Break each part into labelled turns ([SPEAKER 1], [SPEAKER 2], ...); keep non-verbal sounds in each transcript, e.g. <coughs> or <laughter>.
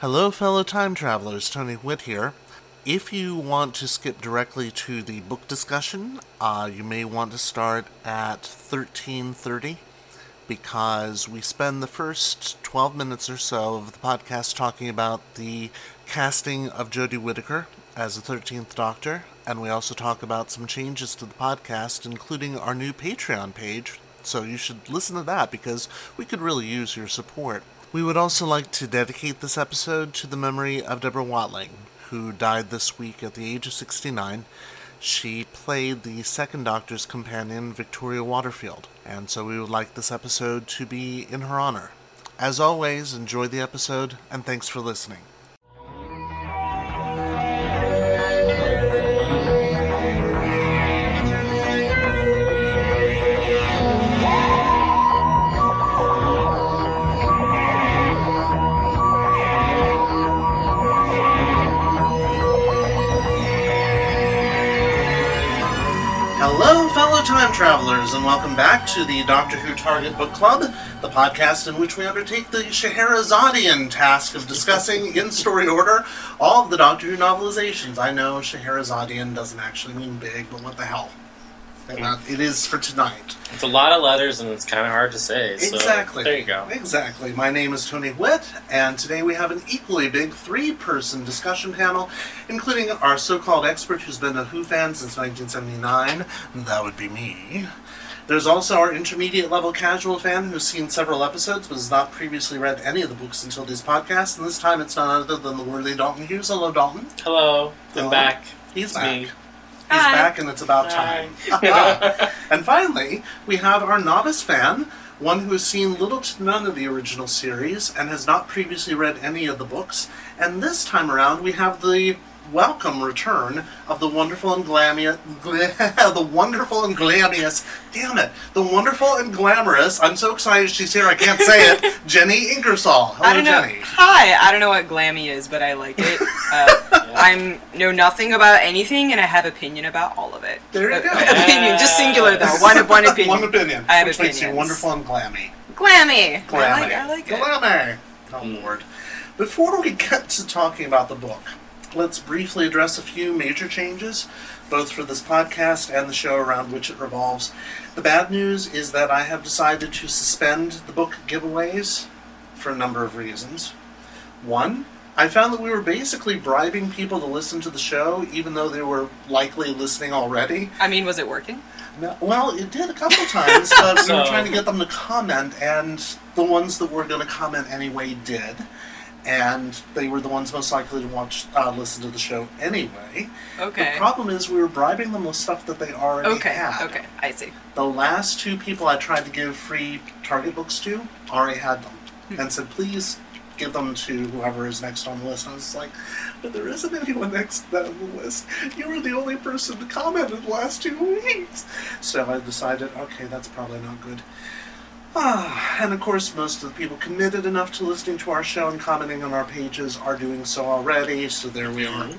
[SPEAKER 1] Hello, fellow time travelers. Tony Whit here. If you want to skip directly to the book discussion, uh, you may want to start at 1330 because we spend the first 12 minutes or so of the podcast talking about the casting of Jodie Whittaker as the 13th Doctor, and we also talk about some changes to the podcast, including our new Patreon page. So you should listen to that because we could really use your support. We would also like to dedicate this episode to the memory of Deborah Watling, who died this week at the age of 69. She played the second Doctor's companion, Victoria Waterfield, and so we would like this episode to be in her honor. As always, enjoy the episode, and thanks for listening. Welcome back to the Doctor Who Target Book Club, the podcast in which we undertake the Scheherazadian task of discussing, <laughs> in story order, all of the Doctor Who novelizations. I know Scheherazadian doesn't actually mean big, but what the hell? Uh, It is for tonight.
[SPEAKER 2] It's a lot of letters and it's kind of hard to say. So
[SPEAKER 1] Exactly.
[SPEAKER 2] There you go.
[SPEAKER 1] Exactly. My name is Tony Witt, and today we have an equally big three person discussion panel, including our so called expert who's been a Who fan since 1979. That would be me. There's also our intermediate level casual fan who's seen several episodes but has not previously read any of the books until this podcast, and this time it's none other than the worthy Dalton Hughes. Hello, Dalton.
[SPEAKER 2] Hello.
[SPEAKER 1] Hello.
[SPEAKER 2] I'm back.
[SPEAKER 1] He's
[SPEAKER 2] It's
[SPEAKER 1] back.
[SPEAKER 2] me.
[SPEAKER 1] He's
[SPEAKER 3] Hi.
[SPEAKER 1] back, and it's about
[SPEAKER 2] Hi.
[SPEAKER 1] time. <laughs> <laughs> and finally, we have our novice fan, one who has seen little to none of the original series and has not previously read any of the books. And this time around, we have the welcome return of the wonderful and glamorous, <laughs> the wonderful and glamorous, damn it, the wonderful and glamorous. I'm so excited she's here. I can't say it. <laughs> Jenny Ingersoll. Hello,
[SPEAKER 3] I don't know.
[SPEAKER 1] Jenny.
[SPEAKER 3] Hi, I don't know what glammy is, but I like it. Uh, <laughs> I'm know nothing about anything, and I have opinion about all of it.
[SPEAKER 1] There you
[SPEAKER 3] Uh,
[SPEAKER 1] go.
[SPEAKER 3] opinion, just singular though. One one opinion.
[SPEAKER 1] One opinion,
[SPEAKER 3] I have
[SPEAKER 1] which makes you wonderful and glammy.
[SPEAKER 3] Glammy.
[SPEAKER 1] Glammy.
[SPEAKER 3] I like, I like it.
[SPEAKER 1] Glamour. Oh, Lord. Before we get to talking about the book, let's briefly address a few major changes, both for this podcast and the show around which it revolves. The bad news is that I have decided to suspend the book giveaways for a number of reasons. One, I found that we were basically bribing people to listen to the show, even though they were likely listening already.
[SPEAKER 3] I mean, was it working?
[SPEAKER 1] No, well, it did a couple times, but we were <laughs> trying to get them to comment, and the ones that were going to comment anyway did, and they were the ones most likely to watch, uh, listen to the show anyway.
[SPEAKER 3] Okay.
[SPEAKER 1] The problem is we were bribing them with stuff that they already
[SPEAKER 3] Okay.
[SPEAKER 1] had.
[SPEAKER 3] Okay. I see.
[SPEAKER 1] The last two people I tried to give free Target books to already had them,
[SPEAKER 3] Hmm.
[SPEAKER 1] and said, please give them to whoever is next on the list. I was like, but there isn't anyone next on the list. You were the only person to comment in the last two weeks. So I decided, okay, that's probably not good. Ah, and of course, most of the people committed enough to listening to our show and commenting on our pages are doing so already, so there we are.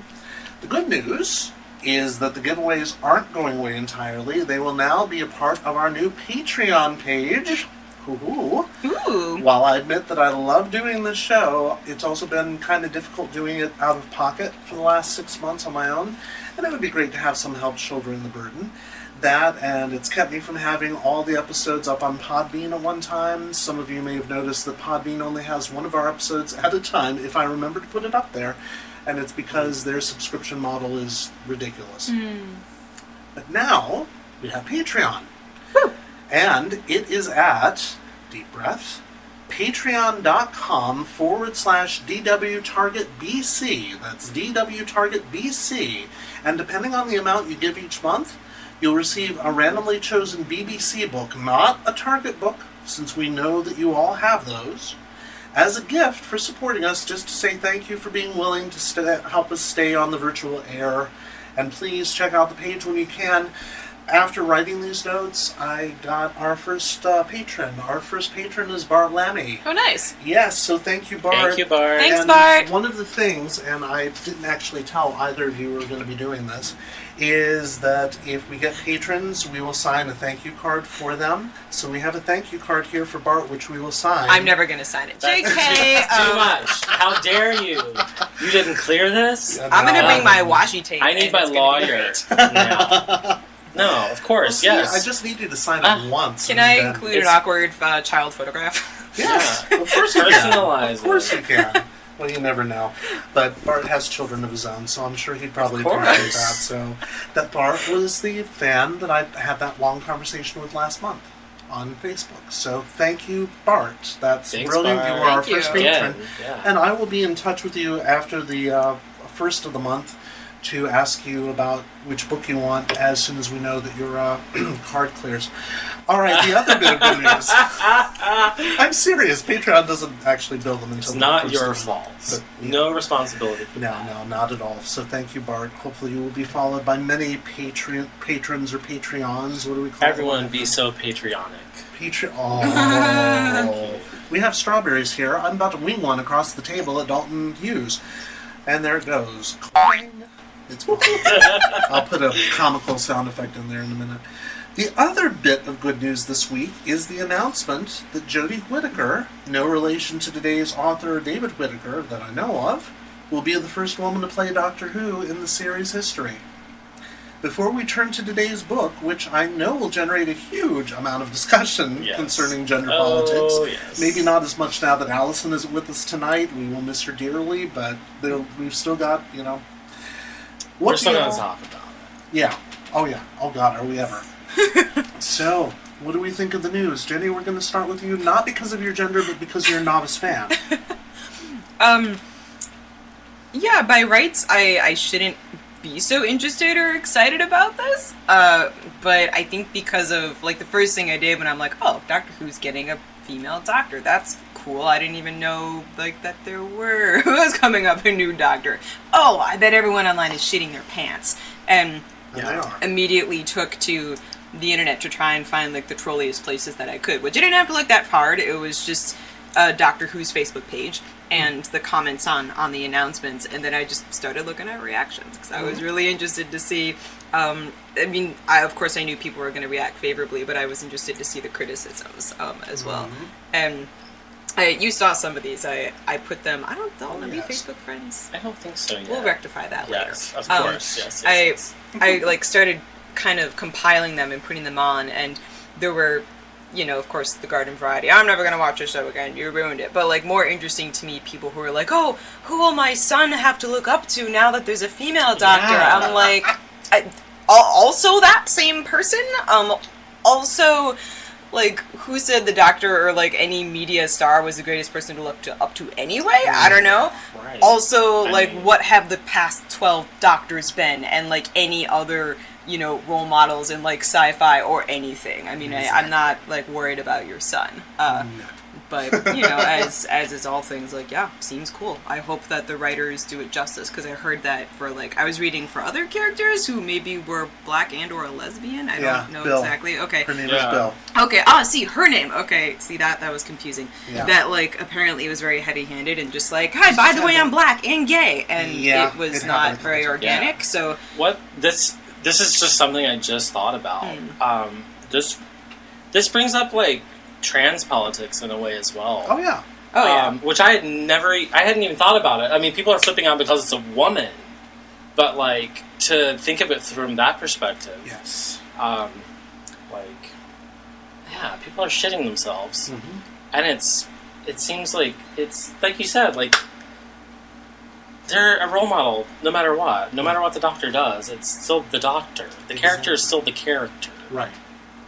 [SPEAKER 1] The good news is that the giveaways aren't going away entirely. They will now be a part of our new Patreon page. Hoo-hoo.
[SPEAKER 3] Ooh.
[SPEAKER 1] While I admit that I love doing this show, it's also been kind of difficult doing it out of pocket for the last six months on my own, and it would be great to have some help shouldering the burden. That, and it's kept me from having all the episodes up on Podbean at one time. Some of you may have noticed that Podbean only has one of our episodes at a time if I remember to put it up there, and it's because their subscription model is ridiculous. Hmm. But now we have Patreon. And it is at, deep breath, patreon.com forward slash DW Target BC. That's DW Target BC. And depending on the amount you give each month, you'll receive a randomly chosen BBC book, not a Target book, since we know that you all have those, as a gift for supporting us, just to say thank you for being willing to stay, help us stay on the virtual air. And please check out the page when you can. after writing these notes, I got our first uh, patron. Our first patron is Bart Lammy.
[SPEAKER 3] Oh, nice.
[SPEAKER 1] Yes, so thank you, Bart.
[SPEAKER 2] Thank you, Bart.
[SPEAKER 3] Thanks,
[SPEAKER 1] and
[SPEAKER 3] Bart.
[SPEAKER 1] One of the things, and I didn't actually tell either of you we were going to be doing this, is that if we get patrons, we will sign a thank you card for them. So we have a thank you card here for Bart, which we will sign.
[SPEAKER 3] I'm never gonna sign it.
[SPEAKER 2] That's
[SPEAKER 3] JK.
[SPEAKER 2] too
[SPEAKER 3] um,
[SPEAKER 2] much. How dare you? You didn't clear this?
[SPEAKER 1] Yeah,
[SPEAKER 3] I'm gonna bring my washi tape.
[SPEAKER 2] I need my
[SPEAKER 3] it's gonna be
[SPEAKER 2] lawyer <laughs> now. No, of
[SPEAKER 1] Well,
[SPEAKER 2] course,
[SPEAKER 1] see,
[SPEAKER 2] yes.
[SPEAKER 1] I just need you to sign it
[SPEAKER 2] Ah.
[SPEAKER 1] once.
[SPEAKER 3] Can I
[SPEAKER 1] then-
[SPEAKER 3] include an awkward uh, child photograph?
[SPEAKER 1] Yes,
[SPEAKER 2] Yeah.
[SPEAKER 1] of course you can.
[SPEAKER 2] Personalize
[SPEAKER 1] Of course you can. Well, you never know. But Bart has children of his own, so I'm sure he'd probably appreciate that. So, that Bart was the fan that I had that long conversation with last month on Facebook. So, thank you, Bart. That's
[SPEAKER 2] Thanks,
[SPEAKER 1] brilliant.
[SPEAKER 2] Bart.
[SPEAKER 1] You are our
[SPEAKER 3] Thank
[SPEAKER 1] first patron.
[SPEAKER 2] Again, yeah.
[SPEAKER 1] And I will be in touch with you after the uh, first of the month to ask you about which book you want as soon as we know that your uh, <clears throat> card clears. All right, the other bit of good news. <laughs> I'm serious. Patreon doesn't actually build them until
[SPEAKER 2] It's
[SPEAKER 1] the
[SPEAKER 2] not
[SPEAKER 1] first
[SPEAKER 2] your
[SPEAKER 1] of month.
[SPEAKER 2] fault.
[SPEAKER 1] But, yeah.
[SPEAKER 2] No responsibility. for
[SPEAKER 1] No,
[SPEAKER 2] that.
[SPEAKER 1] no, not at all. So thank you, Bart. Hopefully you will be followed by many patron patrons or Patreons. What do we call them?
[SPEAKER 2] Everyone
[SPEAKER 1] them?
[SPEAKER 2] be so patriotic.
[SPEAKER 1] Patreon. Oh. <laughs> we have strawberries here. I'm about to wing one across the table at Dalton Hughes. And there it goes. Clang. <laughs> It's <laughs> I'll put a comical sound effect in there in a minute. The other bit of good news this week is the announcement that Jodie Whittaker, no relation to today's author David Whitaker that I know of, will be the first woman to play Doctor Who in the series history. Before we turn to today's book, which I know will generate a huge amount of discussion
[SPEAKER 2] Yes.
[SPEAKER 1] concerning gender
[SPEAKER 2] Oh,
[SPEAKER 1] politics,
[SPEAKER 2] yes.
[SPEAKER 1] maybe not as much now that Allison is with us tonight. We will miss her dearly, but there, we've still got, you know.
[SPEAKER 2] We're still
[SPEAKER 1] you
[SPEAKER 2] going to talk about it.
[SPEAKER 1] yeah. Oh yeah. Oh God, are we ever? <laughs> so, what do we think of the news, Jenny? We're going to start with you, not because of your gender, but because you're a novice fan. <laughs>
[SPEAKER 3] Um. Yeah, by rights, I I shouldn't be so interested or excited about this. Uh, but I think because of like the first thing I did when I'm like, oh, Doctor Who's getting a female doctor. That's cool. I didn't even know like that there were <laughs> who was coming up a new doctor. Oh, I bet everyone online is shitting their pants. And
[SPEAKER 1] are.
[SPEAKER 3] immediately took to the internet to try and find like the trolliest places that I could, which I didn't have to look that hard. It was just a Doctor Who's Facebook page and the comments on on the announcements, and then I just started looking at reactions because I was really interested to see. Um, I mean, I of course I knew people were going to react favorably, but I was interested to see the criticisms um, as well. And I, you saw some of these. I I put them. I don't know.
[SPEAKER 1] Oh, yes.
[SPEAKER 3] Facebook friends?
[SPEAKER 2] I don't think so yet.
[SPEAKER 3] We'll rectify that later.
[SPEAKER 2] Yes, of
[SPEAKER 3] Um,
[SPEAKER 2] course. yes, yes,
[SPEAKER 3] I
[SPEAKER 2] yes.
[SPEAKER 3] I like started kind of compiling them and putting them on, and there were, you know, of course, the Garden Variety. I'm never gonna watch your show again. You ruined it. But like more interesting to me, people who are like, oh, who will my son have to look up to now that there's a female doctor?
[SPEAKER 2] Yeah.
[SPEAKER 3] I'm like, I, also that same person. Um, also. Like who said the doctor or like any media star was the greatest person to look to up to anyway? I don't know.
[SPEAKER 2] Right.
[SPEAKER 3] also
[SPEAKER 2] I
[SPEAKER 3] like
[SPEAKER 2] mean-
[SPEAKER 3] what have the past 12 doctors been? And like any other you know role models in like sci-fi or anything? I mean I, i'm not like worried about your son. Uh, but you know <laughs> as as is all things like yeah seems cool i hope that the writers do it justice because i heard that for like i was reading for other characters who maybe were black and or a lesbian i
[SPEAKER 1] Yeah,
[SPEAKER 3] don't know
[SPEAKER 1] Bill.
[SPEAKER 3] exactly okay
[SPEAKER 1] Her name
[SPEAKER 2] Yeah.
[SPEAKER 1] is Bill.
[SPEAKER 3] Okay, ah, see, her name. Okay, see that that was confusing.
[SPEAKER 1] Yeah.
[SPEAKER 3] That like apparently it was very heavy-handed and just like, hi, by the way, I'm black and gay, and
[SPEAKER 1] Yeah,
[SPEAKER 3] it was
[SPEAKER 1] it
[SPEAKER 3] not very
[SPEAKER 1] couple
[SPEAKER 3] organic. So
[SPEAKER 2] what this this is just something I just thought about.
[SPEAKER 3] Hmm.
[SPEAKER 2] Um, this this brings up like trans politics in a way as well.
[SPEAKER 1] Oh yeah.
[SPEAKER 3] oh yeah,
[SPEAKER 2] um, which I had never, I hadn't even thought about it. I mean, people are flipping out because it's a woman, but like to think of it from that perspective,
[SPEAKER 1] Yes.
[SPEAKER 2] um, like, yeah, people are shitting themselves,
[SPEAKER 1] Mhm.
[SPEAKER 2] and it's, it seems like it's like you said, like they're a role model no matter what, no matter what the doctor does, it's still the doctor. The character is still the character.
[SPEAKER 1] Right.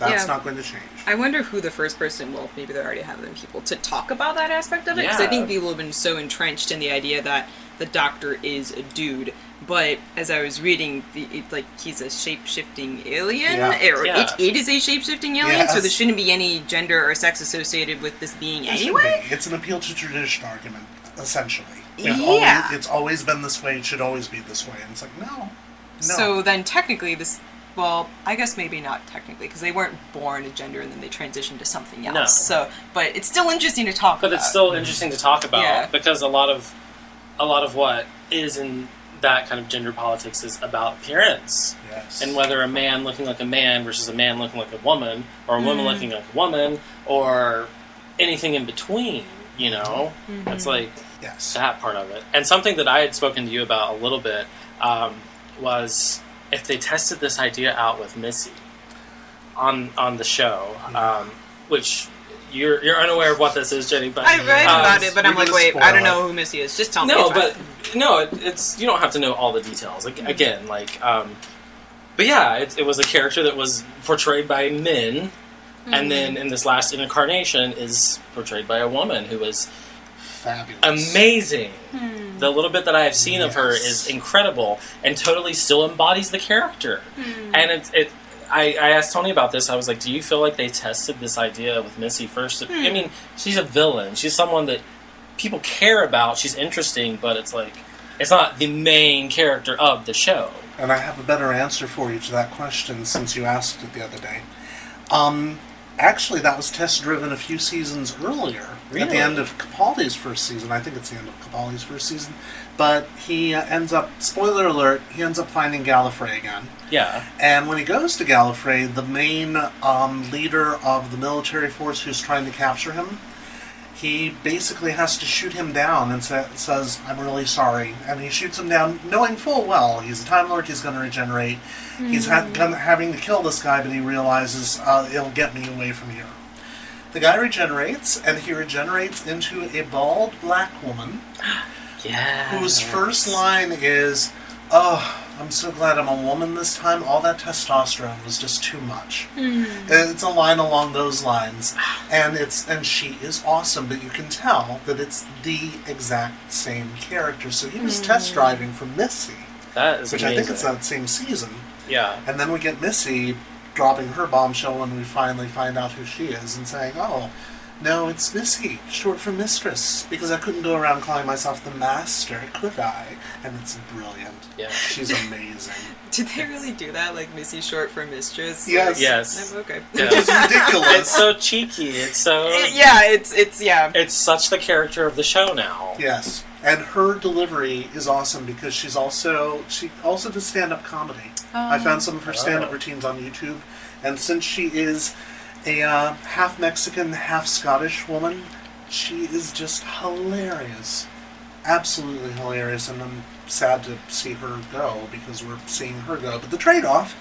[SPEAKER 1] That's
[SPEAKER 3] Yeah.
[SPEAKER 1] not going to change.
[SPEAKER 3] I wonder who the first person. Well, maybe they already have them people to talk about that aspect of it because I think people have been so entrenched in the idea that the Doctor is a dude. But as I was reading, the, it, like he's a shape shifting alien,
[SPEAKER 1] Yeah.
[SPEAKER 3] or
[SPEAKER 2] Yeah.
[SPEAKER 3] it, it is a shape shifting alien, so there shouldn't be any gender or sex associated with this being
[SPEAKER 1] It
[SPEAKER 3] anyway.
[SPEAKER 1] be. It's an appeal to tradition argument, essentially. It's
[SPEAKER 3] Yeah.
[SPEAKER 1] always, it's always been this way. It should always be this way. And it's like, no. No.
[SPEAKER 3] So then, technically, this well, I guess maybe not technically because they weren't born a gender and then they transitioned to something else.
[SPEAKER 2] No.
[SPEAKER 3] So, but it's still interesting to talk about.
[SPEAKER 2] but
[SPEAKER 3] about.
[SPEAKER 2] it's still interesting to talk about
[SPEAKER 3] Yeah.
[SPEAKER 2] because a lot of a lot of what is in that kind of gender politics is about appearance
[SPEAKER 1] Yes.
[SPEAKER 2] and whether a man looking like a man versus a man looking like a woman or a woman
[SPEAKER 3] Mhm.
[SPEAKER 2] looking like a woman or anything in between you know
[SPEAKER 3] Mhm.
[SPEAKER 2] it's like
[SPEAKER 1] yes.
[SPEAKER 2] that part of it and something that i had spoken to you about a little bit um, was if they tested this idea out with missy on on the show um, which you're you're unaware of what this is jenny but
[SPEAKER 3] I read
[SPEAKER 2] um,
[SPEAKER 3] about it, but I'm like, wait, I don't know who Missy is. Just tell me.
[SPEAKER 2] no, but
[SPEAKER 3] fine.
[SPEAKER 2] no, it, it's you don't have to know all the details. Like again, like, um, but yeah, it, it was a character that was portrayed by men, and then in this last incarnation is portrayed by a woman who was
[SPEAKER 1] Fabulous.
[SPEAKER 2] amazing.
[SPEAKER 3] Hmm.
[SPEAKER 2] The little bit that I have seen of her is incredible and totally still embodies the character.
[SPEAKER 3] Hmm.
[SPEAKER 2] And it, it I, I asked Tony about this. I was like, "Do you feel like they tested this idea with Missy first?
[SPEAKER 3] Hmm.
[SPEAKER 2] I mean, she's a villain. She's someone that people care about. She's interesting, but it's like it's not the main character of the show.
[SPEAKER 1] And I have a better answer for you to that question since you asked it the other day. Um, actually, that was test driven a few seasons earlier.
[SPEAKER 2] Really?
[SPEAKER 1] At the end of Capaldi's first season. I think it's the end of Capaldi's first season. But he uh, ends up, spoiler alert, he ends up finding Gallifrey again.
[SPEAKER 2] Yeah,
[SPEAKER 1] And when he goes to Gallifrey, the main um, leader of the military force who's trying to capture him, he basically has to shoot him down and sa- says, I'm really sorry. And he shoots him down, knowing full well he's a Time Lord, he's going to regenerate. He's ha- gonna, having to kill this guy, but he realizes uh, it'll get me away from here. The guy regenerates, and he regenerates into a bald black woman <gasps>
[SPEAKER 2] yeah.
[SPEAKER 1] whose first line is, "Oh, I'm so glad I'm a woman this time. All that testosterone was just too much." And It's a line along those lines, and it's and she is awesome, but you can tell that it's the exact same character. So he was hmm. test driving for Missy,
[SPEAKER 2] that is
[SPEAKER 1] which
[SPEAKER 2] amazing.
[SPEAKER 1] I think it's that same season,
[SPEAKER 2] yeah,
[SPEAKER 1] and then we get Missy dropping her bombshell when we finally find out who she is and saying, "Oh." No, it's Missy, short for mistress, because I couldn't go around calling myself the master, could I? And it's brilliant.
[SPEAKER 2] yeah.
[SPEAKER 1] She's amazing. <laughs>
[SPEAKER 3] Did they really do that? Like Missy short for mistress?
[SPEAKER 1] Yes.
[SPEAKER 2] Yes.
[SPEAKER 3] oh, okay.
[SPEAKER 2] Yeah.
[SPEAKER 1] It's ridiculous.
[SPEAKER 2] It's so cheeky. It's so. <laughs>
[SPEAKER 3] It- yeah, it's it's yeah.
[SPEAKER 2] It's such the character of the show now.
[SPEAKER 1] Yes, and her delivery is awesome because she's also she also does stand up comedy. I oh. found some of her stand up
[SPEAKER 2] Oh.
[SPEAKER 1] routines on YouTube, and since she is a uh, half Mexican, half Scottish woman, she is just hilarious, absolutely hilarious, and I'm sad to see her go because we're seeing her go. But the trade off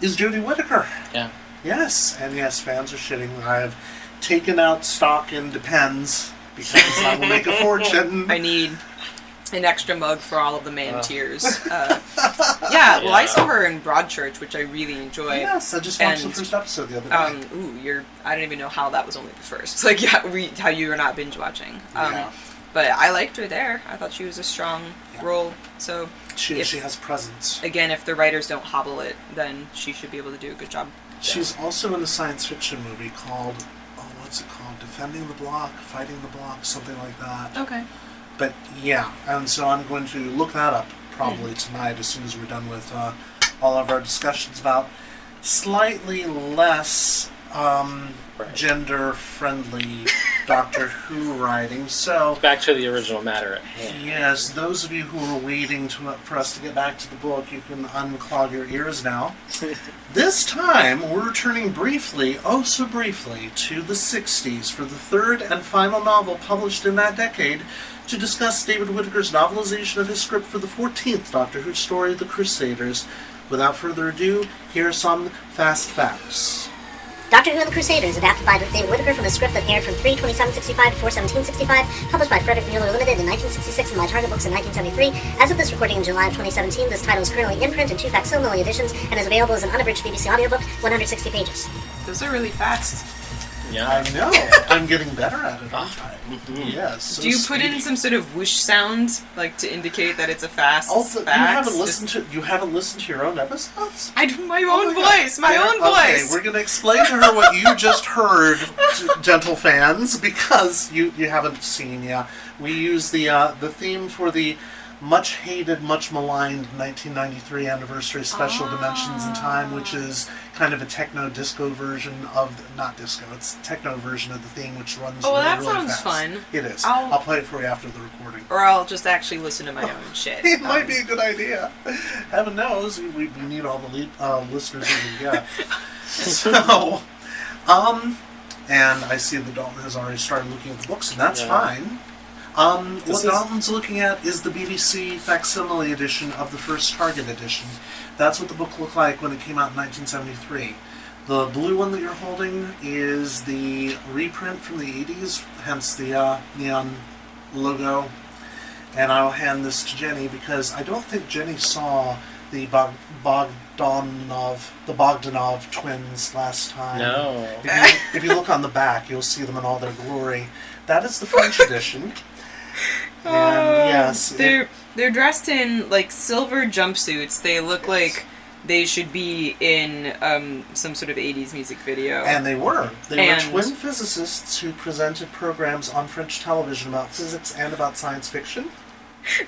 [SPEAKER 1] is Jodie Whittaker.
[SPEAKER 2] Yeah.
[SPEAKER 1] Yes, and yes, fans are shitting. I have taken out stock in Depends because I will make a <laughs> fortune.
[SPEAKER 3] I need an extra mug for all of the man
[SPEAKER 2] Uh.
[SPEAKER 3] tears. <laughs> Uh, yeah, well, I saw her in Broadchurch, which I really enjoyed.
[SPEAKER 1] Yes, I just watched
[SPEAKER 3] And,
[SPEAKER 1] the first episode the other day.
[SPEAKER 3] Um, ooh, you're. I don't even know how that was only the first. <laughs> Like, yeah, we, how you were not binge watching. Um,
[SPEAKER 1] Yeah.
[SPEAKER 3] But I liked her there. I thought she was a strong
[SPEAKER 1] Yeah.
[SPEAKER 3] role. So
[SPEAKER 1] she,
[SPEAKER 3] if-
[SPEAKER 1] she has presence.
[SPEAKER 3] again, if the writers don't hobble it, then she should be able to do a good job.
[SPEAKER 1] She's also in a science fiction movie called, oh, what's it called? Defending the Block, Fighting the Block, something like that.
[SPEAKER 3] Okay.
[SPEAKER 1] But yeah, and so I'm going to look that up probably tonight as soon as we're done with uh, all of our discussions about slightly less um,
[SPEAKER 2] Right.
[SPEAKER 1] gender friendly Doctor <laughs> Who writing. So.
[SPEAKER 2] Back to the original matter at hand.
[SPEAKER 1] Yes, those of you who are waiting to, for us to get back to the book, you can unclog your ears now. <laughs> this time, we're returning briefly, oh so briefly, to the 60s for the third and final novel published in that decade to discuss David Whitaker's novelization of his script for the 14th Doctor Who story, The Crusaders. Without further ado, here are some fast facts.
[SPEAKER 4] Doctor Who and the Crusaders, adapted by David Whitaker from a script that aired from 32765 to 41765, published by Frederick Muller Limited in 1966 and by Target Books in 1973. As of this recording in July of 2017, this title is currently in print in two facsimile editions and is available as an unabridged BBC audiobook, 160 pages.
[SPEAKER 3] Those are really fast.
[SPEAKER 2] Yeah.
[SPEAKER 1] I know, I'm getting better at it, aren't I?
[SPEAKER 2] Mhm.
[SPEAKER 1] Yes. so
[SPEAKER 3] Do you put in some sort of whoosh sound, like to indicate that it's a fast
[SPEAKER 1] Also, you haven't
[SPEAKER 3] Just-
[SPEAKER 1] listened to you haven't listened to your own episodes.
[SPEAKER 3] I do my
[SPEAKER 1] Oh
[SPEAKER 3] own
[SPEAKER 1] my God.
[SPEAKER 3] voice, my
[SPEAKER 1] Yeah,
[SPEAKER 3] own
[SPEAKER 1] Okay,
[SPEAKER 3] voice.
[SPEAKER 1] we're gonna explain to her what you just heard, gentle fans, because you you haven't seen. Yeah, we use the uh, the theme for the much hated, much maligned 1993 anniversary special Dimensions in Time, which is kind of a techno disco version of the, not disco, it's techno version of the theme, which runs.
[SPEAKER 3] Oh, well,
[SPEAKER 1] really,
[SPEAKER 3] that
[SPEAKER 1] really
[SPEAKER 3] sounds
[SPEAKER 1] fast.
[SPEAKER 3] fun.
[SPEAKER 1] It is.
[SPEAKER 3] I'll-
[SPEAKER 1] I'll, play it for you after the recording.
[SPEAKER 3] Or I'll just actually listen to my own <laughs> shit.
[SPEAKER 1] It might
[SPEAKER 3] Um,
[SPEAKER 1] be a good idea. Heaven knows we, we we need all the lead, uh, listeners we can get. <laughs> so, um, and I see that Dalton has already started looking at the books, and that's
[SPEAKER 2] Yeah.
[SPEAKER 1] fine. Um,
[SPEAKER 2] This
[SPEAKER 1] what
[SPEAKER 2] is-
[SPEAKER 1] Dalton's looking at is the BBC facsimile edition of the first Target edition. That's what the book looked like when it came out in 1973. The blue one that you're holding is the reprint from the 80s, hence the uh, neon logo. And I'll hand this to Jenny because I don't think Jenny saw the Bog- Bogdanov, the Bogdanov twins last time.
[SPEAKER 2] No.
[SPEAKER 1] If you, if you look on the back, you'll see them in all their glory. That is the French <laughs> edition. <laughs> And yes,
[SPEAKER 3] they're they're dressed in like silver jumpsuits. They look like they should be in um, some sort of '80s music video.
[SPEAKER 1] And they were. They
[SPEAKER 3] And-
[SPEAKER 1] were twin physicists who presented programs on French television about physics and about science fiction.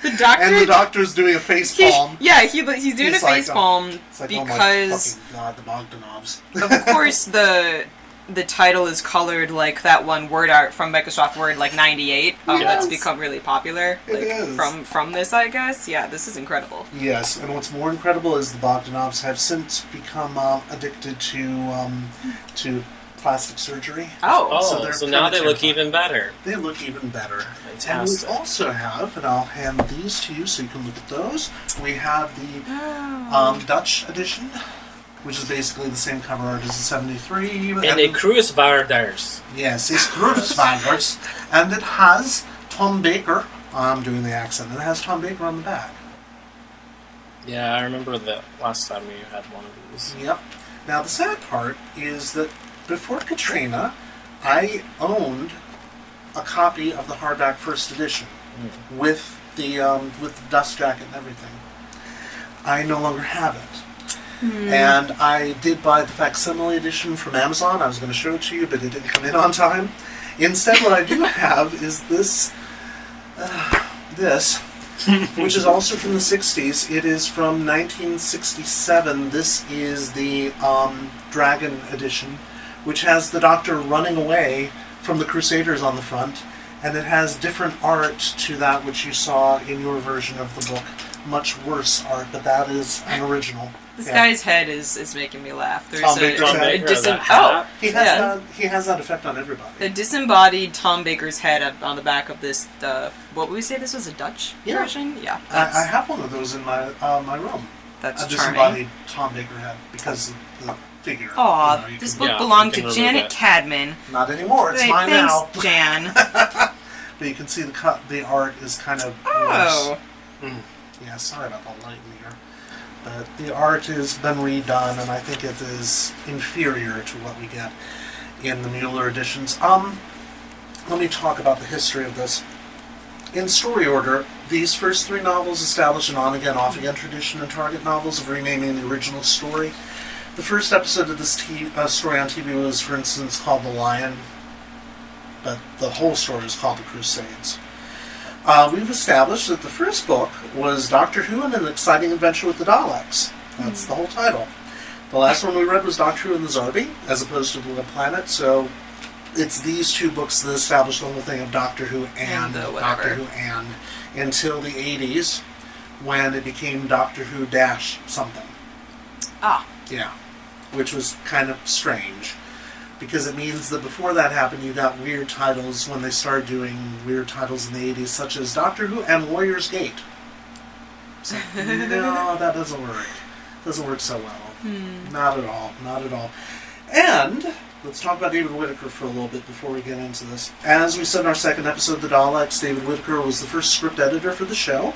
[SPEAKER 3] the doctor,
[SPEAKER 1] And the doctor's doing a face
[SPEAKER 3] he-
[SPEAKER 1] palm.
[SPEAKER 3] yeah, he he's doing
[SPEAKER 1] He's
[SPEAKER 3] a
[SPEAKER 1] like,
[SPEAKER 3] face
[SPEAKER 1] oh,
[SPEAKER 3] palm
[SPEAKER 1] It's like, oh
[SPEAKER 3] because
[SPEAKER 1] fucking god, the Bogdanovs.
[SPEAKER 3] of course <laughs> the the title is colored like that one word art from Microsoft Word like 98 um, that's become really popular
[SPEAKER 1] It
[SPEAKER 3] like
[SPEAKER 1] is.
[SPEAKER 3] from from this I guess yeah this is incredible
[SPEAKER 1] Yes, and what's more incredible is the Bogdanovs have since become uh, addicted to um, to plastic surgery.
[SPEAKER 3] oh,
[SPEAKER 2] Oh,
[SPEAKER 1] So
[SPEAKER 2] so, now they look
[SPEAKER 1] premature.
[SPEAKER 2] even better.
[SPEAKER 1] They look even better.
[SPEAKER 2] Fantastic.
[SPEAKER 1] And we also have, and I'll hand these to you so you can look at those. We have the
[SPEAKER 3] Oh.
[SPEAKER 1] um, Dutch edition, which is basically the same cover art as the 73.
[SPEAKER 2] And the Kruisvaarders.
[SPEAKER 1] Yes, it's Cruisevagers. <laughs> and it has Tom Baker. I'm doing the accent. And it has Tom Baker on the back.
[SPEAKER 2] Yeah, I remember that last time you had one of these.
[SPEAKER 1] Yep. Now the sad part is that before Katrina, I owned a copy of the hardback first edition with the um, with the dust jacket and everything. I no longer have it. And I did buy the facsimile edition from Amazon. I was going to show it to you, but it didn't come in on time. Instead, what I do <laughs> have is this, uh, this, which is also from the 60s. It is from 1967. This is the um, Dragon edition, which has the Doctor running away from the Crusaders on the front, and it has different art to that which you saw in your version of the book. Much worse art, but that is an original.
[SPEAKER 3] This
[SPEAKER 1] Yeah.
[SPEAKER 3] guy's head is is making me laugh there's
[SPEAKER 1] Tom
[SPEAKER 3] a,
[SPEAKER 1] Baker's
[SPEAKER 2] Tom
[SPEAKER 1] head.
[SPEAKER 3] a
[SPEAKER 2] Baker,
[SPEAKER 3] disem- oh.
[SPEAKER 1] He has
[SPEAKER 3] yeah.
[SPEAKER 1] that. He has that effect on everybody.
[SPEAKER 3] The disembodied Tom Baker's head up on the back of this. Uh, what would we say? This was a Dutch
[SPEAKER 1] Yeah.
[SPEAKER 3] version. Yeah,
[SPEAKER 1] I, I have one of those in my uh, my room.
[SPEAKER 3] that's
[SPEAKER 1] a
[SPEAKER 3] charming.
[SPEAKER 1] disembodied Tom Baker head because of the figure.
[SPEAKER 3] Aw,
[SPEAKER 1] you know,
[SPEAKER 3] this
[SPEAKER 1] can-
[SPEAKER 3] book
[SPEAKER 2] Yeah,
[SPEAKER 3] belonged to Janet. Cadman.
[SPEAKER 1] Not anymore. It's
[SPEAKER 3] Hey,
[SPEAKER 1] mine
[SPEAKER 3] thanks,
[SPEAKER 1] now. <laughs>
[SPEAKER 3] Jan.
[SPEAKER 1] But you can see the cut. The art is kind of
[SPEAKER 3] oh,
[SPEAKER 1] worse. Yeah, sorry about the light in here. But the art has been redone, and I think it is inferior to what we get in the Muller editions. Um, let me talk about the history of this. In story order, these first three novels establish an on-again, off-again tradition in Target novels of renaming the original story. The first episode of this t- uh, story on TV was, for instance, called The Lion, but the whole story is called The Crusades. Uh, we've established that the first book was Doctor Who and an Exciting Adventure with the Daleks. That's the whole title. The last one we read was Doctor Who and the Zarbi, as opposed to the Little Planet, so it's these two books that establish the whole thing of Doctor Who and,
[SPEAKER 3] And.
[SPEAKER 1] Doctor Who and until the 80s when it became Doctor Who dash something.
[SPEAKER 3] ah,
[SPEAKER 1] Yeah, which was kind of strange because it means that before that happened, you got weird titles when they started doing weird titles in the 80s, such as Doctor Who and Warrior's Gate. So, <laughs> no, that doesn't work. Doesn't work so well. Hmm. Not at all. Not at all. And let's talk about David Whitaker for a little bit before we get into this. As we said in our second episode, The Daleks, David Whitaker was the first script editor for the show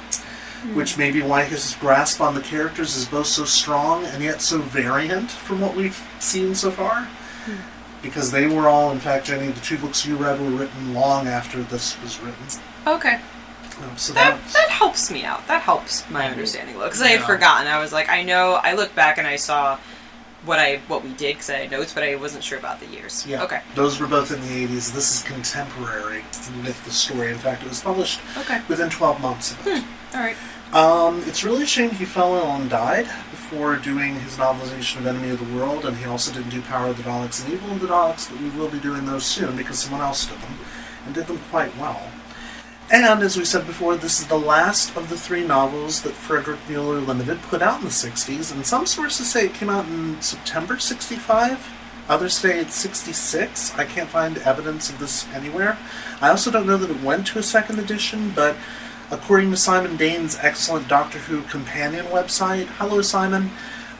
[SPEAKER 1] hmm. which may be why his grasp on the characters is both so strong and yet so variant from what we've seen so far. Hmm. Because they were all, in fact, Jenny, the two books you read were written long after this was written.
[SPEAKER 3] okay.
[SPEAKER 1] Um, so
[SPEAKER 3] That
[SPEAKER 1] that's,
[SPEAKER 3] that helps me out. That helps my understanding. Because I had
[SPEAKER 1] Yeah.
[SPEAKER 3] forgotten. I was like, I know. I looked back and I saw what I what we did because I had notes, but I wasn't sure about the years.
[SPEAKER 1] Yeah.
[SPEAKER 3] Okay.
[SPEAKER 1] Those were both in the 80s. This is contemporary with the story. In fact, it was published
[SPEAKER 3] Okay.
[SPEAKER 1] within 12 months of it.
[SPEAKER 3] All right.
[SPEAKER 1] Um, it's really a shame he fell ill and died before doing his novelization of Enemy of the World, and he also didn't do Power of the Daleks and Evil of the Daleks, but we will be doing those soon because someone else did them, and did them quite well. And as we said before, this is the last of the three novels that Frederick Muller Limited put out in the 60s, and some sources say it came out in September 65. Others say it's 66. I can't find evidence of this anywhere. I also don't know that it went to a second edition, but according to Simon Dane's excellent Doctor Who companion website, hello Simon,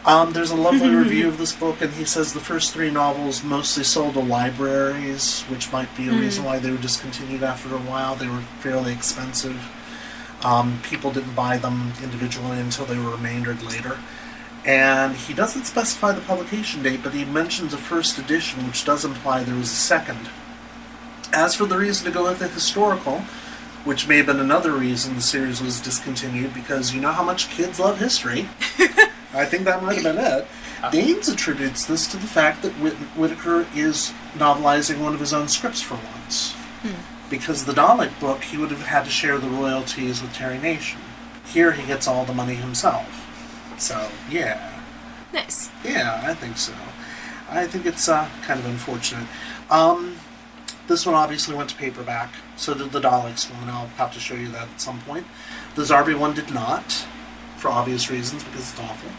[SPEAKER 1] um, there's a lovely <laughs> review of this book, and he says the first three novels mostly sold to libraries, which might be a reason why they were discontinued after a while. They were fairly expensive. Um, people didn't buy them individually until they were remaindered later. And he doesn't specify the publication date, but he mentions a first edition, which does imply there was a second. As for the reason to go with the historical, which may have been another reason the series was discontinued, because you know how much kids love history. <laughs> I think that might have been it. Danes attributes this to the fact that Whit- Whitaker is novelizing one of his own scripts for once. Because the Dalek book, he would have had to share the royalties with Terry Nation. Here, he gets all the money himself. So, yeah.
[SPEAKER 3] Nice.
[SPEAKER 1] Yeah, I think so. I think it's uh, kind of unfortunate. Um, this one obviously went to paperback. So did the Daleks one. I'll have to show you that at some point. The Zarbi one did not, for obvious reasons, because it's awful.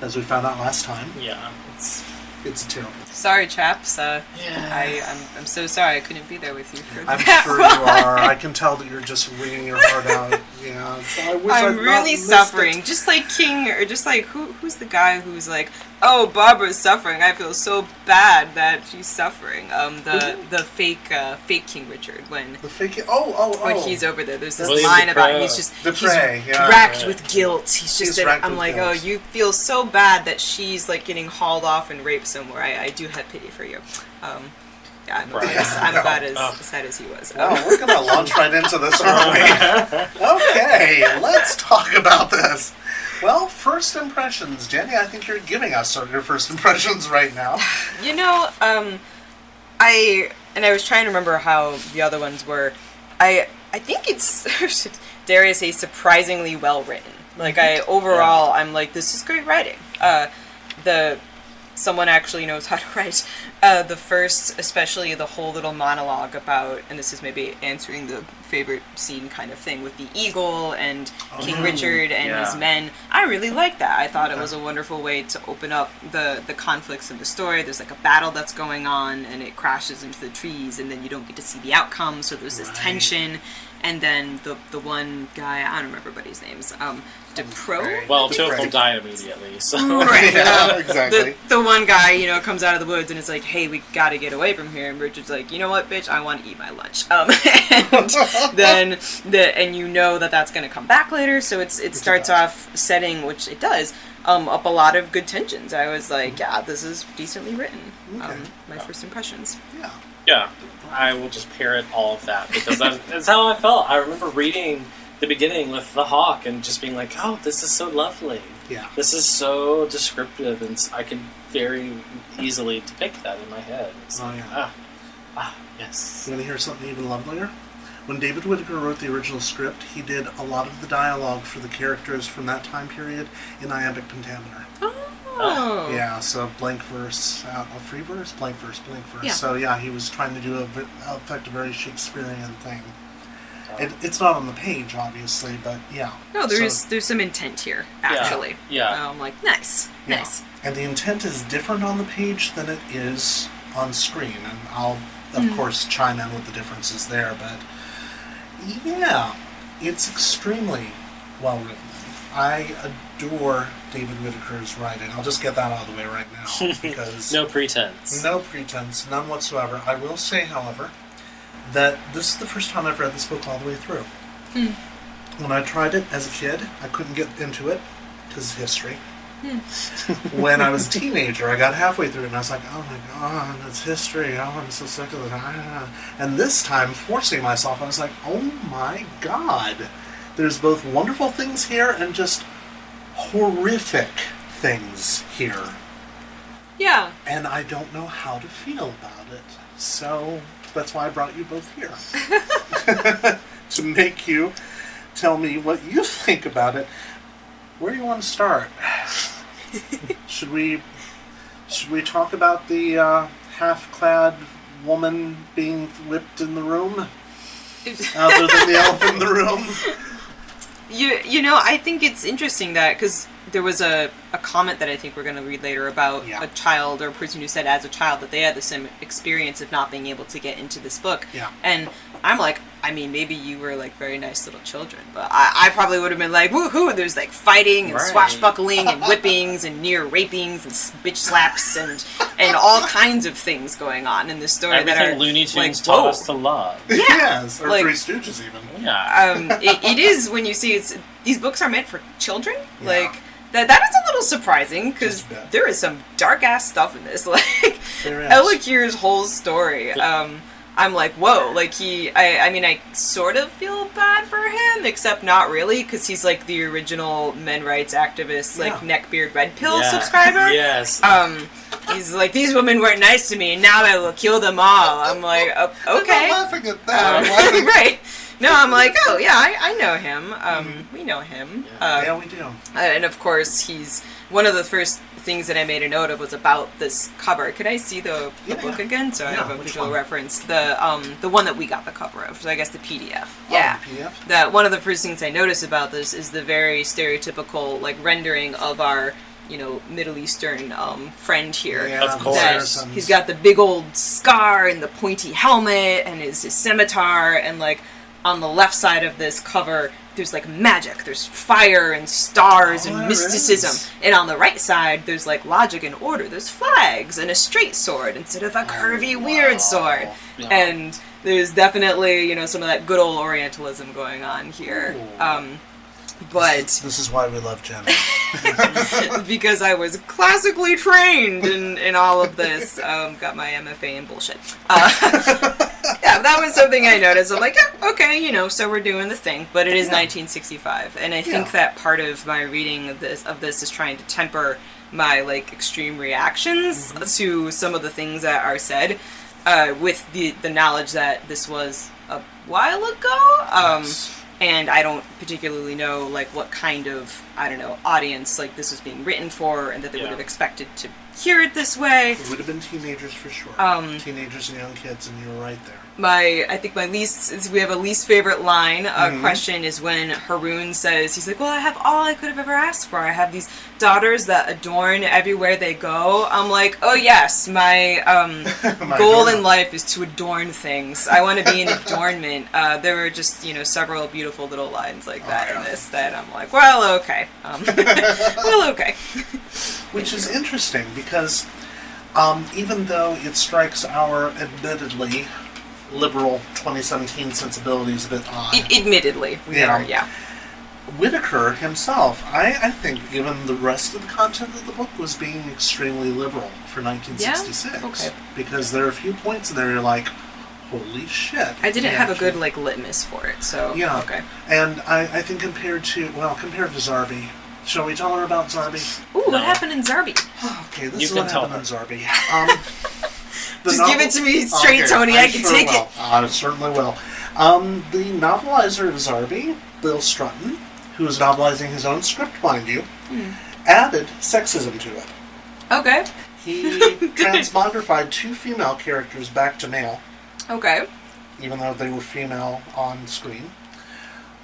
[SPEAKER 1] As we found out last time,
[SPEAKER 2] Yeah, it's
[SPEAKER 1] it's terrible. <laughs>
[SPEAKER 3] Sorry, chaps. Uh,
[SPEAKER 2] Yeah.
[SPEAKER 3] I I'm, I'm so sorry I couldn't be there with you for
[SPEAKER 1] I'm
[SPEAKER 3] that
[SPEAKER 1] sure you are. I <laughs> can tell that you're just wringing your heart out. <laughs> Yeah, so I wish
[SPEAKER 3] I'm
[SPEAKER 1] I'd
[SPEAKER 3] really suffering.
[SPEAKER 1] it.
[SPEAKER 3] Just like King, or just like who? Who's the guy who's like, "Oh, Barbara's suffering. I feel so bad that she's suffering." Um, the the fake uh, fake King Richard when
[SPEAKER 1] The fake. Oh, oh, oh.
[SPEAKER 3] when he's over there. There's this
[SPEAKER 2] William
[SPEAKER 3] line about him. He's just
[SPEAKER 1] des Preaux,
[SPEAKER 3] he's
[SPEAKER 1] yeah,
[SPEAKER 3] racked
[SPEAKER 2] yeah.
[SPEAKER 3] with guilt. He's just.
[SPEAKER 1] He's
[SPEAKER 3] I'm like,
[SPEAKER 1] guilt.
[SPEAKER 3] oh, you feel so bad that she's like getting hauled off and raped somewhere. I, I do have pity for you. Um, yeah, I'm,
[SPEAKER 2] Right.
[SPEAKER 3] about, as, I'm <laughs>
[SPEAKER 1] No.
[SPEAKER 3] about as,
[SPEAKER 2] Oh.
[SPEAKER 3] as sad as he was.
[SPEAKER 1] Oh, we're gonna launch right into this, aren't we? <laughs> okay, let's talk about this. Well, first impressions, Jenny. I think you're giving us some of your first impressions right now.
[SPEAKER 3] You know, um, I and I was trying to remember how the other ones were. I I think it's dare I say surprisingly well written. Like I overall, I'm like this is great writing. Uh, the someone actually knows how to <laughs> write. Uh, the first, especially the whole little monologue about, and this is maybe answering the favorite scene kind of thing with the eagle and King
[SPEAKER 1] Oh,
[SPEAKER 3] Richard and his men. I really liked that. I thought it was a wonderful way to open up the the conflicts in the story. There's like a battle that's going on, and it crashes into the trees, and then you don't get to see the outcome. So there's this
[SPEAKER 1] Right.
[SPEAKER 3] tension, and then the the one guy I don't remember everybody's names. Um, des Preaux.
[SPEAKER 2] well, two of them die immediately. So
[SPEAKER 3] Right. <laughs>
[SPEAKER 1] Yeah,
[SPEAKER 3] um,
[SPEAKER 1] exactly.
[SPEAKER 3] The, the one guy, you know, comes out of the woods and is like, "Hey, we got to get away from here." And Richard's like, "You know what, bitch? I want to eat my lunch." <laughs> Um, and <laughs> then the and you know that that's going to come back later. So it's it
[SPEAKER 1] Which
[SPEAKER 3] starts
[SPEAKER 1] does.
[SPEAKER 3] off setting, which it does, um, up a lot of good tensions. I was like, "Yeah, this is decently written."
[SPEAKER 1] Okay.
[SPEAKER 3] Um, my first impressions.
[SPEAKER 1] Yeah.
[SPEAKER 2] Yeah, I will just parrot all of that because that, <laughs> that's how I felt. I remember reading the beginning with the hawk and just being like, "Oh, this is so lovely.
[SPEAKER 1] Yeah.
[SPEAKER 2] This is so descriptive, and I can very easily depict that in my head." It's
[SPEAKER 1] Oh,
[SPEAKER 2] like,
[SPEAKER 1] yeah.
[SPEAKER 2] ah, ah, yes.
[SPEAKER 1] You want to hear something even lovelier? When David Whitaker wrote the original script, he did a lot of the dialogue for the characters from that time period in iambic pentameter.
[SPEAKER 3] Oh,
[SPEAKER 1] Yeah, so blank verse, uh, a free verse, blank verse, blank verse.
[SPEAKER 3] Yeah.
[SPEAKER 1] So yeah, he was trying to do a effect a very Shakespearean thing. It, it's not on the page, obviously, but yeah.
[SPEAKER 3] No, there's
[SPEAKER 1] So-
[SPEAKER 3] there's some intent here, actually.
[SPEAKER 2] Yeah. yeah.
[SPEAKER 3] I'm like, nice,
[SPEAKER 1] Yeah.
[SPEAKER 3] nice.
[SPEAKER 1] And the intent is different on the page than it is on screen. And I'll, of
[SPEAKER 3] Hmm.
[SPEAKER 1] course, chime in with the differences there. But yeah, it's extremely well written. I adore David Whitaker's writing. I'll just get that out of the way right now <laughs> because
[SPEAKER 2] No pretense.
[SPEAKER 1] no pretense, none whatsoever. I will say, however, that this is the first time I've read this book all the way through. When I tried it as a kid, I couldn't get into it because history. <laughs> when I was a <laughs> teenager, I got halfway through it and I was like, oh my god, it's history. Oh, I'm so sick of it. Ah. And this time, forcing myself, I was like, oh my god. There's both wonderful things here and just horrific things here.
[SPEAKER 3] Yeah.
[SPEAKER 1] and I don't know how to feel about it. So that's why I brought you both here <laughs> <laughs> to make you tell me what you think about it. Where do you want to start? <laughs> should we should we talk about the uh, half-clad woman being whipped in the room, other than the elf in the room?
[SPEAKER 3] You you know I think it's interesting that because there was a, a comment that I think we're going to read later about
[SPEAKER 1] Yeah.
[SPEAKER 3] a child or a person who said as a child that they had the same experience of not being able to get into this book.
[SPEAKER 1] Yeah.
[SPEAKER 3] And I'm like, I mean, maybe you were like very nice little children, but I, I probably would have been like, woohoo! There's like fighting and
[SPEAKER 2] Right.
[SPEAKER 3] swashbuckling and whippings and near rapings and bitch slaps and and all kinds of things going on in this story that
[SPEAKER 2] Everything
[SPEAKER 3] are
[SPEAKER 2] Looney Tunes
[SPEAKER 3] like,
[SPEAKER 2] taught
[SPEAKER 3] whoa.
[SPEAKER 2] us to love. <laughs>
[SPEAKER 1] yes, or
[SPEAKER 3] like-
[SPEAKER 1] Three Stooges even.
[SPEAKER 2] Yeah.
[SPEAKER 3] um, it, it is when you see it's these books are meant for children.
[SPEAKER 1] Yeah.
[SPEAKER 3] Like that, that is a little surprising because
[SPEAKER 1] Just a bit.
[SPEAKER 3] there is some dark ass stuff in this. <laughs> Like
[SPEAKER 1] There is.
[SPEAKER 3] El Akir's whole story. Um, I'm like, whoa! Like he, I, I mean, I sort of feel bad for him, except not really, because he's like the original men rights activist, like
[SPEAKER 1] Yeah.
[SPEAKER 3] neckbeard red pill
[SPEAKER 2] Yeah.
[SPEAKER 3] subscriber. <laughs>
[SPEAKER 2] Yes.
[SPEAKER 3] Um, he's like, these women weren't nice to me, and now I will kill them all. I'm like, okay.
[SPEAKER 1] I'm not laughing at that.
[SPEAKER 3] Um,
[SPEAKER 1] I'm laughing- <laughs>
[SPEAKER 3] right. No, I'm like, oh yeah, I, I know him. Um, we know him.
[SPEAKER 2] Yeah.
[SPEAKER 3] Uh,
[SPEAKER 1] yeah, we do.
[SPEAKER 3] uh, and of course, he's one of the first things that I made a note of was about this cover. Could I see the, the
[SPEAKER 1] Yeah,
[SPEAKER 3] book
[SPEAKER 1] yeah.
[SPEAKER 3] again? So I
[SPEAKER 1] Yeah,
[SPEAKER 3] have a visual
[SPEAKER 1] one?
[SPEAKER 3] reference. The um the one that we got the cover of. So I guess the PDF.
[SPEAKER 1] Oh,
[SPEAKER 3] yeah.
[SPEAKER 1] the PDF?
[SPEAKER 3] That one of the first things I noticed about this is the very stereotypical like rendering of our you know Middle Eastern um, friend here.
[SPEAKER 1] Yeah,
[SPEAKER 2] Of course.
[SPEAKER 3] That he's got the big old scar and the pointy helmet and his, his scimitar and like on the left side of this cover there's like magic. There's fire and stars
[SPEAKER 1] Oh,
[SPEAKER 3] and mysticism.
[SPEAKER 1] is.
[SPEAKER 3] and on the right side there's like logic and order. There's flags and a straight sword instead of a curvy weird sword.
[SPEAKER 2] Yeah.
[SPEAKER 3] and there's definitely you know some of that good old orientalism going on here. Um, but
[SPEAKER 1] This is why we love Jenna. <laughs>
[SPEAKER 3] because I was classically trained in, in all of this. Um, got my MFA in bullshit. Uh, <laughs> yeah, that was something I noticed. I'm like, yeah, okay, you know, so we're doing the thing, but it is
[SPEAKER 1] Yeah.
[SPEAKER 3] 1965, and I think
[SPEAKER 1] Yeah.
[SPEAKER 3] that part of my reading of this of this is trying to temper my like extreme reactions
[SPEAKER 1] Mm-hmm.
[SPEAKER 3] to some of the things that are said, uh, with the the knowledge that this was a while ago. Um,
[SPEAKER 1] Yes.
[SPEAKER 3] And I don't particularly know like what kind of I don't know audience like this was being written for, and that they would have expected to hear it this way.
[SPEAKER 1] It would have been teenagers for sure.
[SPEAKER 3] Um,
[SPEAKER 1] teenagers and young kids, and you were right there.
[SPEAKER 3] My I think my least we have a least favorite line uh,
[SPEAKER 1] Mhm.
[SPEAKER 3] question is when Haroon says he's like, well, I have all I could have ever asked for. I have these daughters that adorn everywhere they go. I'm like, oh yes, my um, <laughs>
[SPEAKER 1] My
[SPEAKER 3] goal
[SPEAKER 1] adornment.
[SPEAKER 3] in life is to adorn things. I want to be an adornment. Uh, there were just you know several beautiful little lines like that
[SPEAKER 1] Oh, yeah.
[SPEAKER 3] in this that I'm like, well, okay, um, <laughs> well, okay. <laughs>
[SPEAKER 1] Which is interesting because um, even though it strikes our admittedly liberal 2017 sensibilities a bit odd,
[SPEAKER 3] Ad- admittedly, we
[SPEAKER 1] Yeah.
[SPEAKER 3] are, yeah.
[SPEAKER 1] Whitaker himself, I, I think, given the rest of the content of the book, was being extremely liberal for 1966.
[SPEAKER 3] Okay.
[SPEAKER 1] Because there are a few points in there you're like, holy shit.
[SPEAKER 3] I didn't
[SPEAKER 1] he
[SPEAKER 3] have a good like litmus for it, so
[SPEAKER 1] Yeah.
[SPEAKER 3] okay.
[SPEAKER 1] And I, I think compared to, well, compared to Zarbi, shall we tell her about Zarbi?
[SPEAKER 3] Ooh,
[SPEAKER 2] No.
[SPEAKER 3] what happened in Zarbi? <sighs>
[SPEAKER 1] Okay, this
[SPEAKER 2] You
[SPEAKER 1] is
[SPEAKER 2] can
[SPEAKER 1] what
[SPEAKER 2] tell
[SPEAKER 1] happened
[SPEAKER 2] her.
[SPEAKER 1] in Zarbi. Um, <laughs>
[SPEAKER 3] Just give it to me straight, Tony, I can
[SPEAKER 1] sure
[SPEAKER 3] take
[SPEAKER 1] will.
[SPEAKER 3] it.
[SPEAKER 1] I certainly will. Um, the novelizer of Zarbi, Bill Strutton, who is novelizing his own script, mind you,
[SPEAKER 3] Hmm.
[SPEAKER 1] added sexism to it.
[SPEAKER 3] Okay,
[SPEAKER 1] He <laughs> transmogrified two female characters back to male,
[SPEAKER 3] okay.
[SPEAKER 1] even though they were female on screen.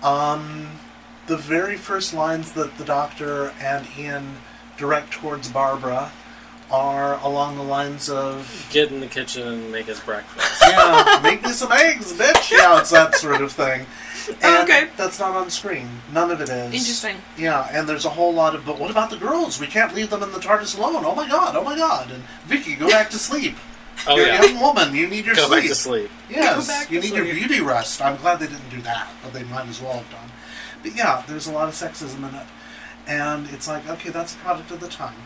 [SPEAKER 1] Um, the very first lines that the Doctor and Ian direct towards Barbara are along the lines of
[SPEAKER 2] Get in the kitchen and make his breakfast. <laughs>
[SPEAKER 1] yeah, make me some eggs, bitch. Yeah, it's that sort of thing. <laughs> And
[SPEAKER 3] Okay.
[SPEAKER 1] That's not on screen. None of it is.
[SPEAKER 3] Interesting.
[SPEAKER 1] Yeah, and there's a whole lot of, but what about the girls? We can't leave them in the TARDIS alone. Oh my god, oh my god. And Vicky, go back to sleep. <laughs>
[SPEAKER 2] Oh
[SPEAKER 1] You're
[SPEAKER 2] yeah.
[SPEAKER 1] a young woman. You need your sleep.
[SPEAKER 2] Go
[SPEAKER 1] sleep.
[SPEAKER 2] back to sleep.
[SPEAKER 1] Yes,
[SPEAKER 3] Go back
[SPEAKER 1] you
[SPEAKER 3] to
[SPEAKER 1] need your beauty rest. I'm glad they didn't do that, but they might as well have done. But yeah, there's a lot of sexism in it. And it's like, okay, that's a product of the time.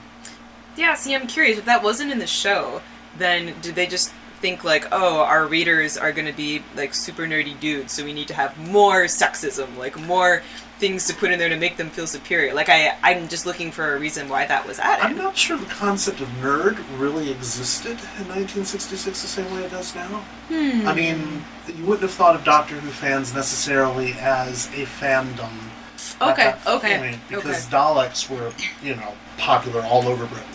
[SPEAKER 3] Yeah, see, I'm curious if that wasn't in the show, then did they just think like, oh, our readers are going to be like super nerdy dudes, so we need to have more sexism, like more things to put in there to make them feel superior. Like I, I'm just looking for a reason why that was added.
[SPEAKER 1] I'm not sure the concept of nerd really existed in 1966 the same way it does now.
[SPEAKER 3] Hmm.
[SPEAKER 1] I mean, you wouldn't have thought of Doctor Who fans necessarily as a fandom. At
[SPEAKER 3] Okay,
[SPEAKER 1] that
[SPEAKER 3] okay,
[SPEAKER 1] point, because
[SPEAKER 3] okay.
[SPEAKER 1] Daleks were, you know, popular all over Britain.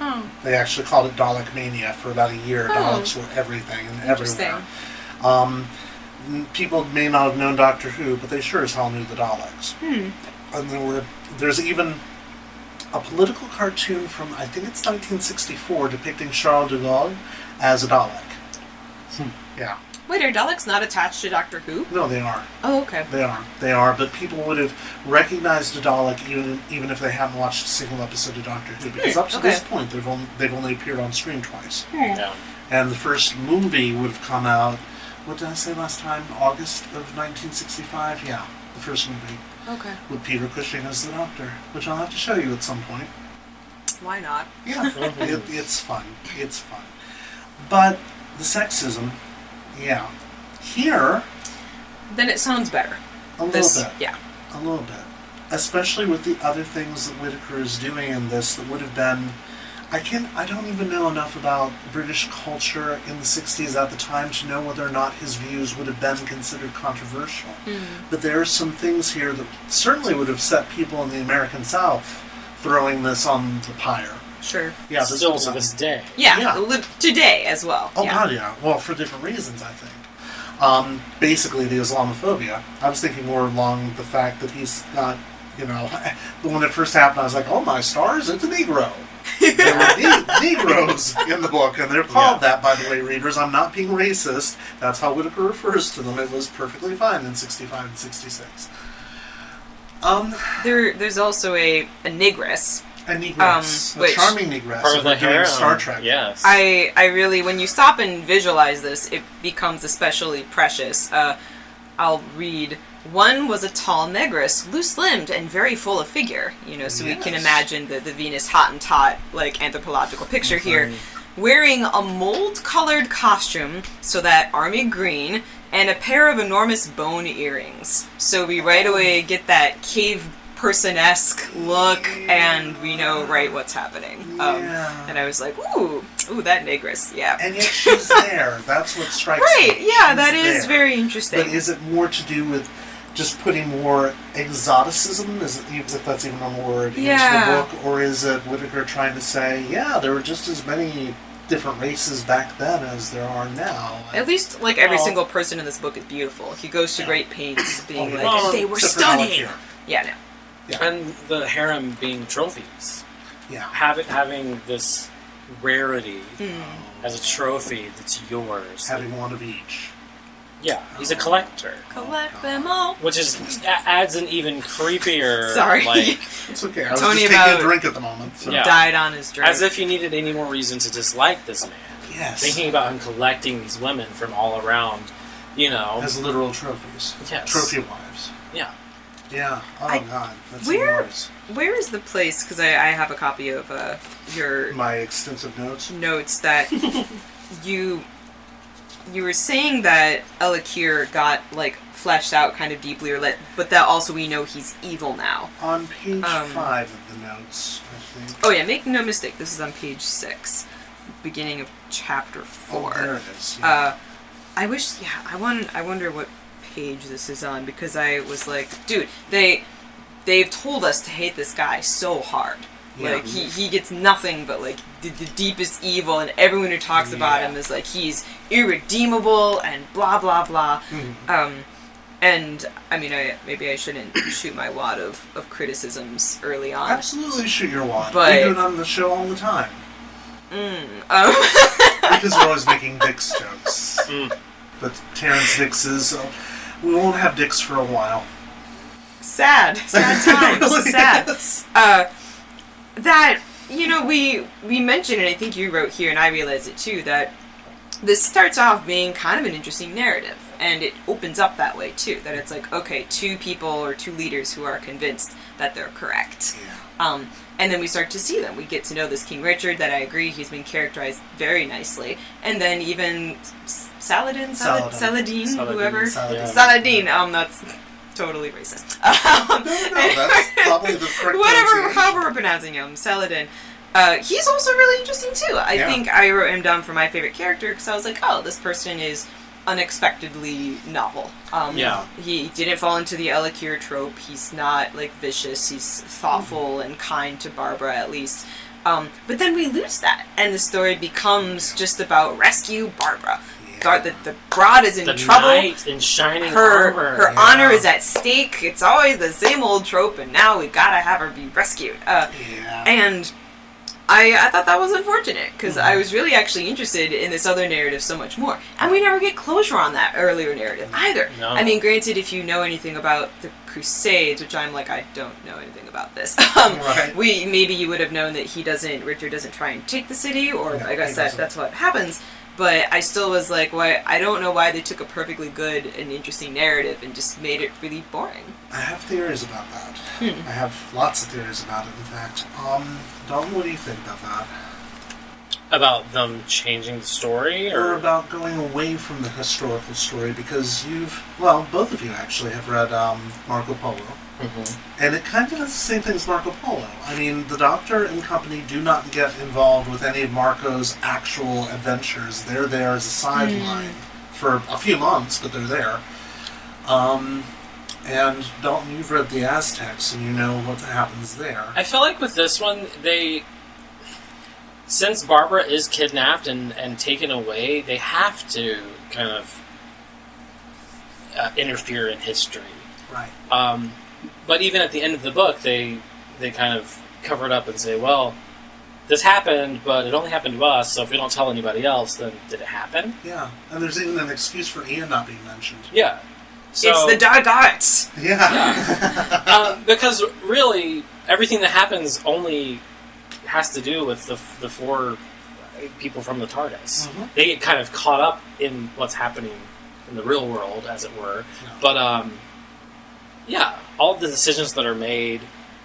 [SPEAKER 3] Oh,
[SPEAKER 1] They actually called it Dalek Mania for about a year.
[SPEAKER 3] Oh.
[SPEAKER 1] Daleks were everything and
[SPEAKER 3] Interesting.
[SPEAKER 1] everywhere. Um, people may not have known Doctor Who, but they sure as hell knew the Daleks.
[SPEAKER 3] Hmm.
[SPEAKER 1] And there were, there's even a political cartoon from I think it's 1964 depicting Charles de Gaulle as a Dalek. Yeah,
[SPEAKER 3] Wait, are Daleks not attached to Doctor Who?
[SPEAKER 1] no, they are.
[SPEAKER 3] Oh, okay.
[SPEAKER 1] They are. They are. But people would have recognized a Dalek even even if they hadn't watched a single episode of Doctor Who, because hmm, up to
[SPEAKER 3] Okay.
[SPEAKER 1] this point they've only they've only appeared on screen twice. Hmm.
[SPEAKER 2] Yeah.
[SPEAKER 1] And the first movie would have come out. What did I say last time? August of 1965. Yeah, the first movie
[SPEAKER 3] Okay.
[SPEAKER 1] with Peter Cushing as the Doctor, which I'll have to show you at some point.
[SPEAKER 3] Why not?
[SPEAKER 1] Yeah, <laughs> it, it's fun. It's fun. But the sexism, yeah. Here,
[SPEAKER 3] Then it sounds better.
[SPEAKER 1] a little
[SPEAKER 3] This,
[SPEAKER 1] bit.
[SPEAKER 3] yeah.
[SPEAKER 1] A little bit. Especially with the other things that Whitaker is doing in this that would have been. I can I don't even know enough about British culture in the 60s at the time to know whether or not his views would have been considered controversial. Hmm. But there are some things here that certainly would have set people in the American South throwing this on the pyre.
[SPEAKER 3] Sure.
[SPEAKER 1] Yeah, this
[SPEAKER 2] Still to this day.
[SPEAKER 3] Yeah,
[SPEAKER 1] Yeah.
[SPEAKER 3] li- today as well.
[SPEAKER 1] Oh
[SPEAKER 3] yeah.
[SPEAKER 1] god, yeah. Well, for different reasons, I think. Um, basically, the Islamophobia. I was thinking more along the fact that he's got, you know, <laughs> the when it first happened, I was like, oh my stars, it's a Negro. there were <laughs> ne- Negroes in the book, and they're called that, by the way, readers. I'm not being racist. That's how Whitaker refers to them. It was perfectly fine in 65 and 66. Um,
[SPEAKER 3] There, there's also a, a negress.
[SPEAKER 1] A Negress.
[SPEAKER 3] Um,
[SPEAKER 1] a
[SPEAKER 3] which-
[SPEAKER 1] charming Negress.
[SPEAKER 2] Part of the
[SPEAKER 1] we're. Star Trek.
[SPEAKER 2] Yes.
[SPEAKER 3] I, I really, when you stop and visualize this, it becomes especially precious. Uh, I'll read. One was a tall negress, loose-limbed and very full of figure. You know, so we can imagine the, the Venus Hottentot like anthropological picture here, wearing a mold-colored costume, so that army green, and a pair of enormous bone earrings. So we right away get that cave person-esque look, and we know right what's happening. Um,
[SPEAKER 1] Yeah.
[SPEAKER 3] And I was like, ooh, ooh, that negress, yeah.
[SPEAKER 1] And yet she's there. <laughs> That's what strikes
[SPEAKER 3] Right,
[SPEAKER 1] me.
[SPEAKER 3] yeah,
[SPEAKER 1] She's
[SPEAKER 3] that is
[SPEAKER 1] there.
[SPEAKER 3] very interesting.
[SPEAKER 1] But is it more to do with just putting more exoticism, is it, even if that's even a word,
[SPEAKER 3] Yeah.
[SPEAKER 1] into the book, or is it Whitaker trying to say, yeah, there were just as many different races back then as there are now?
[SPEAKER 3] At least, like every
[SPEAKER 2] Well-
[SPEAKER 3] single person in this book is beautiful. He goes to great pains being
[SPEAKER 1] Oh,
[SPEAKER 3] like,
[SPEAKER 2] well,
[SPEAKER 3] they were stunning. Yeah, no.
[SPEAKER 2] And the harem being trophies.
[SPEAKER 1] Yeah.
[SPEAKER 2] Having having this rarity
[SPEAKER 3] Hmm.
[SPEAKER 2] as a trophy that's yours.
[SPEAKER 1] Having one of each.
[SPEAKER 2] yeah, he's a collector,
[SPEAKER 3] Collect them all.
[SPEAKER 2] which is adds an even creepier. <laughs>
[SPEAKER 3] Sorry.
[SPEAKER 2] Like, <laughs>
[SPEAKER 1] It's okay. I was
[SPEAKER 3] Tony
[SPEAKER 1] just taking
[SPEAKER 3] about-
[SPEAKER 1] a drink at the moment. So.
[SPEAKER 2] Yeah.
[SPEAKER 3] Died on his drink.
[SPEAKER 2] as if you needed any more reason to dislike this man.
[SPEAKER 1] Yes.
[SPEAKER 2] Thinking about him collecting these women from all around, you know.
[SPEAKER 1] As literal trophies.
[SPEAKER 2] Yes.
[SPEAKER 1] Trophy wives.
[SPEAKER 2] yeah.
[SPEAKER 1] Yeah. Oh,
[SPEAKER 3] I-
[SPEAKER 1] God. That's
[SPEAKER 3] Where-
[SPEAKER 1] worse.
[SPEAKER 3] Where is the place? Because I, I have a copy of uh, your
[SPEAKER 1] My extensive notes.
[SPEAKER 3] notes that <laughs> you you were saying that El Akir got like fleshed out kind of deeply, or let, but that also we know he's evil now.
[SPEAKER 1] On page
[SPEAKER 3] Um,
[SPEAKER 1] five of the notes, I think.
[SPEAKER 3] Oh yeah, make no mistake. This is on page six, beginning of chapter four.
[SPEAKER 1] Oh, there it is. Yeah.
[SPEAKER 3] Uh, I wish. Yeah, I want. I wonder what page this is on because I was like, dude, they they've told us to hate this guy so hard.
[SPEAKER 1] Yeah.
[SPEAKER 3] Like he, he gets nothing but like the, the deepest evil, and everyone who talks about him is like he's irredeemable and blah blah blah.
[SPEAKER 1] Mhm.
[SPEAKER 3] Um, and I mean, I maybe I shouldn't shoot my wad of, of criticisms early on.
[SPEAKER 1] Absolutely shoot your wad.
[SPEAKER 3] But-
[SPEAKER 1] we do it on the show all the time.
[SPEAKER 3] Mm, um, <laughs>
[SPEAKER 1] Because we're always making Dicks jokes.
[SPEAKER 2] Mm.
[SPEAKER 1] But Terrance Dicks is. Uh, we won't have dicks for a while.
[SPEAKER 3] sad, <laughs> sad times,
[SPEAKER 1] really
[SPEAKER 3] sad.
[SPEAKER 1] is.
[SPEAKER 3] uh, that you know we we mentioned and I think you wrote here and I realized it too that this starts off being kind of an interesting narrative and it opens up that way too. That it's like okay, two people or two leaders who are convinced that they're correct.
[SPEAKER 1] Yeah.
[SPEAKER 3] Um, and then we start to see them. We get to know this King Richard that I agree he's been characterized very nicely. And then even Saladin, Salad,
[SPEAKER 1] Saladin.
[SPEAKER 3] Saladin, whoever,
[SPEAKER 1] Saladin.
[SPEAKER 2] Yeah.
[SPEAKER 3] Saladin. Um, that's totally racist. <laughs> Um,
[SPEAKER 1] No, no, that's probably the correct
[SPEAKER 3] whatever, however we're pronouncing him, Saladin. Uh, he's also really interesting too. I
[SPEAKER 1] Yeah.
[SPEAKER 3] think I wrote him down for my favorite character because I was like, oh, this person is unexpectedly novel. Um,
[SPEAKER 2] Yeah.
[SPEAKER 3] He didn't fall into the El Akir trope. He's not like vicious. He's thoughtful and kind to Barbara at least. Um, but then we lose that, and the story becomes just about rescue Barbara.
[SPEAKER 1] Yeah.
[SPEAKER 3] Gar- the, the broad is in
[SPEAKER 2] the
[SPEAKER 3] trouble.
[SPEAKER 2] knight in shining
[SPEAKER 3] Her
[SPEAKER 2] armor.
[SPEAKER 3] her
[SPEAKER 1] Yeah.
[SPEAKER 3] honor is at stake. It's always the same old trope, and now we gotta have her be rescued. Uh,
[SPEAKER 1] Yeah.
[SPEAKER 3] and I, I thought that was unfortunate because I
[SPEAKER 1] Mhm.
[SPEAKER 3] was really actually interested in this other narrative so much more. And we never get closure on that earlier narrative either.
[SPEAKER 2] No.
[SPEAKER 3] I mean, granted, if you know anything about the Crusades, which I'm like, I don't know anything about this. <laughs> Um,
[SPEAKER 1] Right.
[SPEAKER 3] We maybe you would have known that he doesn't, Richard doesn't try and take the city, or
[SPEAKER 1] No,
[SPEAKER 3] I guess that that's what happens. But I still was like, why? I don't know why they took a perfectly good and interesting narrative and just made it really boring.
[SPEAKER 1] I have theories about that.
[SPEAKER 3] Hmm.
[SPEAKER 1] I have lots of theories about it, in fact. Um, Dalton, what do you think about that?
[SPEAKER 2] About them changing the story,
[SPEAKER 1] Or
[SPEAKER 2] or
[SPEAKER 1] about going away from the historical story because you've, well, both of you actually have read um, Marco Polo.
[SPEAKER 2] Mhm.
[SPEAKER 1] And it kind of does the same thing as Marco Polo. I mean, the Doctor and company do not get involved with any of Marco's actual adventures. They're there as a sideline for a few months, but they're there. Um, and Dalton, you've read the Aztecs, and you know what happens there.
[SPEAKER 2] I feel like with this one, they since Barbara is kidnapped and, and taken away, they have to kind of uh, interfere in history.
[SPEAKER 1] Right.
[SPEAKER 2] Um, but even at the end of the book, they they kind of cover it up and say, "Well, this happened, but it only happened to us. So if we don't tell anybody else, then did it happen?"
[SPEAKER 1] Yeah. And there's even an excuse for Ian not being mentioned.
[SPEAKER 2] Yeah. So,
[SPEAKER 3] it's the Dargots.
[SPEAKER 1] Yeah. <laughs>
[SPEAKER 2] uh, because really everything that happens only has to do with the, the four people from the TARDIS.
[SPEAKER 1] Mhm.
[SPEAKER 2] They get kind of caught up in what's happening in the real world, as it were.
[SPEAKER 1] Yeah.
[SPEAKER 2] But um, yeah, all the decisions that are made,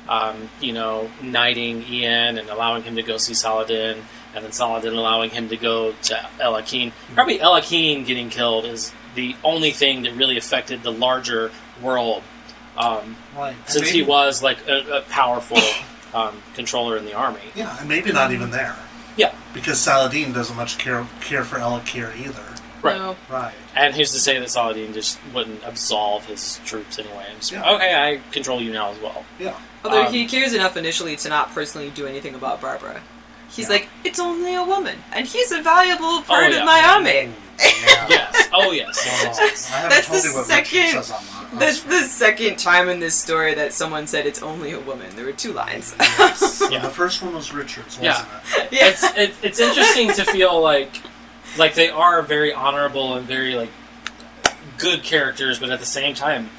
[SPEAKER 2] um, you know, knighting Ian and allowing him to go see Saladin, and then Saladin allowing him to go to El Akir. Probably El Akir getting killed is the only thing that really affected the larger world. Um,
[SPEAKER 1] right.
[SPEAKER 2] Since he was like a, a powerful <coughs> um, controller in the army.
[SPEAKER 1] Yeah, and maybe not even there.
[SPEAKER 2] Yeah.
[SPEAKER 1] Because Saladin doesn't much care care for El Akir either.
[SPEAKER 2] Right.
[SPEAKER 3] No.
[SPEAKER 1] Right.
[SPEAKER 2] And who's to say that Saladin just wouldn't absolve his troops anyway? And just,
[SPEAKER 1] Yeah.
[SPEAKER 2] okay, I control you now as well.
[SPEAKER 1] Yeah.
[SPEAKER 3] Although
[SPEAKER 2] Um,
[SPEAKER 3] he cares enough initially to not personally do anything about Barbara. He's
[SPEAKER 1] Yeah.
[SPEAKER 3] like, it's only a woman, and he's a valuable oh, part
[SPEAKER 2] yeah.
[SPEAKER 3] of my army. <laughs>
[SPEAKER 1] Yeah.
[SPEAKER 2] Yes. Oh, yes.
[SPEAKER 1] Oh. I
[SPEAKER 3] That's
[SPEAKER 1] told
[SPEAKER 3] the
[SPEAKER 1] what
[SPEAKER 3] second-
[SPEAKER 1] says on that.
[SPEAKER 3] That's the second time in this story that someone said it's only a woman. There were two lines.
[SPEAKER 1] Yes. <laughs>
[SPEAKER 2] Yeah.
[SPEAKER 1] The first one was Richard's, wasn't
[SPEAKER 2] Yeah.
[SPEAKER 1] it? <laughs>
[SPEAKER 3] yeah.
[SPEAKER 2] It's it, it's interesting to feel like like they are very honorable and very like good characters, but at the same time,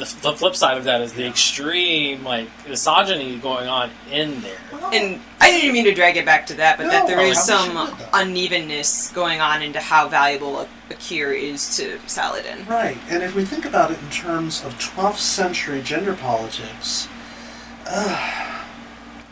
[SPEAKER 2] the, the flip side of that is the extreme like misogyny going on in there.
[SPEAKER 3] And I didn't mean to drag it back to that, but that
[SPEAKER 1] No,
[SPEAKER 3] there
[SPEAKER 1] I
[SPEAKER 3] is
[SPEAKER 1] wish
[SPEAKER 3] some
[SPEAKER 1] you would, though.
[SPEAKER 3] unevenness going on into how valuable El Akir is to Saladin.
[SPEAKER 1] Right, and if we think about it in terms of 12th century gender politics, uh,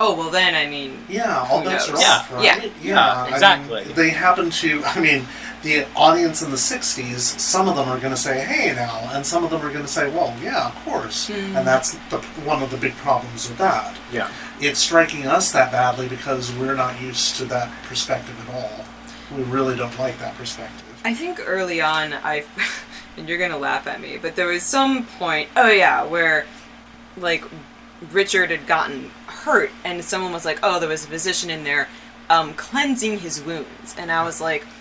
[SPEAKER 3] Oh well, then I mean,
[SPEAKER 1] yeah, all
[SPEAKER 3] Who
[SPEAKER 1] bets are
[SPEAKER 3] knows?
[SPEAKER 1] off,
[SPEAKER 3] Yeah,
[SPEAKER 1] right?
[SPEAKER 2] yeah,
[SPEAKER 1] I mean,
[SPEAKER 2] exactly.
[SPEAKER 1] they happen to, I mean, the audience in the 60s, some of them are going to say, hey now, and some of them are going to say, well, yeah, of course.
[SPEAKER 3] Hmm.
[SPEAKER 1] And that's the, one of the big problems with that.
[SPEAKER 2] Yeah.
[SPEAKER 1] It's striking us that badly because we're not used to that perspective at all. We really don't like that perspective.
[SPEAKER 3] I think early on, I, <laughs> and you're gonna laugh at me, but there was some point. Oh yeah, where like Richard had gotten hurt, and someone was like, "Oh, there was a physician in there, um, cleansing his wounds," and I was like, "How-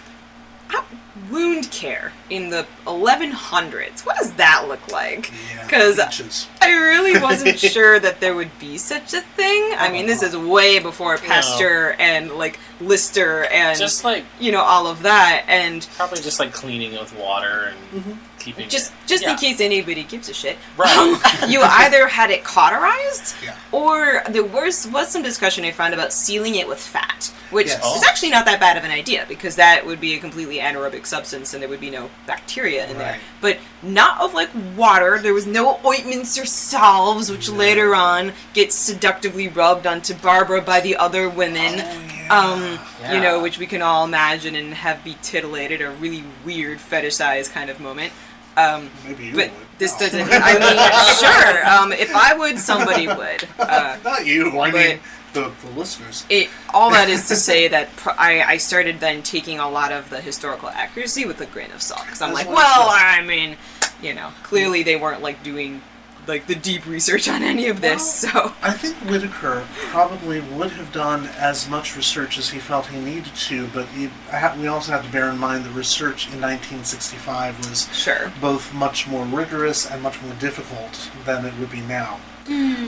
[SPEAKER 3] "Wound care in the 1100s? What does that look like?" Because
[SPEAKER 1] peaches.
[SPEAKER 3] I really wasn't <laughs> sure that there would be such a thing. I mean, this is way before Pasteur and like Lister and
[SPEAKER 2] Just like
[SPEAKER 3] you know all of that, and
[SPEAKER 2] probably just like cleaning with water and
[SPEAKER 1] Mhm.
[SPEAKER 2] Keeping
[SPEAKER 3] just
[SPEAKER 2] it.
[SPEAKER 3] just
[SPEAKER 2] Yeah.
[SPEAKER 3] in case anybody gives a shit.
[SPEAKER 2] Right. <laughs>
[SPEAKER 3] you either had it cauterized,
[SPEAKER 1] Yeah.
[SPEAKER 3] or there was was some discussion I found about sealing it with fat, which
[SPEAKER 1] Yes.
[SPEAKER 3] is actually not that bad of an idea because that would be a completely anaerobic substance and there would be no bacteria in there. But not of like water. There was no ointments or salves, which later on gets seductively rubbed onto Barbara by the other women.
[SPEAKER 1] Oh, yeah.
[SPEAKER 3] Um, you know, which we can all imagine and have be titillated, a really weird fetishized kind of moment. Um,
[SPEAKER 1] Maybe you
[SPEAKER 3] but
[SPEAKER 1] would.
[SPEAKER 3] this
[SPEAKER 1] No.
[SPEAKER 3] doesn't. I mean, sure. Um, if I would, somebody <laughs> would. Uh,
[SPEAKER 1] Not you. I mean the, the listeners.
[SPEAKER 3] it. All that is to <laughs> say that pr- I, I started then taking a lot of the historical accuracy with a grain of salt because I'm
[SPEAKER 1] That's
[SPEAKER 3] like, well, I mean, you know, clearly they weren't like doing like the deep research on any of this. so
[SPEAKER 1] I think Whitaker probably would have done as much research as he felt he needed to, but he, I ha- we also have to bear in mind the research in 1965 was
[SPEAKER 3] sure.
[SPEAKER 1] both much more rigorous and much more difficult than it would be now.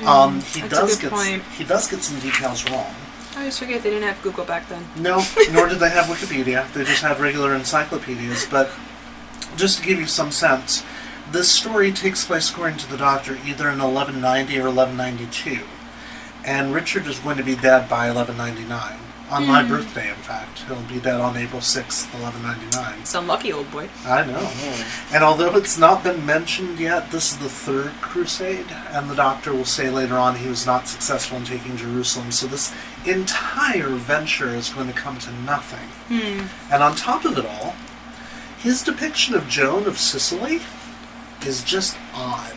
[SPEAKER 1] um, he does get
[SPEAKER 3] point.
[SPEAKER 1] he does get some details wrong.
[SPEAKER 3] I always forget they didn't have Google back then.
[SPEAKER 1] No, nor did they have Wikipedia. They just had regular encyclopedias. But just to give you some sense, this story takes place, according to the doctor, either in 1190 or 1192. And Richard is going to be dead by 1199. On my hmm. birthday, in fact. He'll be dead on April 6th, 1199.
[SPEAKER 3] Some lucky old boy.
[SPEAKER 1] I know. Hmm. And although it's not been mentioned yet, this is the third crusade, and the doctor will say later on he was not successful in taking Jerusalem. So this entire venture is going to come to nothing. Hmm. And on top of it all, his depiction of Joan of Sicily is just odd.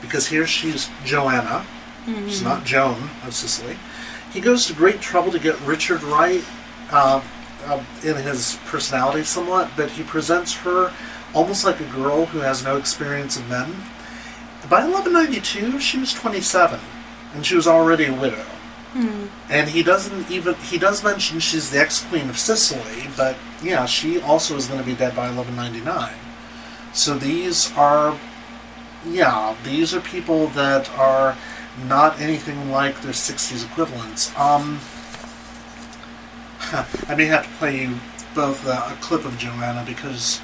[SPEAKER 1] Because here she's Joanna, she's not Joan of Sicily. He goes to great trouble to get Richard right uh, uh, in his personality somewhat, but he presents her almost like a girl who has no experience of men. By 1192, she was 27, and she was already a widow. And he doesn't even he does mention she's the ex-queen of Sicily, but yeah, she also is going to be dead by 1199. So these are yeah, these are people that are not anything like their 60s equivalents. Um, <laughs> I may have to play you both uh, a clip of Joanna because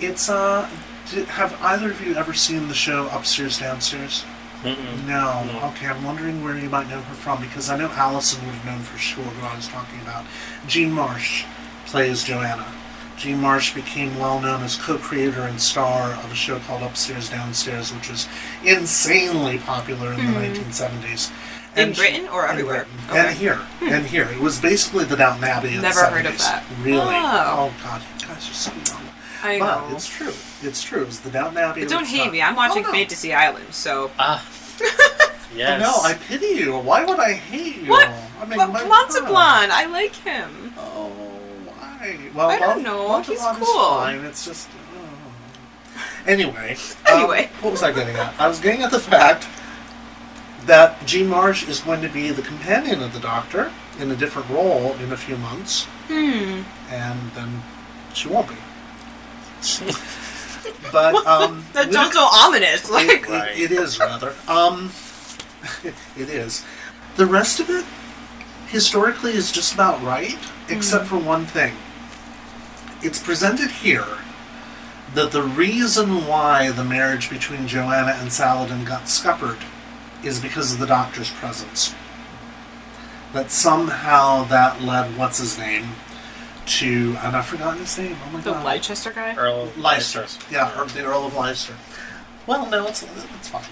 [SPEAKER 1] it's uh. Did, have either of you ever seen the show Upstairs Downstairs?
[SPEAKER 2] Mm-mm.
[SPEAKER 1] No.
[SPEAKER 2] No.
[SPEAKER 1] Okay, I'm wondering where you might know her from because I know Allison would have known for sure who I was talking about. Jean Marsh plays Joanna. Jean Marsh became well known as co-creator and star of a show called Upstairs Downstairs, which was insanely popular in the 1970s.
[SPEAKER 3] Hmm. In Britain or everywhere?
[SPEAKER 1] Britain.
[SPEAKER 3] Okay. Hmm.
[SPEAKER 1] And here, and here. It was basically the Downton Abbey of
[SPEAKER 3] Never
[SPEAKER 1] the 70s.
[SPEAKER 3] heard of that.
[SPEAKER 1] Really?
[SPEAKER 3] Oh.
[SPEAKER 1] God, you guys are so young.
[SPEAKER 3] I
[SPEAKER 1] But
[SPEAKER 3] know.
[SPEAKER 1] it's true. It's true. It's the Downton Abbey.
[SPEAKER 3] But don't hate
[SPEAKER 1] time.
[SPEAKER 3] me. I'm watching
[SPEAKER 1] Oh, no.
[SPEAKER 3] Fantasy Island, so
[SPEAKER 2] Ah. <laughs> yes.
[SPEAKER 1] No, I pity you. Why would I hate you?
[SPEAKER 3] What?
[SPEAKER 1] I mean,
[SPEAKER 3] but
[SPEAKER 1] my Montalban,
[SPEAKER 3] I like him.
[SPEAKER 1] Oh, Well,
[SPEAKER 3] I don't know. He's
[SPEAKER 1] is
[SPEAKER 3] cool.
[SPEAKER 1] fine. It's just. oh. Anyway.
[SPEAKER 3] Anyway.
[SPEAKER 1] um, <laughs> what was I getting at? I was getting at the fact that Jean Marsh is going to be the companion of the Doctor in a different role in a few months,
[SPEAKER 3] Hmm.
[SPEAKER 1] and then she won't be. <laughs> but um, <laughs>
[SPEAKER 3] That
[SPEAKER 1] we-
[SPEAKER 3] sounds so ominous. Like,
[SPEAKER 1] it, it, it is rather. Um, it is. The rest of it, historically, is just about right, except for one thing. It's presented here that the reason why the marriage between Joanna and Saladin got scuppered is because of the doctor's presence. That somehow that led what's his name to and I've forgotten his name. Oh my
[SPEAKER 3] the
[SPEAKER 1] god.
[SPEAKER 3] Leicester guy.
[SPEAKER 2] Earl of
[SPEAKER 1] Leicester. Yeah, the Earl of Leicester. Well, no, it's it's fine.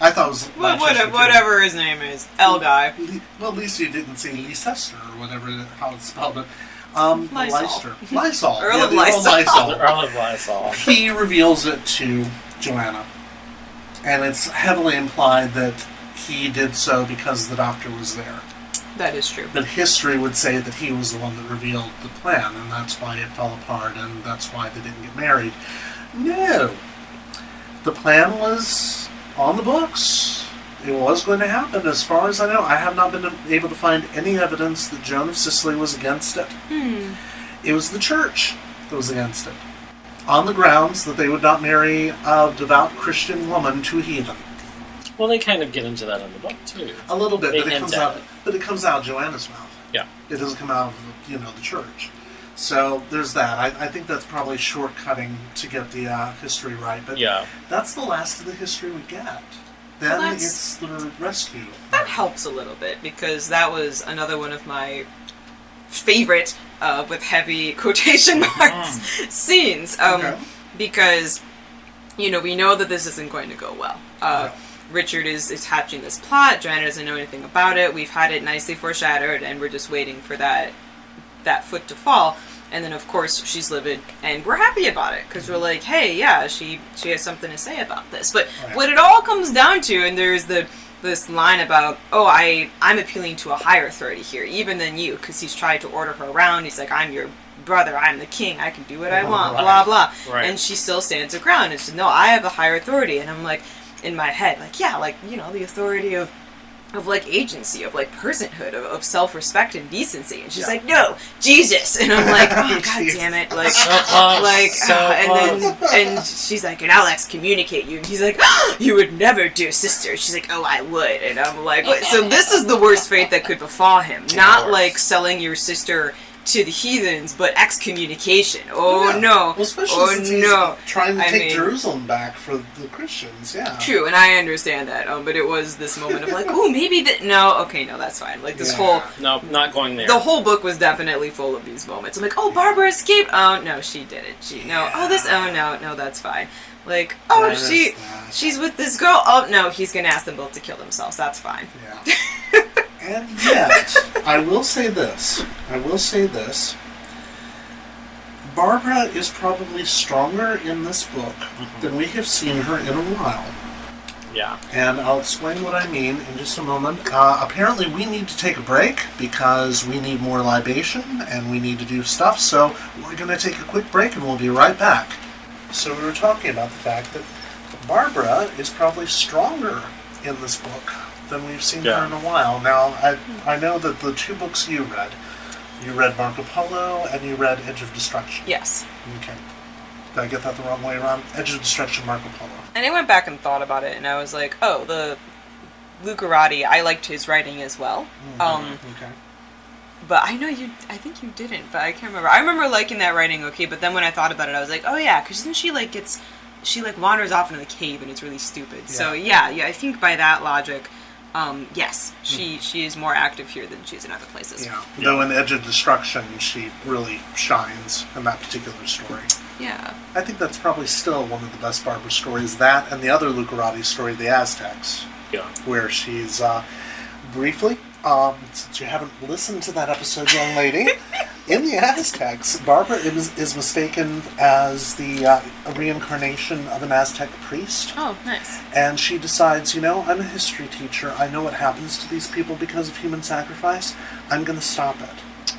[SPEAKER 1] I thought it was <laughs>
[SPEAKER 3] Well,
[SPEAKER 1] Leicester,
[SPEAKER 3] whatever, whatever his name is, L guy.
[SPEAKER 1] Well, at least you didn't say Leicester or whatever how it's spelled. It. Um,
[SPEAKER 3] Lysol.
[SPEAKER 1] Leicester. Lysol.
[SPEAKER 3] Earl
[SPEAKER 1] yeah,
[SPEAKER 3] of
[SPEAKER 1] the
[SPEAKER 3] Lysol.
[SPEAKER 2] The <laughs> Earl of Lysol.
[SPEAKER 1] he reveals it to Joanna, and it's heavily implied that he did so because the doctor was there.
[SPEAKER 3] That is true.
[SPEAKER 1] But history would say that he was the one that revealed the plan, and that's why it fell apart, and that's why they didn't get married. No. The plan was on the books. It was going to happen, as far as I know. I have not been able to find any evidence that Joan of Sicily was against it.
[SPEAKER 3] Hmm.
[SPEAKER 1] It was the church that was against it, on the grounds that they would not marry a devout Christian woman to a heathen.
[SPEAKER 2] Well, they kind of get into that in the book too.
[SPEAKER 1] A little bit,
[SPEAKER 2] They
[SPEAKER 1] but it comes out.
[SPEAKER 2] it.
[SPEAKER 1] But it comes out of Joanna's mouth.
[SPEAKER 2] Yeah.
[SPEAKER 1] It doesn't come out of you know the church. So there's that. I, I think that's probably shortcutting to get the uh, history right. But
[SPEAKER 2] Yeah.
[SPEAKER 1] that's the last of the history we get. Then
[SPEAKER 3] Well,
[SPEAKER 1] it's the rescue.
[SPEAKER 3] That helps a little bit because that was another one of my favorite, uh, with heavy <laughs> quotation marks, <laughs> scenes. Um,
[SPEAKER 1] Okay.
[SPEAKER 3] Because, you know, we know that this isn't going to go well. Uh, Richard is, is hatching this plot. Joanna doesn't know anything about it. We've had it nicely foreshadowed, and we're just waiting for that that foot to fall. And then, of course, she's livid, and we're happy about it because we're like, "Hey, yeah, she she has something to say about this." But oh,
[SPEAKER 1] Right.
[SPEAKER 3] what it all comes down to, and there's the this line about, "Oh, I I'm appealing to a higher authority here, even than you," because he's tried to order her around. He's like, "I'm your brother. I'm the king. I can do what I
[SPEAKER 1] Oh,
[SPEAKER 3] want."
[SPEAKER 1] right.
[SPEAKER 3] Blah blah.
[SPEAKER 2] Right.
[SPEAKER 3] And she still stands her ground. And says, "No, I have a higher authority." And I'm like, in my head, like, yeah, like you know, the authority of of like agency, of like personhood, of, of self respect and decency. And she's
[SPEAKER 1] Yeah.
[SPEAKER 3] like, no, Jesus. And I'm like, oh <laughs> god damn it, like.
[SPEAKER 2] So close.
[SPEAKER 3] Like
[SPEAKER 2] so
[SPEAKER 3] uh, and then and she's like and I'll excommunicate you and he's like you would never do sister she's like oh I would and I'm like what? so this is the worst fate that could befall him not like selling your sister to the heathens but excommunication oh
[SPEAKER 1] Yeah.
[SPEAKER 3] no
[SPEAKER 1] Well, especially
[SPEAKER 3] oh
[SPEAKER 1] since he's
[SPEAKER 3] no
[SPEAKER 1] trying to
[SPEAKER 3] I
[SPEAKER 1] take
[SPEAKER 3] mean-
[SPEAKER 1] Jerusalem back for the Christians. Yeah.
[SPEAKER 3] True, and I understand that. Um, but it was this moment of like, <laughs> oh, maybe that. No, okay, no, that's fine. Like this
[SPEAKER 1] Yeah.
[SPEAKER 3] whole,
[SPEAKER 2] no, not going there.
[SPEAKER 3] the whole book was definitely full of these moments. I'm like, oh, Barbara escaped. Oh no, she didn't. She no. Oh, this. Oh no, no, that's fine. Like, oh,
[SPEAKER 1] There is
[SPEAKER 3] she,
[SPEAKER 1] that.
[SPEAKER 3] she's with this girl. Oh no, he's gonna ask them both to kill themselves. That's fine.
[SPEAKER 1] Yeah. <laughs> and yet, I will say this. I will say this. Barbara is probably stronger in this book than we have seen her in a while.
[SPEAKER 2] yeah.
[SPEAKER 1] And I'll explain what I mean in just a moment. Uh, apparently, we need to take a break because we need more libation and we need to do stuff. So, we're going to take a quick break and we'll be right back. So, we were talking about the fact that Barbara is probably stronger in this book than we've seen
[SPEAKER 2] Yeah.
[SPEAKER 1] her in a while. Now, I, I know that the two books you read, you read Marco Polo and you read Edge of Destruction.
[SPEAKER 3] Yes.
[SPEAKER 1] Okay. Did I get that the wrong way around? Edge of Destruction, Marco Polo.
[SPEAKER 3] And I went back and thought about it, and I was like, oh, the Lucarotti. I liked his writing as well. Um,
[SPEAKER 1] Okay.
[SPEAKER 3] But I know you. I think you didn't. But I can't remember. I remember liking that writing. Okay, but then when I thought about it, I was like, oh yeah, because then she like gets, she like wanders off into the cave and it's really stupid. So yeah, yeah. I think by that logic, um, yes, she she is more active here than she is in other places.
[SPEAKER 1] Yeah. Though in Edge of Destruction, she really shines in that particular story.
[SPEAKER 3] Yeah.
[SPEAKER 1] I think that's probably still one of the best Barbara stories. That and the other Lucarotti story, The Aztecs,
[SPEAKER 2] Yeah.
[SPEAKER 1] where she's uh, briefly, um, since you haven't listened to that episode, young lady, <laughs> in The Aztecs, Barbara is, is mistaken as the uh, reincarnation of an Aztec priest.
[SPEAKER 3] Oh, nice.
[SPEAKER 1] And she decides, you know, I'm a history teacher. I know what happens to these people because of human sacrifice. I'm going to stop it.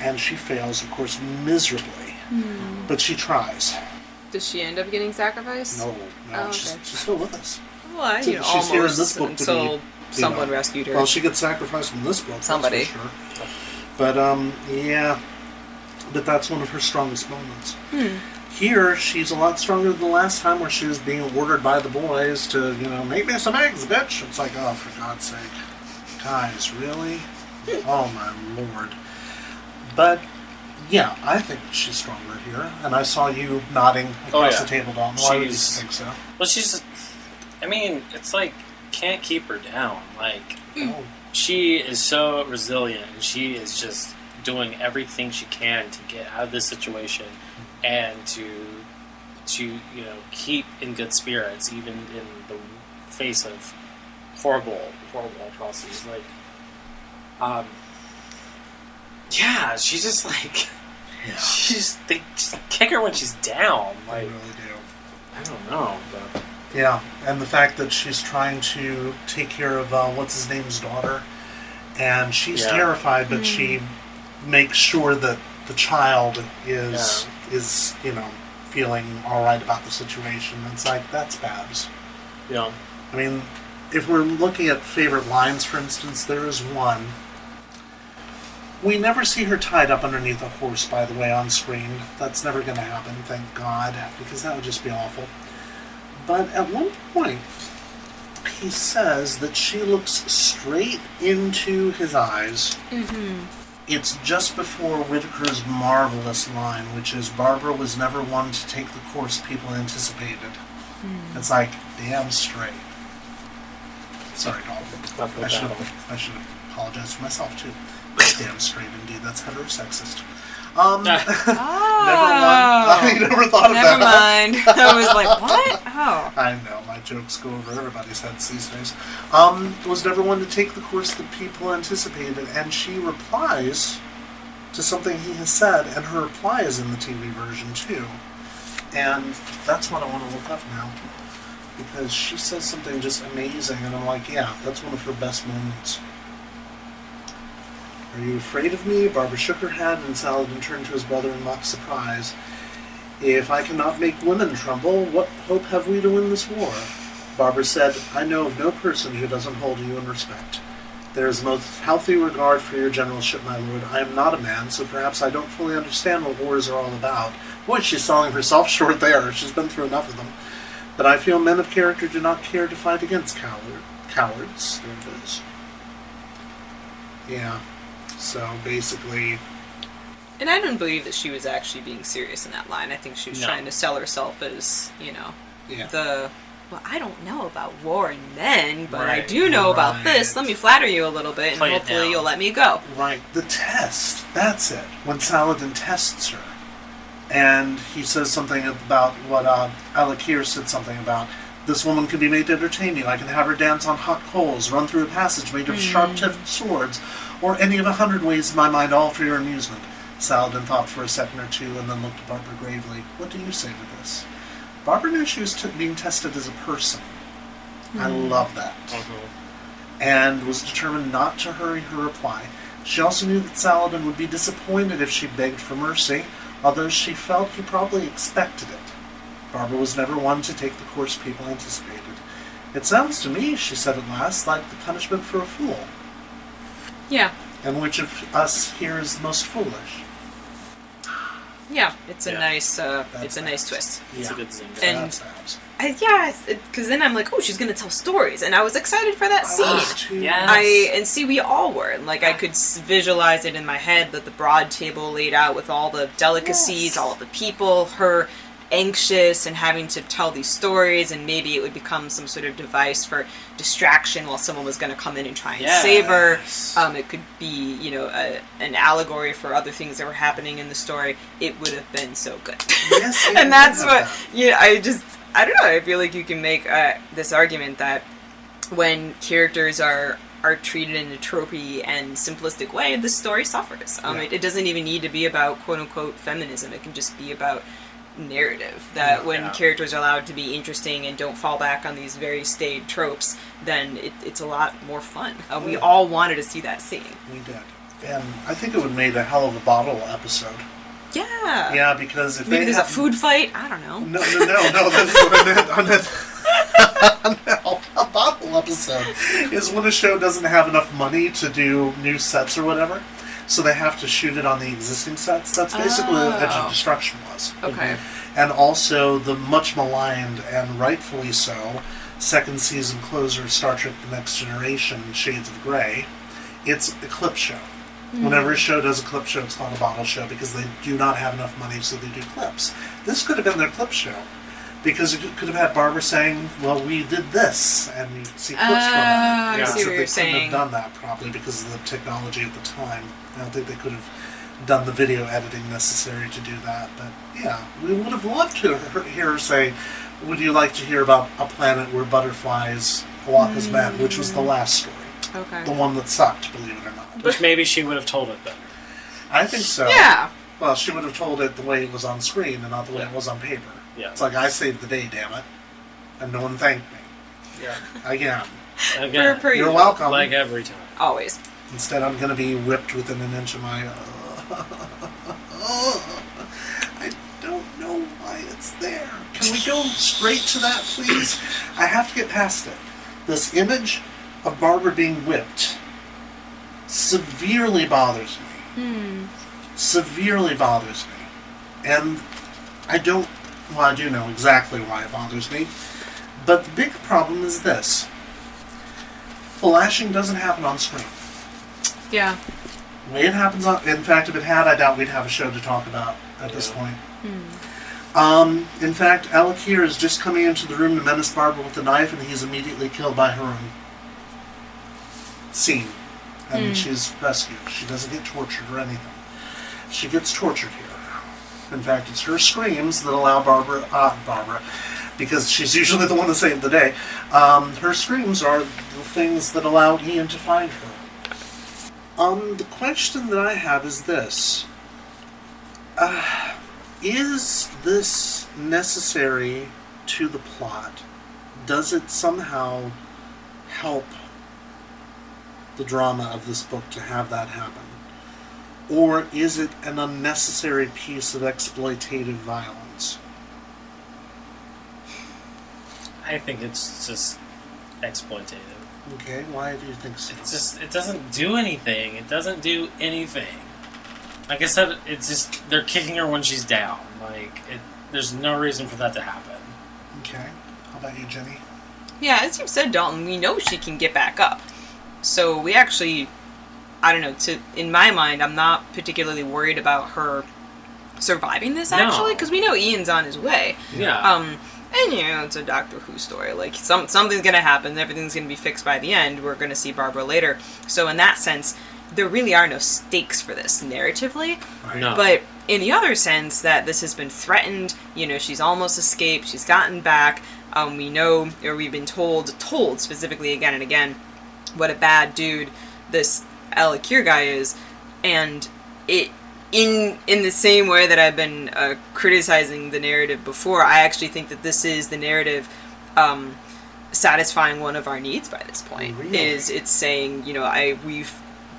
[SPEAKER 1] And she fails, of course, miserably. But she tries.
[SPEAKER 3] Does she end up getting sacrificed?
[SPEAKER 1] No, no,
[SPEAKER 3] Oh,
[SPEAKER 1] she's,
[SPEAKER 3] okay.
[SPEAKER 1] she's still with us.
[SPEAKER 3] Well, I,
[SPEAKER 1] So
[SPEAKER 3] you know,
[SPEAKER 1] she's here in this book to
[SPEAKER 3] until
[SPEAKER 1] be,
[SPEAKER 3] someone
[SPEAKER 1] know-
[SPEAKER 3] rescued her.
[SPEAKER 1] Well, she gets sacrificed in this book.
[SPEAKER 3] Somebody.
[SPEAKER 1] Sure. But um, yeah, but that's one of her strongest moments.
[SPEAKER 3] Hmm.
[SPEAKER 1] Here, she's a lot stronger than the last time, where she was being ordered by the boys to, you know, make me some eggs, bitch. It's like, oh, for God's sake, guys, really? <laughs> oh my lord. But yeah, I think she's stronger here, and I saw you nodding
[SPEAKER 2] Oh,
[SPEAKER 1] across
[SPEAKER 2] yeah.
[SPEAKER 1] the table, Don. Why would you think so?
[SPEAKER 2] Well, she's. I mean, it's like can't keep her down. Like
[SPEAKER 1] Oh,
[SPEAKER 2] she is so resilient, and she is just doing everything she can to get out of this situation and to to you know keep in good spirits, even in the face of horrible, horrible atrocities. Like, um, yeah, she's just like. She's they just kick her when she's down. Like
[SPEAKER 1] really do.
[SPEAKER 2] I don't know, but
[SPEAKER 1] Yeah, and the fact that she's trying to take care of uh, what's his name's daughter, and she's
[SPEAKER 2] Yeah.
[SPEAKER 1] terrified, but she makes sure that the child is is you know feeling all right about the situation. It's like that's Babs.
[SPEAKER 2] you know,
[SPEAKER 1] I mean, if we're looking at favorite lines, for instance, there is one. We never see her tied up underneath a horse, by the way, on screen. That's never going to happen, thank God, because that would just be awful. But at one point, he says that she looks straight into his eyes mm-hmm. it's just before Whitaker's marvelous line, which is Barbara was never one to take the course people anticipated. Hmm. It's like, damn straight. Sorry, Dalton. I should. I should apologize for myself too. damn straight indeed. That's heterosexist. Um, <laughs> never
[SPEAKER 3] Oh. <laughs>
[SPEAKER 1] I never thought of
[SPEAKER 3] Never
[SPEAKER 1] that.
[SPEAKER 3] mind. <laughs> I was like, what? Oh.
[SPEAKER 1] I know my jokes go over everybody's heads these days. Um, was never one to take the course that people anticipated, and she replies to something he has said, and her reply is in the TV version too. And that's what I want to look up now, because she says something just amazing, and I'm like, yeah, that's one of her best moments. Are you afraid of me? Barbara shook her head, and Saladin turned to his brother in mock surprise. If I cannot make women tremble, what hope have we to win this war? Barbara said, I know of no person who doesn't hold you in respect. There is most healthy regard for your generalship, my lord. I am not a man, so perhaps I don't fully understand what wars are all about. Boy, she's selling herself <laughs> short there. She's been through enough of them. But I feel men of character do not care to fight against coward, cowards. There it is. Yeah. So basically,
[SPEAKER 3] And I don't believe that she was actually being serious in that line. I think she was
[SPEAKER 2] No.
[SPEAKER 3] trying to sell herself as, you know,
[SPEAKER 1] yeah.
[SPEAKER 3] the well, I don't know about war and men, but I do know about this. Let me flatter you a little bit, and
[SPEAKER 2] Play it
[SPEAKER 3] hopefully you'll let me go.
[SPEAKER 1] Right, the test. That's it. When Saladin tests her, and he says something about what uh, El Akir said something about. This woman can be made to entertain you. I can have her dance on hot coals, run through a passage made of sharp-tipped swords, or any of a hundred ways in my mind, all for your amusement. Saladin thought for a second or two, and then looked at Barbara gravely. What do you say to this? Barbara knew she was t- being tested as a person. I love that
[SPEAKER 2] Mhm.
[SPEAKER 1] and was determined not to hurry her reply. She also knew that Saladin would be disappointed if she begged for mercy, although she felt he probably expected it. Barbara was never one to take the course people anticipated. It sounds to me, she said at last, like the punishment for a fool.
[SPEAKER 3] Yeah,
[SPEAKER 1] And which of us here is the most foolish?
[SPEAKER 3] yeah. It's a
[SPEAKER 2] Yeah.
[SPEAKER 3] nice, uh,
[SPEAKER 1] That's
[SPEAKER 3] it's a nice
[SPEAKER 1] nice.
[SPEAKER 3] twist.
[SPEAKER 2] It's
[SPEAKER 1] Yeah.
[SPEAKER 2] a good zinger.
[SPEAKER 3] And-
[SPEAKER 1] That's abs.
[SPEAKER 3] I, yeah, because then I'm like, oh, she's gonna tell stories, and I was excited for that
[SPEAKER 1] I
[SPEAKER 3] scene.
[SPEAKER 1] was too.
[SPEAKER 2] Yeah.
[SPEAKER 3] I and see we all were and like I could s- visualize it in my head that the broad table laid out with all the delicacies,
[SPEAKER 1] Yes.
[SPEAKER 3] all of the people, her anxious and having to tell these stories and maybe it would become some sort of device for distraction while someone was going to come in and try and save her. Um, it could be you know a, an allegory for other things that were happening in the story. It would have been so good.
[SPEAKER 1] Yes, <laughs>
[SPEAKER 3] and that's what
[SPEAKER 1] love
[SPEAKER 3] yeah I just I don't know I feel like you can make uh, this argument that when characters are are treated in a tropey and simplistic way, the story suffers. Um,
[SPEAKER 1] Yeah.
[SPEAKER 3] it, it doesn't even need to be about quote unquote feminism. It can just be about narrative. That
[SPEAKER 1] Yeah.
[SPEAKER 3] when
[SPEAKER 2] Yeah.
[SPEAKER 3] characters are allowed to be interesting and don't fall back on these very staid tropes, then it, it's a lot more fun. Uh, we
[SPEAKER 1] Yeah.
[SPEAKER 3] all wanted to see that scene.
[SPEAKER 1] We did. And I think it would have made a hell of a bottle episode.
[SPEAKER 3] Yeah.
[SPEAKER 1] Yeah, because if
[SPEAKER 3] Maybe
[SPEAKER 1] they
[SPEAKER 3] there's a food fight. I don't know.
[SPEAKER 1] No, no, no, no. That's what I meant. I meant no, <laughs> a bottle episode is when a show doesn't have enough money to do new sets or whatever, so they have to shoot it on the existing sets. That's basically what Edge
[SPEAKER 3] Oh.
[SPEAKER 1] of Destruction was.
[SPEAKER 3] Okay. Mm-hmm.
[SPEAKER 1] And also the much maligned and rightfully so second season closer of Star Trek: The Next Generation, Shades of Grey. It's a clip show. Mm-hmm. Whenever a show does a clip show, it's called a bottle show because they do not have enough money, so they do clips. This could have been their clip show because it could have had Barbara saying, "Well, we did this," and you see clips from it.
[SPEAKER 2] Oh, I
[SPEAKER 1] Except
[SPEAKER 3] see what
[SPEAKER 1] they
[SPEAKER 3] you're
[SPEAKER 1] couldn't
[SPEAKER 3] saying.
[SPEAKER 1] have done that probably because of the technology at the time. I don't think they could have done the video editing necessary to do that. But yeah, we would have loved to he- hear her say, "Would you like to hear about a planet where butterflies walk as men?" Which was the last story,
[SPEAKER 3] Okay.
[SPEAKER 1] the one that sucked, believe it or not.
[SPEAKER 2] Which maybe she would have told it better.
[SPEAKER 1] I think so.
[SPEAKER 3] Yeah.
[SPEAKER 1] Well, she would have told it the way it was on screen and not the way it was on paper.
[SPEAKER 2] Yeah.
[SPEAKER 1] It's like I saved the day, damn it, and no one thanked me.
[SPEAKER 2] Yeah.
[SPEAKER 1] Again,
[SPEAKER 2] Again,
[SPEAKER 3] Per- per
[SPEAKER 1] you're
[SPEAKER 3] usual.
[SPEAKER 1] welcome.
[SPEAKER 2] like every time.
[SPEAKER 3] Always.
[SPEAKER 1] Instead, I'm going to be whipped within an inch of my. Uh, <laughs> I don't know why it's there. Can we go straight to that, please? I have to get past it. This image of Barbara being whipped severely bothers me. Severely bothers me. And I don't. Well, I do know exactly why it bothers me. But the big problem is this flashing doesn't happen on screen.
[SPEAKER 3] Yeah.
[SPEAKER 1] The way it happens, on, in fact, if it had, I doubt we'd have a show to talk about at this
[SPEAKER 2] Yeah.
[SPEAKER 1] point. Um, in fact, El Akir is just coming into the room to menace Barbara with a knife, and he's immediately killed by her own scene. And she's rescued. She doesn't get tortured or anything. She gets tortured here. In fact, it's her screams that allow Barbara, uh, Barbara, because she's usually the one to save the day. Um, her screams are the things that allow Ian to find her. Um, the question that I have is this: uh, Is this necessary to the plot? Does it somehow help the drama of this book to have that happen? Or is it an unnecessary piece of exploitative violence?
[SPEAKER 2] I think it's just exploitative.
[SPEAKER 1] Okay, why do you think so?
[SPEAKER 2] It's just it doesn't do anything. It doesn't do anything. Like I said, it's just they're kicking her when she's down. Like it, there's no reason for that to happen.
[SPEAKER 1] Okay. How about you, Jenny?
[SPEAKER 3] Yeah, as you said, Dalton, we know she can get back up. So we actually, I don't know. To in my mind, I'm not particularly worried about her surviving this actually, because we know Ian's on his way.
[SPEAKER 2] Yeah.
[SPEAKER 3] Um, and you know, it's a Doctor Who story. Like some something's gonna happen. Everything's gonna be fixed by the end. We're gonna see Barbara later. So in that sense, there really are no stakes for this narratively.
[SPEAKER 2] No.
[SPEAKER 3] But in the other sense, that this has been threatened, you know, she's almost escaped, she's gotten back. Um, we know, or we've been told, told specifically again and again, what a bad dude this El Akir guy is, and it in in the same way that I've been uh, criticizing the narrative before, I actually think that this is the narrative. Um, satisfying one of our needs by this point
[SPEAKER 1] Really?
[SPEAKER 3] is it's saying you know i we've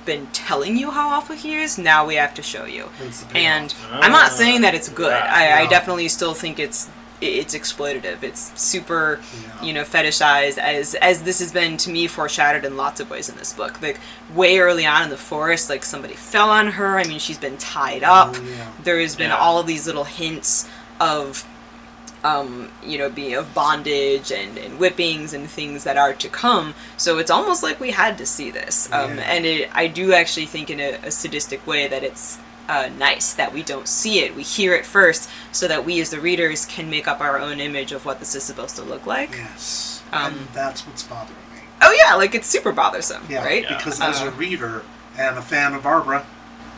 [SPEAKER 3] been telling you how awful he is now we have to show you and. I'm not
[SPEAKER 2] Ah,
[SPEAKER 3] saying that it's good.
[SPEAKER 2] right,
[SPEAKER 3] I, I definitely still think it's it's exploitative. It's super,
[SPEAKER 1] Yeah.
[SPEAKER 3] you know, fetishized as as this has been to me foreshadowed in lots of ways in this book. Like way early on in the forest, like somebody fell on her. I mean, she's been tied up.
[SPEAKER 1] Oh, yeah.
[SPEAKER 3] There has been
[SPEAKER 2] Yeah.
[SPEAKER 3] all of these little hints of um, you know, be of bondage and, and whippings and things that are to come. So it's almost like we had to see this. Um. And it, I do actually think in a, a sadistic way that it's uh, nice that we don't see it. We hear it first so that we as the readers can make up our own image of what this is supposed to look like.
[SPEAKER 1] Yes.
[SPEAKER 3] Um,
[SPEAKER 1] and that's what's bothering me.
[SPEAKER 3] Oh yeah, like it's super bothersome,
[SPEAKER 1] Yeah,
[SPEAKER 3] right?
[SPEAKER 2] Yeah.
[SPEAKER 1] because as a
[SPEAKER 3] Uh,
[SPEAKER 1] reader and a fan of Barbara,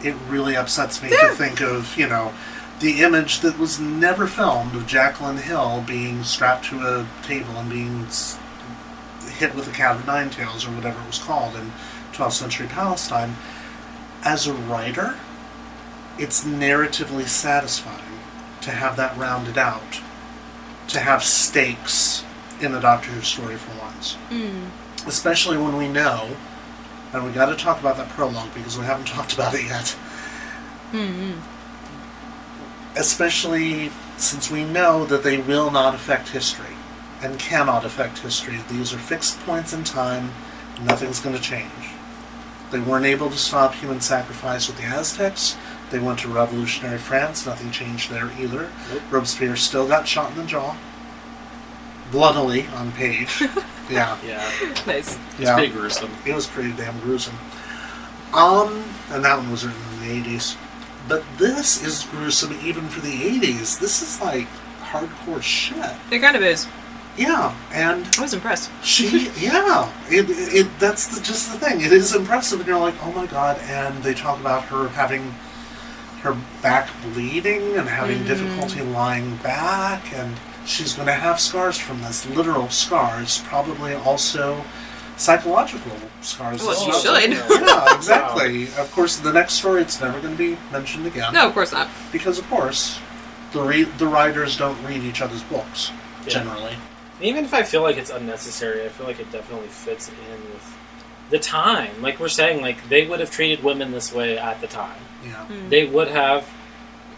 [SPEAKER 1] it really upsets me
[SPEAKER 3] Yeah.
[SPEAKER 1] to think of, you know, the image that was never filmed of Jacqueline Hill being strapped to a table and being hit with a cat of nine tails or whatever it was called in 12th century Palestine. As a writer, it's narratively satisfying to have that rounded out, to have stakes in a Doctor Who story for once hmm. especially when we know, and we got to talk about that prologue because we haven't <laughs> talked about it yet. Hmm, hmm. Especially since we know that they will not affect history and cannot affect history. These are fixed points in time. Nothing's going to change. They weren't able to stop human sacrifice with the Aztecs. They went to revolutionary France. Nothing changed there either.
[SPEAKER 2] Nope.
[SPEAKER 1] Robespierre still got shot in the jaw. Bloodily on page. <laughs> yeah.
[SPEAKER 2] Yeah,
[SPEAKER 3] nice.
[SPEAKER 2] it's pretty gruesome.
[SPEAKER 1] It was pretty damn gruesome. Um, and that one was written in the 80s. But this is gruesome even for the 80s. This is like hardcore shit.
[SPEAKER 3] It kind of is.
[SPEAKER 1] Yeah, and
[SPEAKER 3] I was impressed.
[SPEAKER 1] she, <laughs> yeah, it, it that's the, just the thing. It is impressive, and you're like, oh my god. And they talk about her having her back bleeding and having mm-hmm. difficulty lying back, and she's going to have scars from this, literal scars, probably also psychological scars.
[SPEAKER 3] Well,
[SPEAKER 1] as
[SPEAKER 3] she should.
[SPEAKER 1] Yeah, <laughs> exactly. Of course, the next story, it's never going to be mentioned again.
[SPEAKER 3] No, of course not.
[SPEAKER 1] Because, of course, the re- the writers don't read each other's books,
[SPEAKER 2] Yeah.
[SPEAKER 1] generally.
[SPEAKER 2] Even if I feel like it's unnecessary, I feel like it definitely fits in with the time. Like we're saying, like they would have treated women this way at the time.
[SPEAKER 1] Yeah. Hmm.
[SPEAKER 2] They would have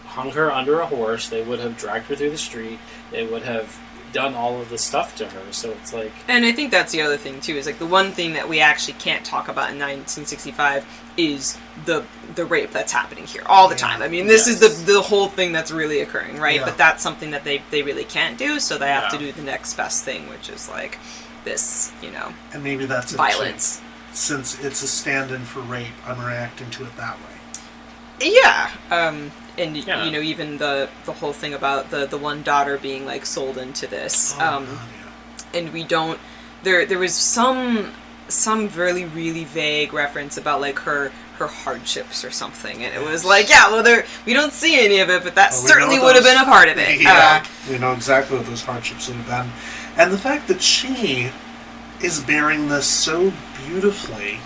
[SPEAKER 2] hung her under a horse. They would have dragged her through the street. They would have done all of this stuff to her. So it's like,
[SPEAKER 3] And I think that's the other thing too. Is like the one thing that we actually can't talk about in 1965 is the the rape that's happening here all the
[SPEAKER 1] Yeah.
[SPEAKER 3] time. I mean, this is the the whole thing that's really occurring, right?
[SPEAKER 1] Yeah.
[SPEAKER 3] But that's something that they they really can't do, so they have to do the next best thing, which is like this, you know,
[SPEAKER 1] And maybe that's it, too.
[SPEAKER 3] violence.
[SPEAKER 1] Since it's a stand-in for rape, I'm reacting to it that way.
[SPEAKER 3] Yeah. Um, and
[SPEAKER 2] Yeah.
[SPEAKER 3] you know, even the the whole thing about the the one daughter being like sold into this.
[SPEAKER 1] Oh,
[SPEAKER 3] um,
[SPEAKER 1] God,
[SPEAKER 3] and we don't there there was some some really really vague reference about like her her hardships or something and it was like yeah well there we don't see any of it but that
[SPEAKER 1] Well, we
[SPEAKER 3] certainly
[SPEAKER 1] what
[SPEAKER 3] would have been a part of it <laughs>
[SPEAKER 1] Yeah,
[SPEAKER 3] Uh,
[SPEAKER 1] we know exactly what those hardships would have been, and the fact that she is bearing this so beautifully.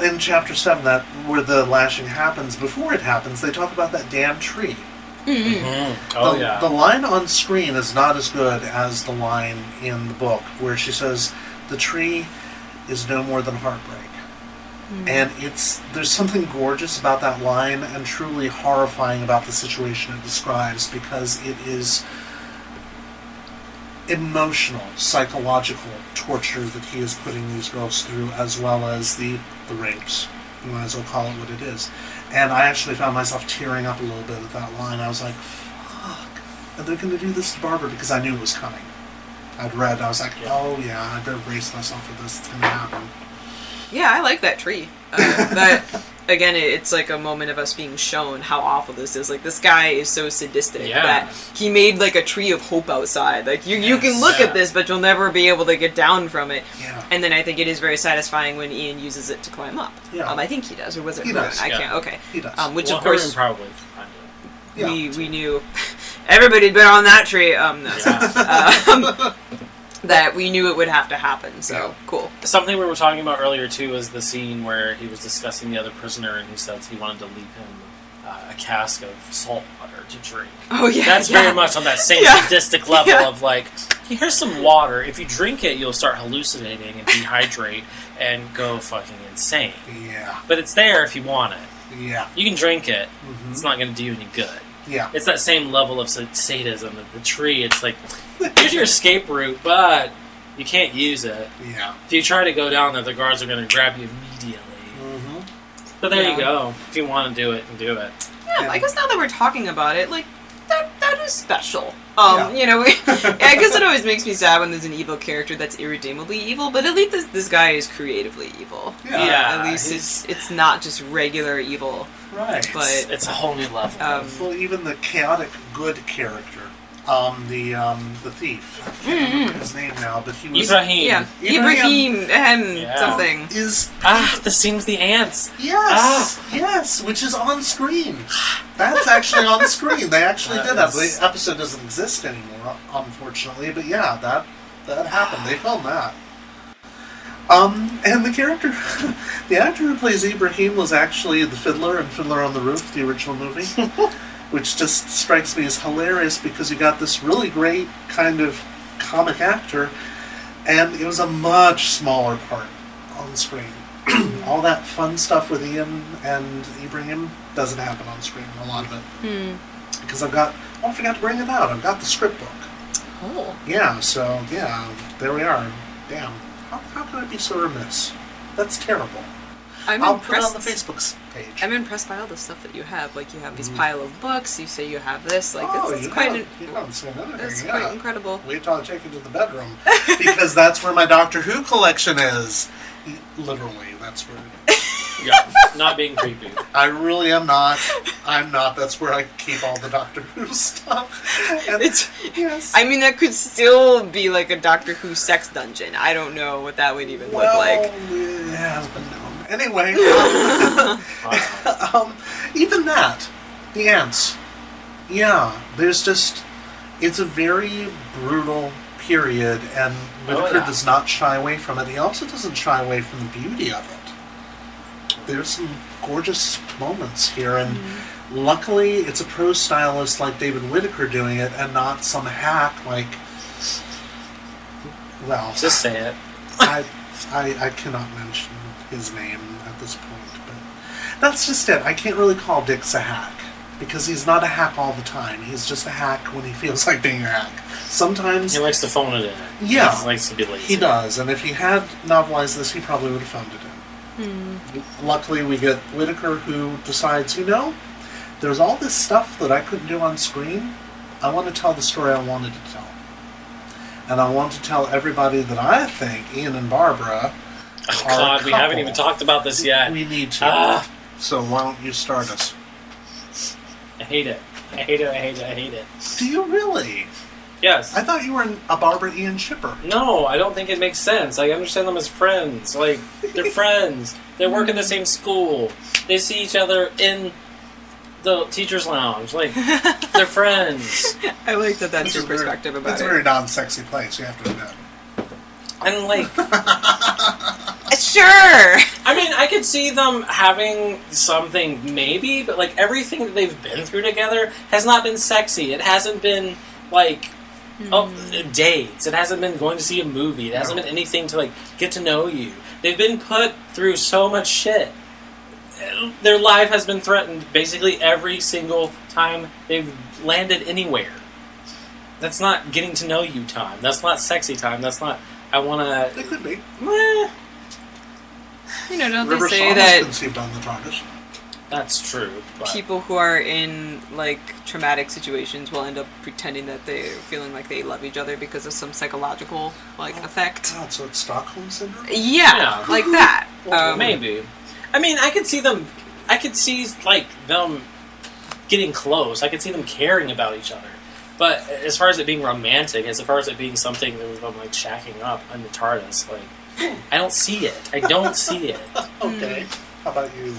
[SPEAKER 1] In chapter seven, that where the lashing happens, before it happens, they talk about that damn tree.
[SPEAKER 2] Mhm. Oh
[SPEAKER 1] the,
[SPEAKER 2] yeah.
[SPEAKER 1] the line on screen is not as good as the line in the book, where she says, "The tree is no more than heartbreak." And it's there's something gorgeous about that line, and truly horrifying about the situation it describes, because it is emotional, psychological torture that he is putting these girls through, as well as the the rapes. You might as well call it what it is. And I actually found myself tearing up a little bit at that line. I was like, "Fuck!" And they're going to do this to Barbara because I knew it was coming. I'd read. I was like, "Oh yeah, I better brace myself for this. It's going to happen."
[SPEAKER 3] yeah i like that tree uh, that <laughs> again it's like a moment of us being shown how awful this is like this guy is so sadistic
[SPEAKER 2] Yeah.
[SPEAKER 3] that he made like a tree of hope outside like you you can look
[SPEAKER 2] Yeah.
[SPEAKER 3] at this but you'll never be able to get down from it
[SPEAKER 1] Yeah.
[SPEAKER 3] And then I think it is very satisfying when Ian uses it to climb up.
[SPEAKER 1] Yeah.
[SPEAKER 3] Um, I think he does, or was it
[SPEAKER 1] He does,
[SPEAKER 3] I can't. Okay.
[SPEAKER 1] He does.
[SPEAKER 3] Um, which
[SPEAKER 2] well,
[SPEAKER 3] of course
[SPEAKER 2] probably. kind of.
[SPEAKER 1] Yeah.
[SPEAKER 3] we we knew <laughs> everybody'd been on that tree. Um, no,
[SPEAKER 2] Yeah. <laughs>
[SPEAKER 3] that we knew it would have to happen. So cool.
[SPEAKER 2] Something we were talking about earlier too was the scene where he was discussing the other prisoner, and he says he wanted to leave him uh, a cask of salt water to drink.
[SPEAKER 3] Oh yeah,
[SPEAKER 2] That's
[SPEAKER 3] yeah.
[SPEAKER 2] very much on that same <laughs>
[SPEAKER 3] Yeah.
[SPEAKER 2] sadistic level
[SPEAKER 3] Yeah.
[SPEAKER 2] of like, here's some water. If you drink it, you'll start hallucinating and dehydrate and go fucking insane.
[SPEAKER 1] Yeah.
[SPEAKER 2] But it's there if you want it.
[SPEAKER 1] Yeah.
[SPEAKER 2] You can drink it.
[SPEAKER 1] Mhm.
[SPEAKER 2] It's not going to do you any good.
[SPEAKER 1] Yeah.
[SPEAKER 2] It's that same level of sa- sadism. The tree, it's like, here's your escape route, but you can't use it.
[SPEAKER 1] Yeah.
[SPEAKER 2] If you try to go down there, the guards are going to grab you immediately.
[SPEAKER 1] Mm-hmm.
[SPEAKER 2] But there
[SPEAKER 3] Yeah.
[SPEAKER 2] you go. If you want to do it, and do it.
[SPEAKER 3] Yeah, I guess now that we're talking about it, like that that is special. Um,
[SPEAKER 1] Yeah.
[SPEAKER 3] you know, <laughs> I guess it always makes me sad when there's an evil character that's irredeemably evil, but at least this, this guy is creatively evil.
[SPEAKER 1] Yeah.
[SPEAKER 2] Yeah,
[SPEAKER 3] at least
[SPEAKER 2] he's-
[SPEAKER 3] it's it's not just regular evil.
[SPEAKER 1] Right.
[SPEAKER 3] But-
[SPEAKER 2] It's, it's a whole new level.
[SPEAKER 3] Um,
[SPEAKER 1] well, even the chaotic good character, um, the um, the thief. I can't remember his name now, but he was
[SPEAKER 2] Ibrahim.
[SPEAKER 3] Yeah,
[SPEAKER 1] Ibrahim.
[SPEAKER 3] Ibrahim and
[SPEAKER 2] Yeah.
[SPEAKER 3] something.
[SPEAKER 1] is
[SPEAKER 2] Ah, the scene with the ants.
[SPEAKER 1] yes, yes, which is on screen. That's actually on screen. They actually
[SPEAKER 2] That
[SPEAKER 1] did that.
[SPEAKER 2] is-
[SPEAKER 1] The episode doesn't exist anymore, unfortunately. But yeah, that that happened. They filmed that. Um, and the character, <laughs> the actor who plays Ibrahim was actually the fiddler in Fiddler on the Roof, the original movie, <laughs> which just strikes me as hilarious because you got this really great kind of comic actor, and it was a much smaller part on screen. <clears throat> All that fun stuff with Ian and Ibrahim doesn't happen on screen. A lot of it
[SPEAKER 3] Hmm.
[SPEAKER 1] because I've got. Oh, I forgot to bring it out. I've got the script book.
[SPEAKER 3] Oh.
[SPEAKER 1] Yeah, so yeah, there we are. Damn, how, how could I be so remiss? That's terrible.
[SPEAKER 3] I'm
[SPEAKER 1] I'll put it on the Facebook s- page.
[SPEAKER 3] I'm impressed by all the stuff that you have. Like you have these
[SPEAKER 1] Mhm.
[SPEAKER 3] pile of books. You say you have this. Like
[SPEAKER 1] oh,
[SPEAKER 3] it's, it's
[SPEAKER 1] you
[SPEAKER 3] quite
[SPEAKER 1] haven't,
[SPEAKER 3] an,
[SPEAKER 1] you haven't seen anything.
[SPEAKER 3] it's
[SPEAKER 1] yeah.
[SPEAKER 3] quite incredible.
[SPEAKER 1] Wait till I take you to the bedroom <laughs> because that's where my Doctor Who collection is. Literally, that's where. It is.
[SPEAKER 2] Yeah, not being creepy.
[SPEAKER 1] I really am not. I'm not. That's where I keep all the Doctor Who <laughs> stuff. And
[SPEAKER 3] It's.
[SPEAKER 1] yes.
[SPEAKER 3] I mean, that could still be like a Doctor Who sex dungeon. I don't know what that would even
[SPEAKER 1] well,
[SPEAKER 3] look like.
[SPEAKER 1] it has been known. Anyway. <laughs> <laughs> Um, even that, the ants. Yeah, there's just it's a very brutal period, and
[SPEAKER 2] Oh,
[SPEAKER 1] Whitaker
[SPEAKER 2] yeah.
[SPEAKER 1] does not shy away from it. He also doesn't shy away from the beauty of it. There's some gorgeous moments here, and
[SPEAKER 3] Mm-hmm.
[SPEAKER 1] luckily, it's a pro stylist like David Whitaker doing it, and not some hack like. Well,
[SPEAKER 2] Just say it.
[SPEAKER 1] I, I, I cannot mention his name at this point, but that's just it. I can't really call Dicks a hack because he's not a hack all the time. He's just a hack when he feels <laughs> like being a hack. Sometimes
[SPEAKER 2] He likes to phone it in.
[SPEAKER 1] Yeah.
[SPEAKER 2] He likes to be lazy.
[SPEAKER 1] he does, and if he had novelized this, he probably would have phoned it in. Hmm. Luckily, we get Whitaker who decides, you know, there's all this stuff that I couldn't do on screen. I want to tell the story I wanted to tell. And I want to tell everybody that I think Ian and Barbara
[SPEAKER 2] Oh
[SPEAKER 1] are a
[SPEAKER 2] God, we haven't even talked about this yet.
[SPEAKER 1] We need to.
[SPEAKER 2] Ah,
[SPEAKER 1] So why don't you start us?
[SPEAKER 2] I hate it. I hate it. I hate it. I hate it.
[SPEAKER 1] Do you really?
[SPEAKER 2] Yes.
[SPEAKER 1] I thought you were an- a Barbara Ian shipper.
[SPEAKER 2] No, I don't think it makes sense. I understand them as friends. Like they're <laughs> friends. They work in the same school. They see each other in the teachers' lounge. Like <laughs> they're friends.
[SPEAKER 3] I like that that's
[SPEAKER 1] Which
[SPEAKER 3] your
[SPEAKER 1] is very-
[SPEAKER 3] perspective about it.
[SPEAKER 1] It's a
[SPEAKER 3] it.
[SPEAKER 1] very non-sexy place. You have to admit.
[SPEAKER 2] And like, <laughs> Uh,
[SPEAKER 3] sure.
[SPEAKER 2] I mean, I could see them having something maybe, but like everything that they've been through together has not been sexy. It hasn't been like hmm. oh, dates. It hasn't been going to see a movie. It hasn't
[SPEAKER 1] No.
[SPEAKER 2] been anything to like get to know you. They've been put through so much shit. Their life has been threatened basically every single time they've landed anywhere. That's not getting to know you time. That's not sexy time. That's not. I want
[SPEAKER 1] They
[SPEAKER 2] to.
[SPEAKER 1] could be.
[SPEAKER 3] You know, don't
[SPEAKER 1] River
[SPEAKER 3] they say
[SPEAKER 1] Shaw was
[SPEAKER 3] that
[SPEAKER 1] conceived on the TARDIS.
[SPEAKER 2] That's true. But
[SPEAKER 3] people who are in like traumatic situations will end up pretending that they're feeling like they love each other because of some psychological like effect?
[SPEAKER 1] God, so it's Stockholm syndrome.
[SPEAKER 3] Yeah,
[SPEAKER 2] Yeah.
[SPEAKER 3] like that.
[SPEAKER 2] Well,
[SPEAKER 3] Um,
[SPEAKER 2] maybe. I mean, I could see them. I could see like them getting close. I could see them caring about each other. But as far as it being romantic, as far as it being something that was them like shacking up on the TARDIS, like I don't see it. I don't see it. <laughs>
[SPEAKER 1] Okay. How about you?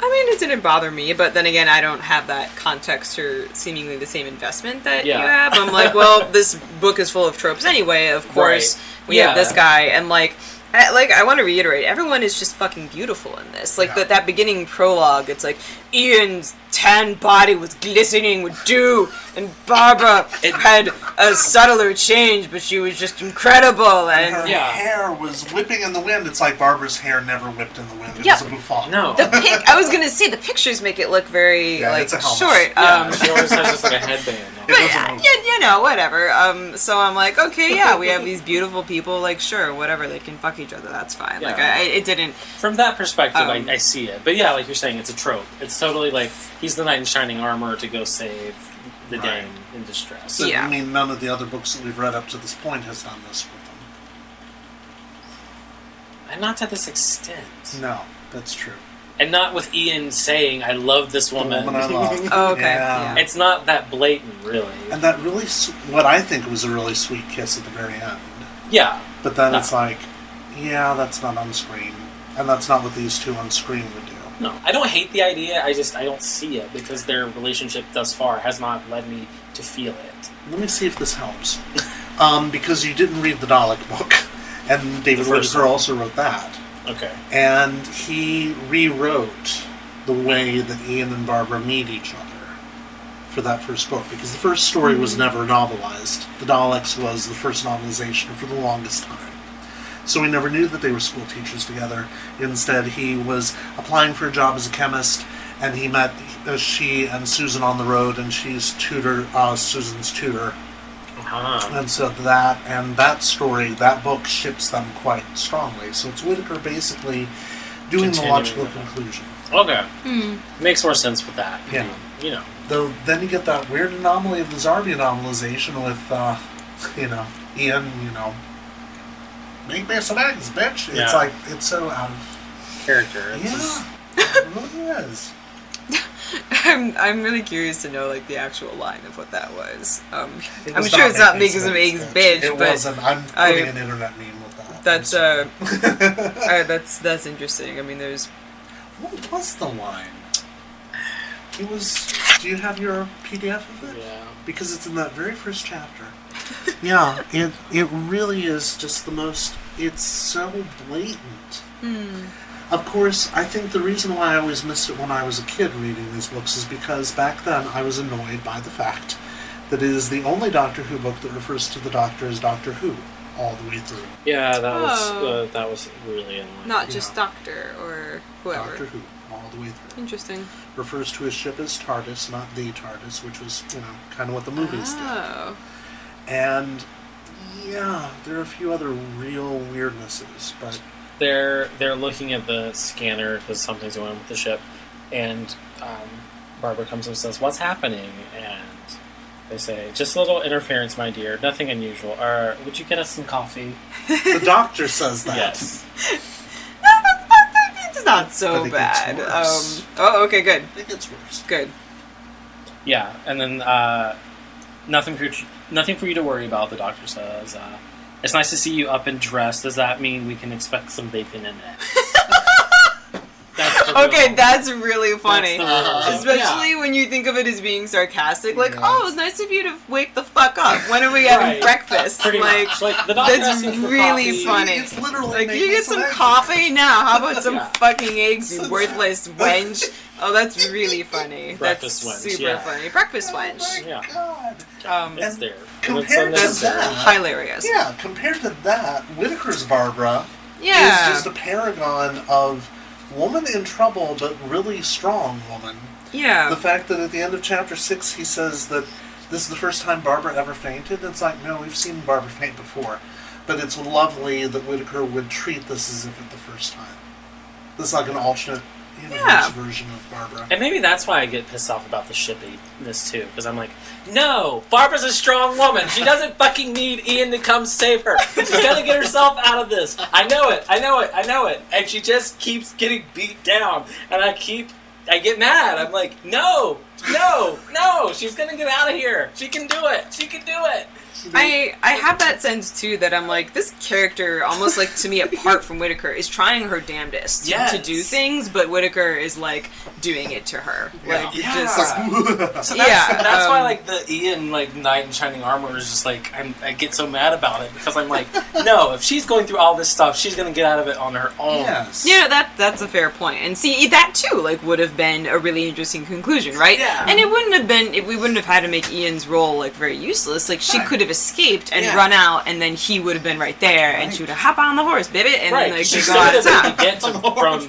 [SPEAKER 3] I mean, it didn't bother me, but then again, I don't have that context or seemingly the same investment that
[SPEAKER 2] Yeah.
[SPEAKER 3] you have. I'm like, well, <laughs> this book is full of tropes anyway. Of course,
[SPEAKER 2] Right.
[SPEAKER 3] we
[SPEAKER 2] Yeah.
[SPEAKER 3] have this guy, and like, I, like I want to reiterate, everyone is just fucking beautiful in this. Like
[SPEAKER 1] Yeah.
[SPEAKER 3] that that beginning prologue, it's like Ian's tan body was glistening with dew, and Barbara
[SPEAKER 2] It-
[SPEAKER 3] had a subtler change, but she was just incredible.
[SPEAKER 1] And her
[SPEAKER 2] Yeah.
[SPEAKER 1] hair was whipping in the wind. It's like Barbara's hair never whipped in the wind. It
[SPEAKER 3] Yeah.
[SPEAKER 1] was a bouffant.
[SPEAKER 2] No.
[SPEAKER 3] the pic, I was gonna say the pictures make it look very
[SPEAKER 1] Yeah,
[SPEAKER 3] like
[SPEAKER 1] it's a
[SPEAKER 3] short.
[SPEAKER 2] Yeah,
[SPEAKER 3] um,
[SPEAKER 2] she always has just like a headband. On.
[SPEAKER 1] It
[SPEAKER 3] but
[SPEAKER 1] doesn't
[SPEAKER 3] yeah, you know, whatever. Um, so I'm like, okay, yeah, we have these beautiful people. Like, sure, whatever, they can fuck each other. That's fine. Like, I, it didn't.
[SPEAKER 2] From that perspective,
[SPEAKER 3] Um,
[SPEAKER 2] I, I see it. But yeah, like you're saying, it's a trope. It's totally like he's the knight in shining armor to go save the
[SPEAKER 1] Right.
[SPEAKER 2] dame in distress.
[SPEAKER 1] So,
[SPEAKER 3] Yeah.
[SPEAKER 1] I mean, none of the other books that we've read up to this point has done this with them.
[SPEAKER 2] And not to this extent.
[SPEAKER 1] No, that's true.
[SPEAKER 2] And not with Ian saying, I love this
[SPEAKER 1] The
[SPEAKER 2] woman.
[SPEAKER 1] woman I love. <laughs>
[SPEAKER 3] Oh, okay,
[SPEAKER 1] Yeah.
[SPEAKER 3] yeah.
[SPEAKER 2] it's not that blatant, really.
[SPEAKER 1] And that really, s- what I think was a really sweet kiss at the very end.
[SPEAKER 2] Yeah.
[SPEAKER 1] But then
[SPEAKER 2] No.
[SPEAKER 1] it's like, yeah, that's not on screen. And that's not what these two on screen would do.
[SPEAKER 2] No. I don't hate the idea, I just I don't see it because their relationship thus far has not led me to feel it.
[SPEAKER 1] Let me see if this helps. <laughs> Um, because you didn't read the Dalek book. And David
[SPEAKER 2] The first
[SPEAKER 1] Whitaker
[SPEAKER 2] one.
[SPEAKER 1] also wrote that.
[SPEAKER 2] Okay.
[SPEAKER 1] And he rewrote the way that Ian and Barbara meet each other for that first book. Because the first story was never novelized. The Daleks was the first novelization for the longest time. So we never knew that they were school teachers together. Instead, he was applying for a job as a chemist, and he met uh, she and Susan on the road, and she's tutor, uh, Susan's tutor.
[SPEAKER 2] Uh-huh.
[SPEAKER 1] And so that and that story, that book ships them quite strongly. So it's Whitaker basically doing the logical
[SPEAKER 2] with it.
[SPEAKER 1] conclusion.
[SPEAKER 2] Okay. Makes more sense with that.
[SPEAKER 1] Yeah.
[SPEAKER 2] You know.
[SPEAKER 1] Though then you get that weird anomaly of the Zarbi novelization with, uh, you know, Ian, you know, make me some eggs, bitch. It's
[SPEAKER 2] Yeah.
[SPEAKER 1] like it's so out of
[SPEAKER 2] Character. It's just-
[SPEAKER 1] yeah, it really is. <laughs>
[SPEAKER 3] I'm, I'm really curious to know like the actual line of what that was. Um,
[SPEAKER 1] It
[SPEAKER 3] I'm
[SPEAKER 1] was
[SPEAKER 3] sure it's not
[SPEAKER 1] Make Me
[SPEAKER 3] making some
[SPEAKER 1] Some
[SPEAKER 3] eggs,
[SPEAKER 1] Eggs,
[SPEAKER 3] bitch,
[SPEAKER 1] It
[SPEAKER 3] but
[SPEAKER 1] wasn't. I'm
[SPEAKER 3] I-
[SPEAKER 1] putting an internet meme with that.
[SPEAKER 3] that's uh, <laughs>
[SPEAKER 1] sorry.
[SPEAKER 3] uh, that's that's interesting. I mean, there's
[SPEAKER 1] What was the line? It was. Do you have your PDF of it?
[SPEAKER 2] yeah.
[SPEAKER 1] Because it's in that very first chapter. <laughs> yeah, it it really is just the most. It's so blatant. Of course, I think the reason why I always missed it when I was a kid reading these books is because back then I was annoyed by the fact that it is the only Doctor Who book that refers to the Doctor as Doctor Who all the way through.
[SPEAKER 2] Yeah, that was
[SPEAKER 3] Oh.
[SPEAKER 2] uh, that was really annoying.
[SPEAKER 3] not just
[SPEAKER 1] Yeah.
[SPEAKER 3] Doctor or whoever.
[SPEAKER 1] Doctor Who all the way through.
[SPEAKER 3] Interesting.
[SPEAKER 1] Refers to his ship as TARDIS, not the TARDIS, which was you know kind of what the movies did.
[SPEAKER 3] Oh,
[SPEAKER 1] And yeah, there are a few other real weirdnesses, but
[SPEAKER 2] they're they're looking at the scanner because something's going on with the ship, and um, Barbara comes and says, "What's happening?" And they say, "Just a little interference, my dear. Nothing unusual. Or would you get us some coffee?"
[SPEAKER 1] the <laughs> doctor says that.
[SPEAKER 2] Yes. <laughs>
[SPEAKER 3] it's not so
[SPEAKER 1] But it
[SPEAKER 3] bad. Um, oh, okay, good,
[SPEAKER 1] It gets worse.
[SPEAKER 3] good.
[SPEAKER 2] Yeah, and then uh, nothing for you, nothing for you to worry about. The doctor says, uh, "It's nice to see you up and dressed. Does that mean we can expect some bacon in it?" <laughs> That's
[SPEAKER 3] Okay,
[SPEAKER 2] real-
[SPEAKER 3] that's really funny.
[SPEAKER 2] the real-
[SPEAKER 3] Especially when you think of it as being sarcastic, like,
[SPEAKER 1] Yes.
[SPEAKER 3] "Oh, it's nice of you to wake the fuck up. When are we having
[SPEAKER 2] Right.
[SPEAKER 3] breakfast?"
[SPEAKER 2] Pretty
[SPEAKER 3] like,
[SPEAKER 2] much. Like the
[SPEAKER 3] that's really
[SPEAKER 2] coffee.
[SPEAKER 3] funny.
[SPEAKER 1] It's literally
[SPEAKER 3] like
[SPEAKER 1] making
[SPEAKER 3] you get some
[SPEAKER 1] eggs.
[SPEAKER 3] coffee now. How about some
[SPEAKER 2] Yeah.
[SPEAKER 3] fucking eggs, you worthless <laughs> wench? Oh, that's really funny.
[SPEAKER 2] Breakfast
[SPEAKER 3] that's
[SPEAKER 2] wench,
[SPEAKER 3] super
[SPEAKER 2] yeah.
[SPEAKER 3] funny. Breakfast
[SPEAKER 1] Oh my
[SPEAKER 3] wench.
[SPEAKER 2] Yeah.
[SPEAKER 1] God.
[SPEAKER 3] Um,
[SPEAKER 2] It's there.
[SPEAKER 1] compared
[SPEAKER 2] It's
[SPEAKER 1] to
[SPEAKER 2] unnecessary.
[SPEAKER 1] that-
[SPEAKER 3] hilarious.
[SPEAKER 1] Yeah, compared to that, Whitaker's Barbara
[SPEAKER 3] Yeah.
[SPEAKER 1] is just a paragon of woman in trouble but really strong woman.
[SPEAKER 3] yeah.
[SPEAKER 1] The fact that at the end of chapter six he says that this is the first time Barbara ever fainted, it's like, no, we've seen Barbara faint before. But it's lovely that Whitaker would treat this as if it's the first time. This is like an alternate universe
[SPEAKER 3] Yeah.
[SPEAKER 1] version of Barbara.
[SPEAKER 2] And maybe that's why I get pissed off about the shippiness too, because I'm like, no, Barbara's a strong woman. She doesn't fucking need Ian to come save her. She's gonna get herself out of this. I know it. I know it. I know it. And she just keeps getting beat down, and I keep, I get mad. I'm like, no, no, no. She's gonna get out of here. She can do it. She can do it.
[SPEAKER 3] I I have that sense too that I'm like this character almost like to me <laughs> apart from Whitaker is trying her damnedest
[SPEAKER 2] Yes.
[SPEAKER 3] to do things, but Whitaker is like doing it to her. Like
[SPEAKER 2] Yeah.
[SPEAKER 3] just
[SPEAKER 2] So <laughs> that's,
[SPEAKER 3] Yeah,
[SPEAKER 2] that's why
[SPEAKER 3] um,
[SPEAKER 2] like the Ian like knight in shining armor is just like I'm, I get so mad about it because I'm like, <laughs> no, if she's going through all this stuff, she's gonna get out of it on her own.
[SPEAKER 1] yes.
[SPEAKER 3] Yeah, that that's a fair point. And see, that too, like, would have been a really interesting conclusion, right?
[SPEAKER 2] Yeah.
[SPEAKER 3] And it wouldn't have been if we wouldn't have had to make Ian's role like very useless. Like, she
[SPEAKER 1] Right.
[SPEAKER 3] could have escaped and
[SPEAKER 2] Yeah.
[SPEAKER 3] run out, and then he would have been right there, and she would have hop on the horse, baby, and
[SPEAKER 2] right,
[SPEAKER 3] then like
[SPEAKER 2] she
[SPEAKER 3] they
[SPEAKER 2] still
[SPEAKER 3] go out of town.
[SPEAKER 2] to get to, <laughs> from,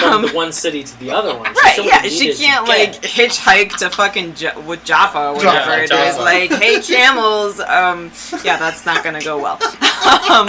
[SPEAKER 2] from the one city to the other one. She
[SPEAKER 3] Right, yeah, she can't
[SPEAKER 2] get-
[SPEAKER 3] like hitchhike to fucking J- with Jaffa or whatever
[SPEAKER 2] Jaffa,
[SPEAKER 3] it is.
[SPEAKER 2] Jaffa.
[SPEAKER 3] Like, hey camels, um, yeah, that's not gonna go well. <laughs> um,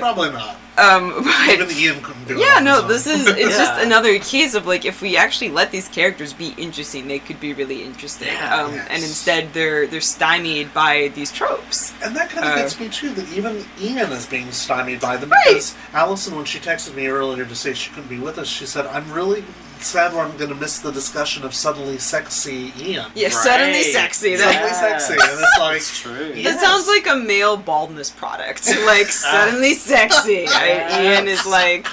[SPEAKER 1] Probably not.
[SPEAKER 3] Um, <laughs> but
[SPEAKER 1] Even Ian couldn't do it.
[SPEAKER 3] Yeah, no,
[SPEAKER 1] his
[SPEAKER 3] this is it's just another case of like if we actually let these characters be interesting, they could be really interesting.
[SPEAKER 2] Yeah.
[SPEAKER 3] um,
[SPEAKER 1] Yes.
[SPEAKER 3] And instead, they're they're stymied by these tropes.
[SPEAKER 1] And that kind of
[SPEAKER 3] Uh,
[SPEAKER 1] gets me too. That even Ian is being stymied by them
[SPEAKER 3] Right.
[SPEAKER 1] because Allison, when she texted me earlier to say she couldn't be with us, she said, "I'm really sad. I'm going to miss the discussion of suddenly sexy Ian."
[SPEAKER 3] Yeah,
[SPEAKER 2] Right.
[SPEAKER 3] suddenly sexy. That,
[SPEAKER 1] Suddenly sexy, and it's like,
[SPEAKER 2] It's true.
[SPEAKER 1] Yeah.
[SPEAKER 3] that sounds like a male baldness product. Like <laughs> suddenly sexy. <laughs> I, Ian is like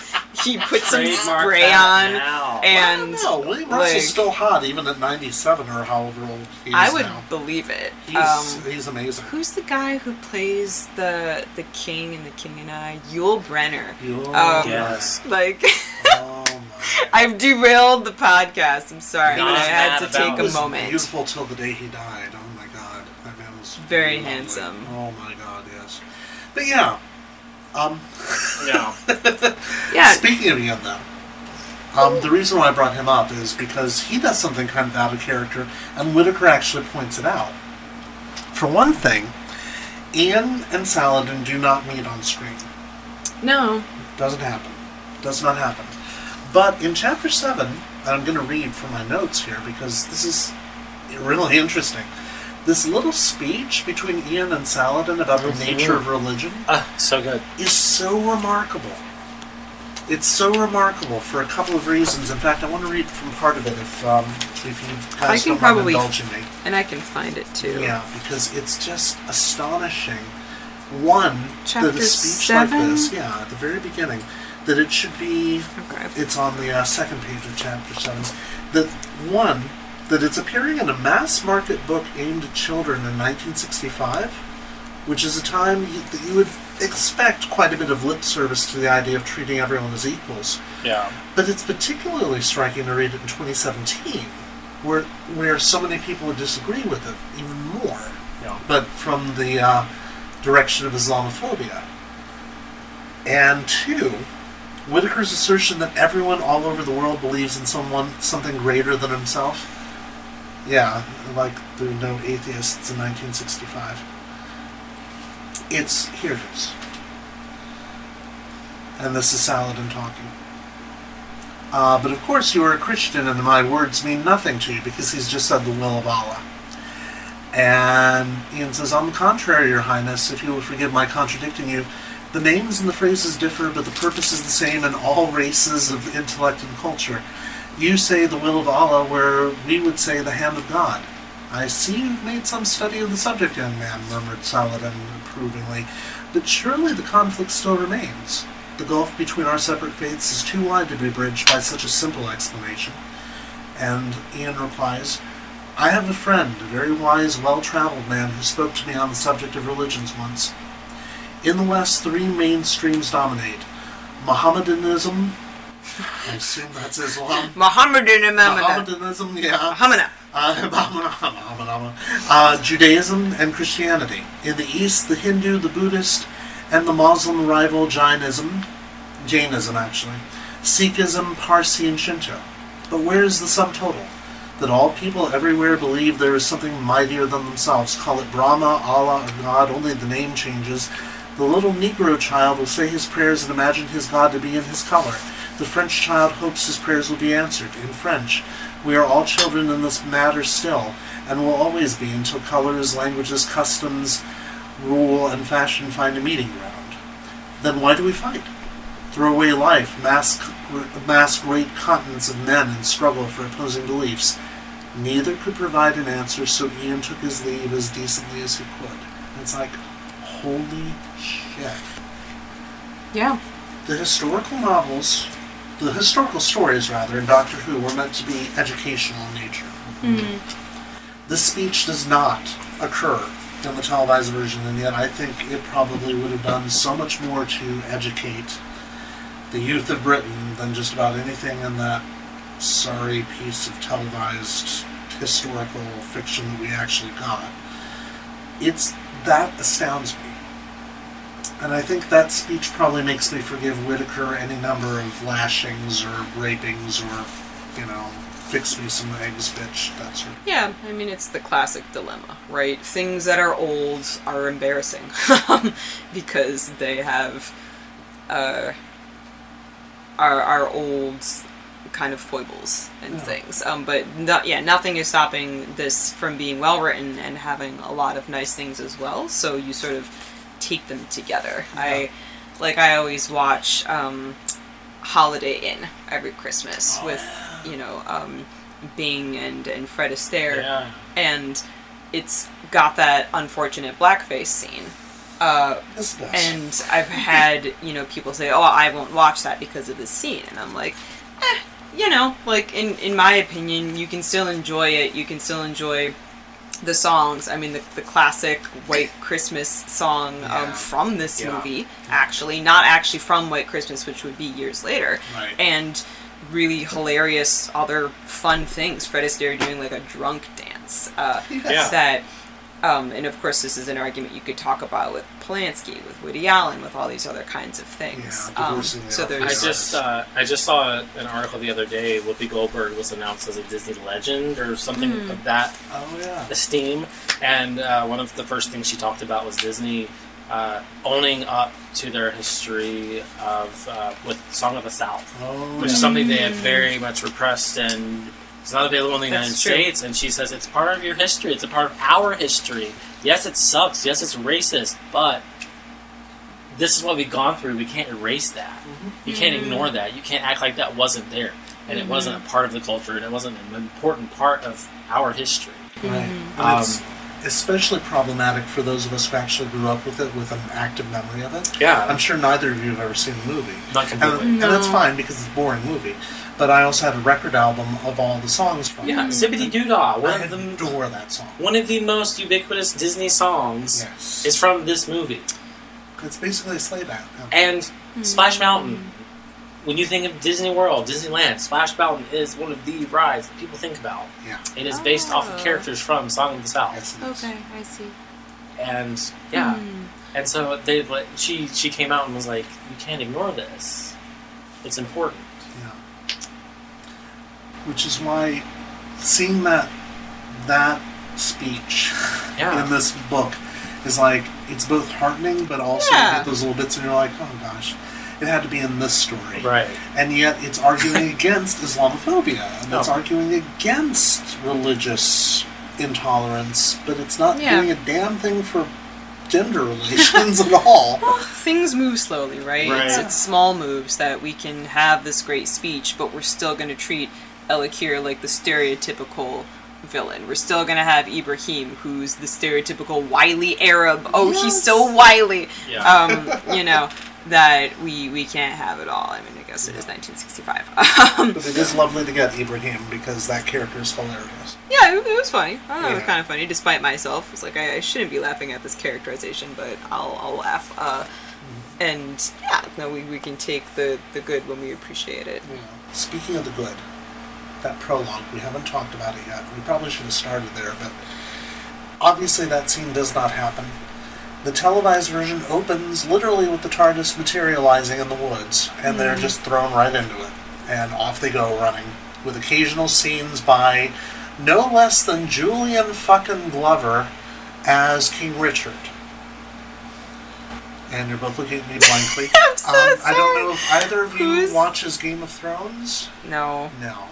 [SPEAKER 3] he put some
[SPEAKER 2] Trademark
[SPEAKER 3] spray
[SPEAKER 2] that
[SPEAKER 3] on,
[SPEAKER 2] now.
[SPEAKER 3] and
[SPEAKER 1] no, William Russell's
[SPEAKER 3] like-
[SPEAKER 1] still hot even at 97 or however old he is now.
[SPEAKER 3] I would
[SPEAKER 1] now.
[SPEAKER 3] believe it.
[SPEAKER 1] He's
[SPEAKER 3] Um,
[SPEAKER 1] he's amazing.
[SPEAKER 3] Who's the guy who plays the the king and the king and I? Yul Brynner.
[SPEAKER 1] You'll-
[SPEAKER 3] um,
[SPEAKER 2] Yes.
[SPEAKER 3] Like
[SPEAKER 1] Oh <laughs> my. <laughs>
[SPEAKER 3] I've derailed the podcast. I'm sorry,
[SPEAKER 2] Not
[SPEAKER 3] but I had to take
[SPEAKER 1] He
[SPEAKER 3] a
[SPEAKER 1] was
[SPEAKER 3] moment.
[SPEAKER 1] beautiful till the day he died. Oh my god, that man was
[SPEAKER 3] Very
[SPEAKER 1] lovely.
[SPEAKER 3] handsome.
[SPEAKER 1] Oh my god, yes. But yeah, um,
[SPEAKER 2] Yeah. <laughs>
[SPEAKER 3] Yeah,
[SPEAKER 1] Speaking of Ian, though, um, the reason why I brought him up is because he does something kind of out of character, and Whitaker actually points it out. For one thing, Ian and Saladin do not meet on screen.
[SPEAKER 3] no,
[SPEAKER 1] Doesn't happen. Does not happen. But in chapter 7, and I'm going to read from my notes here because this is really interesting. This little speech between Ian and Saladin about the
[SPEAKER 2] Mhm.
[SPEAKER 1] nature of religion
[SPEAKER 2] Ah, so good.
[SPEAKER 1] is so remarkable. It's so remarkable for a couple of reasons. In fact, I want to read from part of it if um, if you guys
[SPEAKER 3] I can
[SPEAKER 1] don't
[SPEAKER 3] probably-
[SPEAKER 1] mind indulging me.
[SPEAKER 3] and I can find it too.
[SPEAKER 1] Yeah, because it's just astonishing. One,
[SPEAKER 3] Chapter
[SPEAKER 1] that a speech
[SPEAKER 3] seven?
[SPEAKER 1] like this, yeah, at the very beginning, that it should be.
[SPEAKER 3] Okay.
[SPEAKER 1] It's on the uh, second page of chapter seven. That one, that it's appearing in a mass market book aimed at children in 1965, which is a time you, that you would expect quite a bit of lip service to the idea of treating everyone as equals.
[SPEAKER 2] Yeah.
[SPEAKER 1] But it's particularly striking to read it in 2017, where where so many people would disagree with it even more,
[SPEAKER 2] Yeah.
[SPEAKER 1] but from the uh, direction of Islamophobia. And two, Whitaker's assertion that everyone all over the world believes in someone something greater than himself. Yeah, like there are no atheists in 1965. It's here it is. And this is Saladin talking. Uh, but of course, you are a Christian, and my words mean nothing to you because he's just said the will of Allah. And Ian says, On the contrary, Your Highness, if you will forgive my contradicting you, The names and the phrases differ, but the purpose is the same in all races of intellect and culture. You say the will of Allah, where we would say the hand of God. I see you've made some study of the subject, young man, murmured Saladin approvingly. But surely the conflict still remains. The gulf between our separate faiths is too wide to be bridged by such a simple explanation. And Ian replies, I have a friend, a very wise, well traveled man, who spoke to me on the subject of religions once. In the West, three main streams dominate Mohammedanism, I assume that's Islam. <laughs>
[SPEAKER 3] Mohammedan Muhammad.
[SPEAKER 1] Mohammedanism, yeah.
[SPEAKER 3] Muhammad.
[SPEAKER 1] Uh, <laughs> uh, Judaism and Christianity. In the East, the Hindu, the Buddhist, and the Muslim rival Jainism, Jainism actually, Sikhism, Parsi, and Shinto. But where is the sum total? That all people everywhere believe there is something mightier than themselves. Call it Brahma, Allah, or God, only the name changes. The little Negro child will say his prayers and imagine his God to be in his color. The French child hopes his prayers will be answered in French. We are all children in this matter still, and will always be until colors, languages, customs, rule, and fashion find a meeting ground. Then why do we fight? Throw away life, mask, mass great continents of men and struggle for opposing beliefs. Neither could provide an answer, so Ian took his leave as decently as he could. It's like, holy shit.
[SPEAKER 3] Yeah.
[SPEAKER 1] The historical novels, the historical stories rather, in Doctor Who were meant to be educational in nature. Mm-hmm. This speech does not occur in the televised version, and yet I think it probably would have done so much more to educate the youth of Britain than just about anything in that sorry piece of televised historical fiction that we actually got. It's that astounds me. And I think that speech probably makes me forgive Whitaker any number of lashings or rapings or, you know, fix me some eggs, bitch, that sort of
[SPEAKER 3] Yeah, I mean it's the classic dilemma, right? Things that are old are embarrassing <laughs> because they have uh, are are old kind of foibles and
[SPEAKER 1] Yeah.
[SPEAKER 3] things. Um, but no, yeah, nothing is stopping this from being well written and having a lot of nice things as well. So you sort of take them together. I like I always watch um, Holiday Inn every Christmas
[SPEAKER 1] Oh,
[SPEAKER 3] with you know um, Bing and and Fred Astaire
[SPEAKER 2] Yeah.
[SPEAKER 3] and it's got that unfortunate blackface scene. Uh,
[SPEAKER 1] Yes,
[SPEAKER 3] and I've had you know people say, "Oh, I won't watch that because of this scene," and I'm like, eh, you know, like in in my opinion, you can still enjoy it. You can still enjoy the songs. I mean, the, the classic White Christmas song
[SPEAKER 1] Yeah.
[SPEAKER 3] um, from this
[SPEAKER 2] Yeah.
[SPEAKER 3] movie, actually, not actually from White Christmas, which would be years later,
[SPEAKER 1] Right.
[SPEAKER 3] and really hilarious other fun things. Fred Astaire doing like a drunk dance. Uh,
[SPEAKER 2] Yeah.
[SPEAKER 3] That, um, and of course, this is an argument you could talk about with Polanski, with Woody Allen, with all these other kinds of things.
[SPEAKER 1] Yeah,
[SPEAKER 3] um,
[SPEAKER 1] the
[SPEAKER 3] so
[SPEAKER 1] authors.
[SPEAKER 2] I
[SPEAKER 3] there's
[SPEAKER 2] just uh, I just saw an article the other day. Whoopi Goldberg was announced as a Disney legend or something
[SPEAKER 3] Hmm.
[SPEAKER 2] of that
[SPEAKER 1] oh, yeah.
[SPEAKER 2] esteem, and uh, one of the first things she talked about was Disney uh, owning up to their history of uh, with Song of the South,
[SPEAKER 1] Oh,
[SPEAKER 2] which
[SPEAKER 1] yeah.
[SPEAKER 2] is something they have very much repressed and. It's not available in the
[SPEAKER 3] That's
[SPEAKER 2] United
[SPEAKER 3] true.
[SPEAKER 2] States, and she says it's part of your history. It's a part of our history. Yes, it sucks. Yes, it's racist, but this is what we've gone through. We can't erase that. You can't
[SPEAKER 3] Mm-hmm.
[SPEAKER 2] ignore that. You can't act like that wasn't there, and it wasn't a part of the culture, and it wasn't an important part of our history.
[SPEAKER 1] Right. And
[SPEAKER 2] Um,
[SPEAKER 1] it's especially problematic for those of us who actually grew up with it with an active memory of it.
[SPEAKER 2] Yeah,
[SPEAKER 1] I'm sure neither of you have ever seen the movie.
[SPEAKER 2] not
[SPEAKER 1] And,
[SPEAKER 2] completely.
[SPEAKER 1] and that's fine because it's a boring movie. But I also had a record album of all the songs from
[SPEAKER 2] Yeah,
[SPEAKER 1] it.
[SPEAKER 2] Zip-a-Dee-Doo-Dah,
[SPEAKER 1] I
[SPEAKER 2] one of the
[SPEAKER 1] adore that song.
[SPEAKER 2] one of the most ubiquitous Disney songs
[SPEAKER 1] Yes.
[SPEAKER 2] is from this movie.
[SPEAKER 1] It's basically a slave anthem.
[SPEAKER 2] And Splash Mountain. When you think of Disney World, Disneyland, Splash Mountain is one of the rides that people think about.
[SPEAKER 1] Yeah.
[SPEAKER 2] It is based off of
[SPEAKER 3] Oh.
[SPEAKER 2] characters from Song of the South.
[SPEAKER 1] Yes, it is.
[SPEAKER 3] I see.
[SPEAKER 2] and yeah,
[SPEAKER 3] Hmm.
[SPEAKER 2] and so they like she she came out and was like, you can't ignore this. It's important.
[SPEAKER 1] Yeah. Which is why seeing that that speech
[SPEAKER 2] Yeah.
[SPEAKER 1] in this book is like it's both heartening but also
[SPEAKER 3] Yeah.
[SPEAKER 1] you get those little bits and you're like, oh gosh, it had to be in this story.
[SPEAKER 2] Right.
[SPEAKER 1] And yet it's arguing <laughs> against Islamophobia and it's arguing against religious intolerance, but it's not
[SPEAKER 3] Yeah.
[SPEAKER 1] doing a damn thing for gender <laughs> relations at all. <laughs>
[SPEAKER 3] things move slowly, right?
[SPEAKER 2] Right.
[SPEAKER 3] It's, it's small moves that we can have this great speech, but we're still going to treat El Akir like the stereotypical villain. We're still going to have Ibrahim, who's the stereotypical wily Arab. Oh, he's so wily.
[SPEAKER 2] Yeah.
[SPEAKER 3] Um, you know, that we, we can't have it all. I mean, I guess it is 1965. <laughs> Um,
[SPEAKER 1] But it is lovely to get Ibrahim because that character is hilarious.
[SPEAKER 3] yeah, it, it was funny. I thought it was kind of funny, despite myself. It's like I, I shouldn't be laughing at this characterization, but I'll, I'll laugh. Uh, and yeah, no, we, we can take the, the good when we appreciate it.
[SPEAKER 1] Speaking of the good, that prologue, we haven't talked about it yet. We probably should have started there, but obviously that scene does not happen. The televised version opens literally with the TARDIS materializing in the woods, and they're mm-hmm. just thrown right into it. And off they go running, with occasional scenes by no less than Julian fucking Glover as King Richard. And you're both looking at me blankly. <laughs>
[SPEAKER 3] I'm so sorry.
[SPEAKER 1] I don't know if either of you
[SPEAKER 3] Who's-
[SPEAKER 1] watches Game of Thrones.
[SPEAKER 3] No.
[SPEAKER 1] No.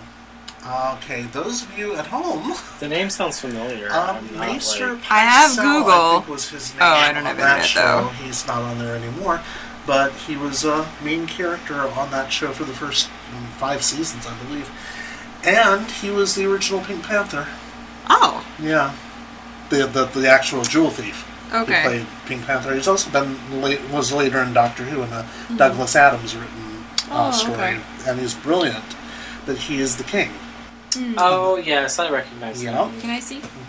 [SPEAKER 1] Okay, those of you at home,
[SPEAKER 2] The name sounds familiar.
[SPEAKER 1] um,
[SPEAKER 2] I'm
[SPEAKER 1] Maester
[SPEAKER 2] like-
[SPEAKER 3] I have
[SPEAKER 1] Pycelle,
[SPEAKER 3] Google.
[SPEAKER 1] I think was his name
[SPEAKER 3] Oh, I don't
[SPEAKER 1] on
[SPEAKER 3] have
[SPEAKER 1] that
[SPEAKER 3] internet,
[SPEAKER 1] show.
[SPEAKER 3] though.
[SPEAKER 1] He's not on there anymore, but he was a main character on that show for the first um, five seasons, I believe. And he was the original Pink Panther.
[SPEAKER 3] Oh,
[SPEAKER 1] Yeah, the the, the actual jewel thief. Who
[SPEAKER 3] okay.
[SPEAKER 1] played Pink Panther. He's also been late, was later in Doctor Who in a Douglas Adams written uh,
[SPEAKER 3] Oh,
[SPEAKER 1] story,
[SPEAKER 3] okay.
[SPEAKER 1] and he's brilliant. But he is the king.
[SPEAKER 2] Oh yes, I recognize
[SPEAKER 1] Yeah.
[SPEAKER 2] him.
[SPEAKER 3] Can I see? Hmm.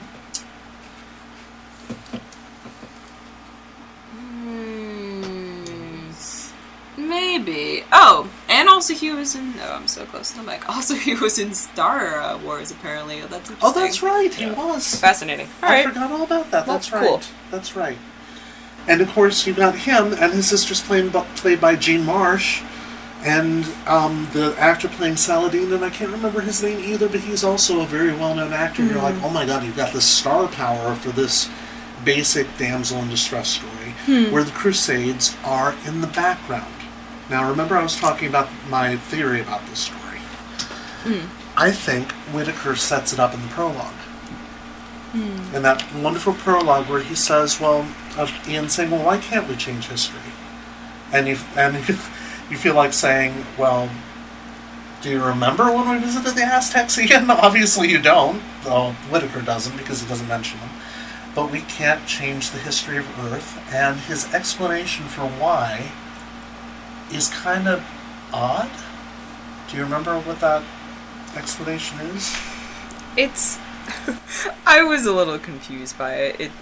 [SPEAKER 3] Maybe. Oh, and also he was in. Oh, I'm so close to the mic. <laughs> Also, he was in Star uh, Wars. Apparently, oh, that's
[SPEAKER 1] Oh, that's right. He
[SPEAKER 2] Yeah.
[SPEAKER 1] was.
[SPEAKER 3] Fascinating. All
[SPEAKER 1] I
[SPEAKER 3] right.
[SPEAKER 1] forgot all about that.
[SPEAKER 3] Well,
[SPEAKER 1] That's right.
[SPEAKER 3] cool.
[SPEAKER 1] That's right. And of course, you got him, and his sister's played by, played by Jean Marsh, and um, the actor playing Saladin, and I can't remember his name either, but he's also a very well-known actor. You're
[SPEAKER 3] Mm-hmm.
[SPEAKER 1] like, oh my god, you've got the star power for this basic damsel in distress story,
[SPEAKER 3] Hmm.
[SPEAKER 1] where the Crusades are in the background. Now, remember, I was talking about my theory about this story.
[SPEAKER 3] Hmm.
[SPEAKER 1] I think Whitaker sets it up in the prologue
[SPEAKER 3] Hmm.
[SPEAKER 1] in that wonderful prologue where he says, "Well, uh, Ian saying, well, why can't we change history?" And you and you feel like saying, "Well, do you remember when we visited the Aztecs again?" <laughs> Obviously, you don't. Though Whitaker doesn't because he doesn't mention them. But we can't change the history of Earth, and his explanation for why is kind of odd. Do you remember what that explanation is?
[SPEAKER 3] It's. <laughs> I was a little confused by it. It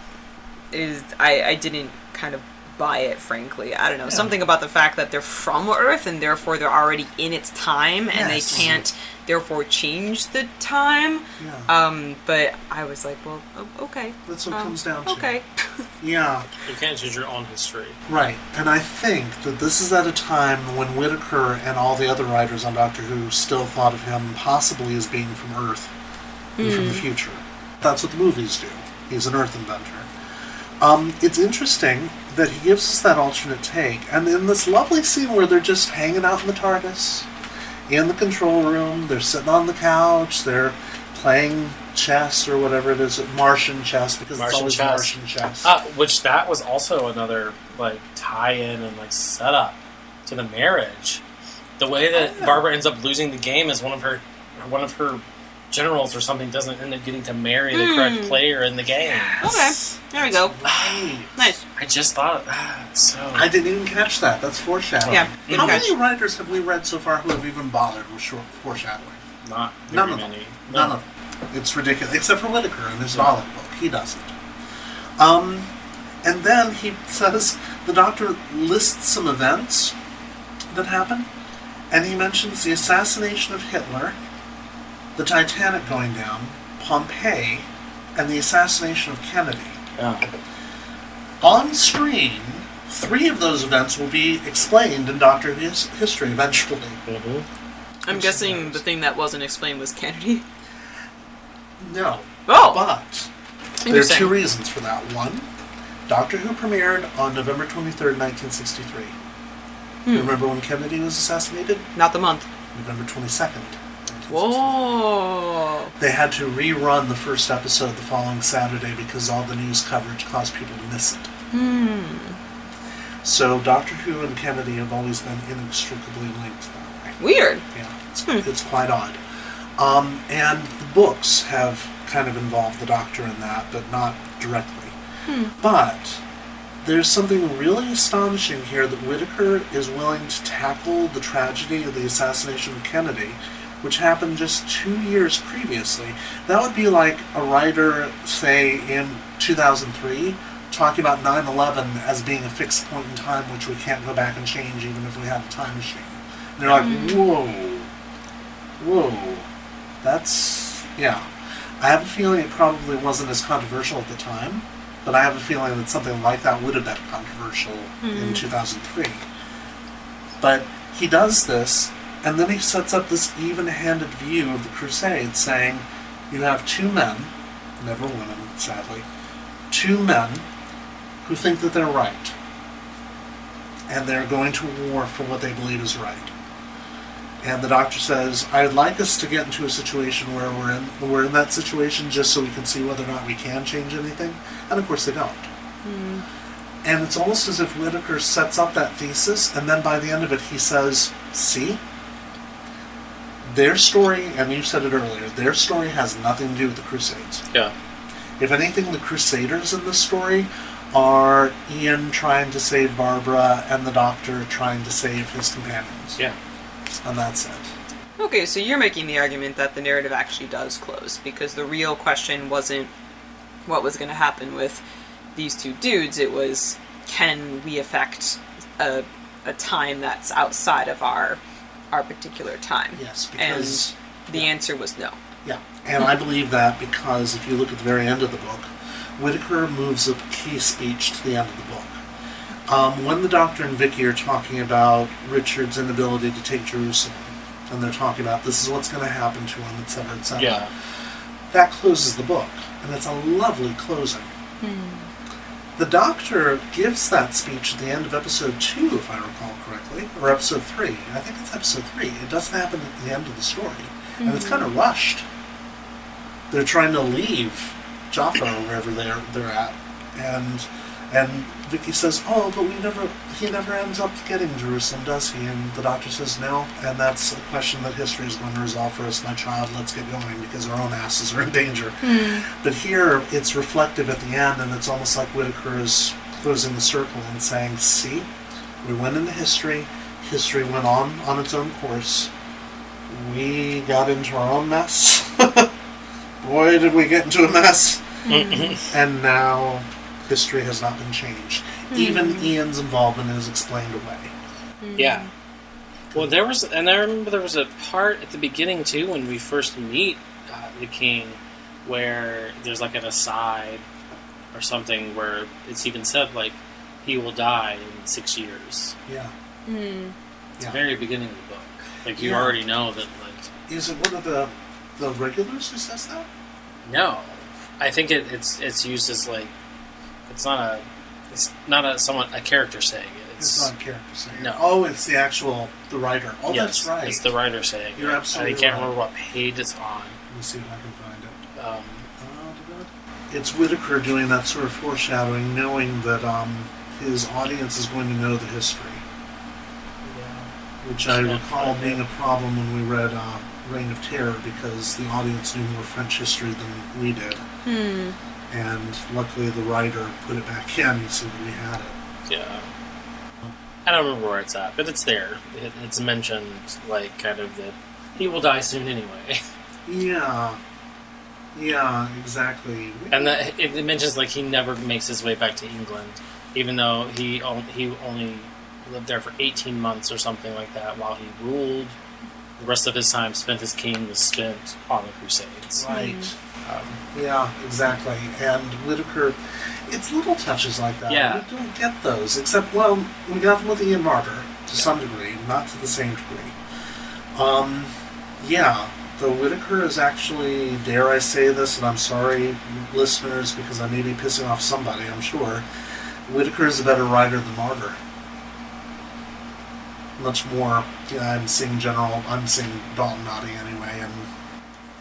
[SPEAKER 3] is. I, I didn't kind of buy it, frankly. I don't know. Something about the fact that they're from Earth and therefore they're already in its time and
[SPEAKER 1] Yes.
[SPEAKER 3] they can't therefore change the time.
[SPEAKER 1] Yeah.
[SPEAKER 3] Um, but I was like, well, okay.
[SPEAKER 1] That's what
[SPEAKER 3] Um,
[SPEAKER 1] comes down to.
[SPEAKER 3] Okay. <laughs>
[SPEAKER 1] Yeah.
[SPEAKER 2] You can't change your own history.
[SPEAKER 1] Right, and I think that this is at a time when Whitaker and all the other writers on Doctor Who still thought of him possibly as being from Earth and from the future. That's what the movies do. He's an Earth inventor. Um, it's interesting that he gives us that alternate take, and in this lovely scene where they're just hanging out in the TARDIS, in the control room, they're sitting on the couch, they're playing chess or whatever it is, Martian chess, because
[SPEAKER 2] Martian
[SPEAKER 1] it's always
[SPEAKER 2] chess.
[SPEAKER 1] Martian chess.
[SPEAKER 2] Uh, which that was also another like tie-in and like setup to the marriage. The way that. Barbara ends up losing the game is one of her one of her generals or something doesn't end up getting to marry the correct
[SPEAKER 3] Hmm.
[SPEAKER 2] player in the game.
[SPEAKER 3] Okay. There we go.
[SPEAKER 1] Right.
[SPEAKER 3] Nice.
[SPEAKER 2] I just thought ah, so.
[SPEAKER 1] I didn't even catch that. That's foreshadowing.
[SPEAKER 3] Yeah, good
[SPEAKER 1] How
[SPEAKER 3] catch.
[SPEAKER 1] many writers have we read so far who have even bothered with short foreshadowing?
[SPEAKER 2] not very
[SPEAKER 1] None of them.
[SPEAKER 2] many.
[SPEAKER 1] None of them. It's ridiculous. Except for Whitaker in his Dalek book. He doesn't. Um, and then he says the Doctor lists some events that happen, and he mentions the assassination of Hitler, the Titanic going down, Pompeii, and the assassination of Kennedy.
[SPEAKER 2] Yeah.
[SPEAKER 1] On screen, three of those events will be explained in Doctor Who's history eventually.
[SPEAKER 2] Mhm.
[SPEAKER 3] I'm
[SPEAKER 1] Which
[SPEAKER 3] guessing
[SPEAKER 1] is-
[SPEAKER 3] the thing that wasn't explained was Kennedy.
[SPEAKER 1] No.
[SPEAKER 3] Oh,
[SPEAKER 1] But there are two reasons for that. One, Doctor Who premiered on November 23rd, 1963.
[SPEAKER 3] Hmm.
[SPEAKER 1] Remember when Kennedy was assassinated?
[SPEAKER 3] Not the month.
[SPEAKER 1] November 22nd. 1963.
[SPEAKER 3] Whoa.
[SPEAKER 1] They had to rerun the first episode the following Saturday because all the news coverage caused people to miss it. Hmm. So Doctor Who and Kennedy have always been inextricably linked that way.
[SPEAKER 3] Weird.
[SPEAKER 1] Yeah, it's, it's quite odd. Um, and the books have kind of involved the Doctor in that, but not directly. Hmm. But there's something really astonishing here that Whitaker is willing to tackle the tragedy of the assassination of Kennedy, which happened just two years previously. That would be like a writer, say, in 2003, talking about 9 11 as being a fixed point in time which we can't go back and change even if we had a time machine. And they're like, hmm. whoa, whoa, that's, yeah. I have a feeling it probably wasn't as controversial at the time, but I have a feeling that something like that would have been controversial in hmm. 2003. But he does this, and then he sets up this even handed view of the Crusades, saying, You have two men, never women, sadly, two men who think that they're right. And they're going to war for what they believe is right. And the doctor says, I'd like us to get into a situation where we're in we're in that situation just so we can see whether or not we can change anything. And of course they don't. Hmm. And it's almost as if Whitaker sets up that thesis, and then by the end of it, he says, See? Their story, and you said it earlier, their story has nothing to do with the Crusades.
[SPEAKER 2] Yeah.
[SPEAKER 1] If anything, the Crusaders in this story are Ian trying to save Barbara and the Doctor trying to save his companions.
[SPEAKER 2] Yeah.
[SPEAKER 1] And that's it.
[SPEAKER 3] Okay, so you're making the argument that the narrative actually does close because the real question wasn't what was going to happen with these two dudes. It was can we affect a, a time that's outside of our our particular time?
[SPEAKER 1] Yes,
[SPEAKER 3] and
[SPEAKER 1] because.
[SPEAKER 3] the
[SPEAKER 1] yeah.
[SPEAKER 3] answer was no.
[SPEAKER 1] Yeah, and I believe that because if you look at the very end of the book, Whitaker moves a key speech to the end of the book. Um, when the Doctor and Vicky are talking about Richard's inability to take Jerusalem, and they're talking about this is what's going to happen to him, etc., etc.,
[SPEAKER 2] Yeah.
[SPEAKER 1] that closes the book, and it's a lovely closing. The Doctor gives that speech at the end of episode two, if I recall correctly, or episode three. I think it's episode three. It doesn't happen at the end of the story, and it's kind of mm-hmm. rushed. They're trying to leave Jaffa or wherever they're they're at, and and Vicky says, "Oh, but we never he never ends up getting Jerusalem, does he?" And the Doctor says, "No," and that's a question that history is going to resolve for us, my child. Let's get going because our own asses are in danger. Hmm. But here it's reflective at the end, and it's almost like Whitaker is closing the circle and saying, See, we went into history, history went on on its own course. We got into our own mess. <laughs> Boy, did we get into a mess. Mm-hmm. and now history has not been changed. Hmm. Even Ian's involvement is explained away. Hmm.
[SPEAKER 2] Yeah. Well, there was, and I remember there was a part at the beginning too when we first meet uh, the king, where there's like an aside or something where it's even said like he will die in six years.
[SPEAKER 1] Yeah.
[SPEAKER 2] It's
[SPEAKER 1] Yeah.
[SPEAKER 2] the very beginning of the book. Like you
[SPEAKER 1] Yeah.
[SPEAKER 2] already know that. Like
[SPEAKER 1] Is it one of the the regulars who says that?
[SPEAKER 2] no, I think it, it's it's used as like it's not a it's not a someone a character saying it.
[SPEAKER 1] It's
[SPEAKER 2] It's,
[SPEAKER 1] not a character saying. it.
[SPEAKER 2] No.
[SPEAKER 1] Oh, it's the actual the writer. Oh,
[SPEAKER 2] yes,
[SPEAKER 1] that's right.
[SPEAKER 2] It's the writer saying
[SPEAKER 1] You're
[SPEAKER 2] it.
[SPEAKER 1] absolutely
[SPEAKER 2] I can't
[SPEAKER 1] right.
[SPEAKER 2] remember what page it's on.
[SPEAKER 1] Let me see if I can find it.
[SPEAKER 2] Um,
[SPEAKER 1] It's Whitaker doing that sort of foreshadowing, knowing that um, his audience is going to know the history, which I
[SPEAKER 2] Can't
[SPEAKER 1] recall
[SPEAKER 2] find
[SPEAKER 1] being a problem when we read uh, Reign of Terror because the audience knew more French history than we did. And luckily, the writer put it back in so that we had it.
[SPEAKER 2] Yeah. I don't remember where it's at, but it's there. It, it's mentioned, like, kind of that he will die soon anyway.
[SPEAKER 1] Yeah. Yeah, exactly.
[SPEAKER 2] And that it mentions, like, he never makes his way back to England, even though he, on, he only lived there for 18 months or something like that while he ruled. The rest of his time spent as king was spent on the Crusades.
[SPEAKER 1] Right.
[SPEAKER 2] Um,
[SPEAKER 1] Yeah, exactly. And Whitaker, it's little touches like that.
[SPEAKER 2] Yeah.
[SPEAKER 1] We don't get those, except, well, we got them with Ian Marter to some degree, not to the same degree. Um, yeah, the Whitaker is actually, dare I say this, and I'm sorry, listeners, because I may be pissing off somebody, I'm sure. Whitaker is a better writer than Marter. Much more, yeah, I'm seeing General, I'm seeing Dalton nodding anyway, and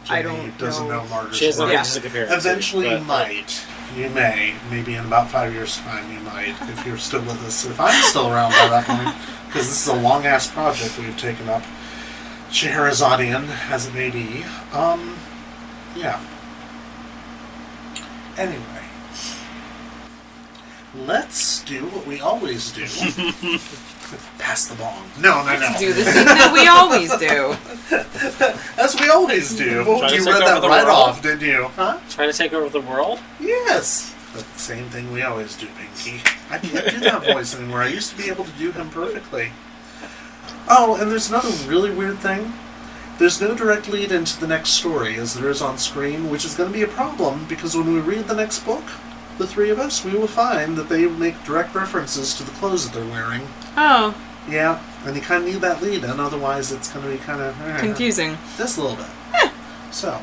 [SPEAKER 3] I
[SPEAKER 1] Jimmy
[SPEAKER 3] don't
[SPEAKER 1] doesn't
[SPEAKER 3] know.
[SPEAKER 1] know, Marter's
[SPEAKER 2] she has no
[SPEAKER 1] work.
[SPEAKER 3] Yeah.
[SPEAKER 2] basis to compare it to,
[SPEAKER 1] Eventually, you
[SPEAKER 2] but-
[SPEAKER 1] might. You may. Maybe in about five years' time, you might, if you're still with us. If I'm still around by that point, because this is a long ass project we've taken up, Scheherazadian as it may be. Um, yeah. Anyway, let's do what we always do. <laughs> Pass the bong. No, no, no.
[SPEAKER 3] Do the thing that we always do. <laughs>
[SPEAKER 1] As we always do.
[SPEAKER 2] Try to
[SPEAKER 1] you
[SPEAKER 2] take
[SPEAKER 1] read
[SPEAKER 2] over
[SPEAKER 1] that
[SPEAKER 2] the
[SPEAKER 1] right
[SPEAKER 2] world.
[SPEAKER 1] off, didn't you? Huh?
[SPEAKER 2] Try to take over the world?
[SPEAKER 1] Yes. The same thing we always do, Pinky. I can't do that <laughs> voice anymore. I used to be able to do him perfectly. Oh, and there's another really weird thing. There's no direct lead into the next story as there is on screen, which is going to be a problem because when we read the next book, the three of us, we will find that they make direct references to the clothes that they're wearing.
[SPEAKER 3] Oh,
[SPEAKER 1] Yeah, and you kind of need that lead in, otherwise it's going to be kind of eh,
[SPEAKER 3] confusing.
[SPEAKER 1] just a little bit. So,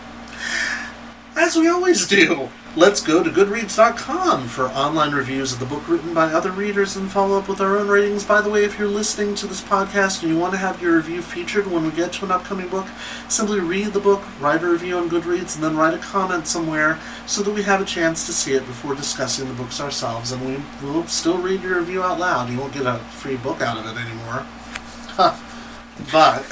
[SPEAKER 1] as we always do, let's go to Goodreads.com for online reviews of the book written by other readers and follow up with our own ratings. By the way, if you're listening to this podcast and you want to have your review featured when we get to an upcoming book, simply read the book, write a review on Goodreads, and then write a comment somewhere so that we have a chance to see it before discussing the books ourselves. And we will still read your review out loud. You won't get a free book out of it anymore. Huh. But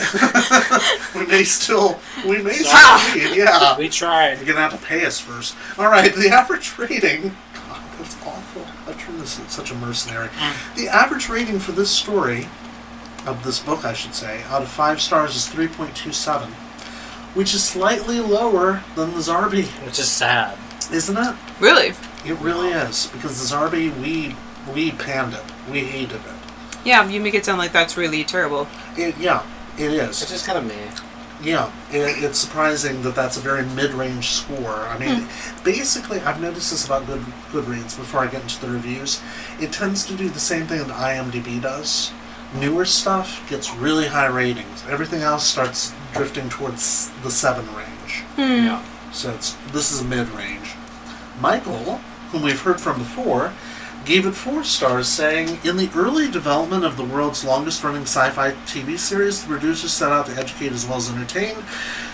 [SPEAKER 1] <laughs> we may still we may still read, yeah.
[SPEAKER 2] We tried.
[SPEAKER 1] You're gonna have to pay us first. All right, the average rating. God, that's awful. I turned this into such a mercenary. Mm. The average rating for this story, of this book, I should say, out of five stars is three point two seven, which is slightly lower than the Zarbi,
[SPEAKER 2] Which is sad.
[SPEAKER 1] isn't it?
[SPEAKER 3] Really?
[SPEAKER 1] It really is because the Zarbi we we panned it, we hated it.
[SPEAKER 3] Yeah, you make it sound like that's really terrible.
[SPEAKER 1] It yeah, it is.
[SPEAKER 2] It's just kind of me.
[SPEAKER 1] Yeah, it, it's surprising that that's a very mid-range score. I mean, hmm. basically, I've noticed this about Good Goodreads. Before I get into the reviews, it tends to do the same thing that IMDb does. Newer stuff gets really high ratings. Everything else starts drifting towards the seven range.
[SPEAKER 2] Yeah.
[SPEAKER 1] So it's this is a mid-range. Michael, whom we've heard from before, gave it four stars, saying, "In the early development of the world's longest-running sci-fi TV series, the producers set out to educate as well as entertain.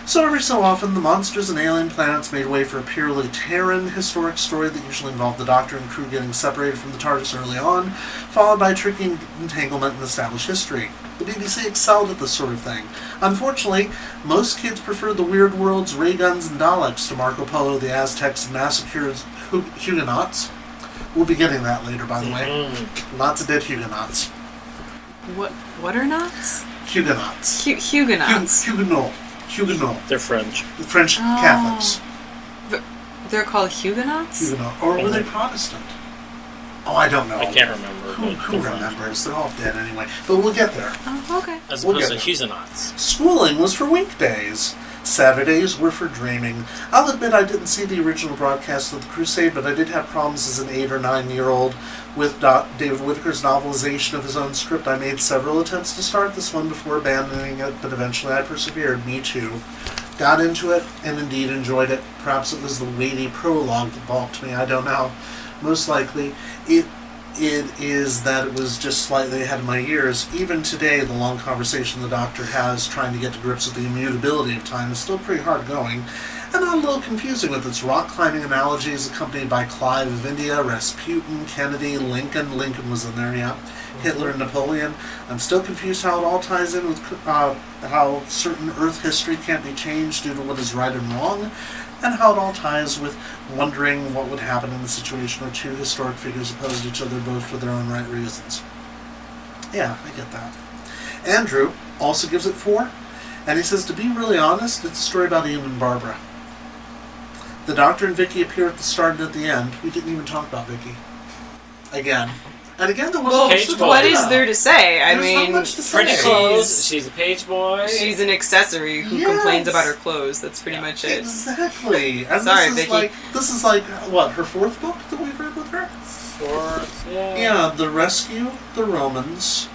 [SPEAKER 1] So every so often, the monsters and alien planets made way for a purely Terran historic story that usually involved the Doctor and crew getting separated from the TARDIS early on, followed by a tricky entanglement in established history." The BBC excelled at this sort of thing. Unfortunately, most kids prefer the weird worlds, ray guns, and Daleks to Marco Polo, the Aztecs, and massacres Hu- Huguenots. We'll be getting that later, by the way.
[SPEAKER 2] Mm.
[SPEAKER 1] Lots of dead Huguenots.
[SPEAKER 3] What? What are knots?
[SPEAKER 1] Huguenots.
[SPEAKER 3] Hu- Huguenots.
[SPEAKER 1] Hu- Huguenot. Huguenot.
[SPEAKER 2] They're French.
[SPEAKER 1] The French Catholics.
[SPEAKER 3] They're called Huguenots.
[SPEAKER 1] Huguenot. Or were they Protestant? Oh, I don't know.
[SPEAKER 2] I can't remember.
[SPEAKER 1] Who,
[SPEAKER 2] but
[SPEAKER 1] who
[SPEAKER 2] they're
[SPEAKER 1] remembers? They're all dead anyway. But we'll get there.
[SPEAKER 3] Oh, okay.
[SPEAKER 2] As
[SPEAKER 1] We'll
[SPEAKER 2] opposed to Huguenots.
[SPEAKER 1] Schooling was for weekdays. Saturdays were for dreaming. I'll admit I didn't see the original broadcast of The Crusade, but I did have problems as an eight or nine year old with Do- David Whitaker's novelization of his own script. I made several attempts to start this one before abandoning it, but eventually I persevered. Me too. Got into it and indeed enjoyed it. Perhaps it was the weighty prologue that balked me. I don't know. Most likely, it it is that it was just slightly ahead of my years. Even today, the long conversation the doctor has trying to get to grips with the immutability of time is still pretty hard going, and not a little confusing with its rock climbing analogies accompanied by Clive of India, Rasputin, Kennedy, Lincoln. Lincoln was in there, yeah. Hitler and Napoleon. I'm still confused how it all ties in with uh, how certain Earth history can't be changed due to what is right and wrong, and how it all ties with wondering what would happen in the situation where two historic figures opposed each other both for their own right reasons. Yeah, I get that. Andrew also gives it four, and he says, to be really honest, it's a story about Ian and Barbara. The Doctor and Vicky appear at the start and at the end. We didn't even talk about Vicky. Again. And again, there was
[SPEAKER 3] Well,
[SPEAKER 2] Page
[SPEAKER 1] much to
[SPEAKER 2] boy.
[SPEAKER 3] what
[SPEAKER 1] talk
[SPEAKER 3] is there to say? I
[SPEAKER 1] There's
[SPEAKER 3] mean,
[SPEAKER 1] not much to say.
[SPEAKER 2] Pretty
[SPEAKER 3] She's-
[SPEAKER 2] clothes. She's a page boy.
[SPEAKER 3] she's an accessory who
[SPEAKER 1] Yes.
[SPEAKER 3] complains about her clothes. That's pretty
[SPEAKER 2] Yeah.
[SPEAKER 3] much it.
[SPEAKER 1] Exactly. <laughs> And
[SPEAKER 3] Sorry,
[SPEAKER 1] this is
[SPEAKER 3] Vicky.
[SPEAKER 1] like this is like what her fourth book that we've read with her.
[SPEAKER 2] Fourth, yeah.
[SPEAKER 1] Yeah, the rescue, the Romans,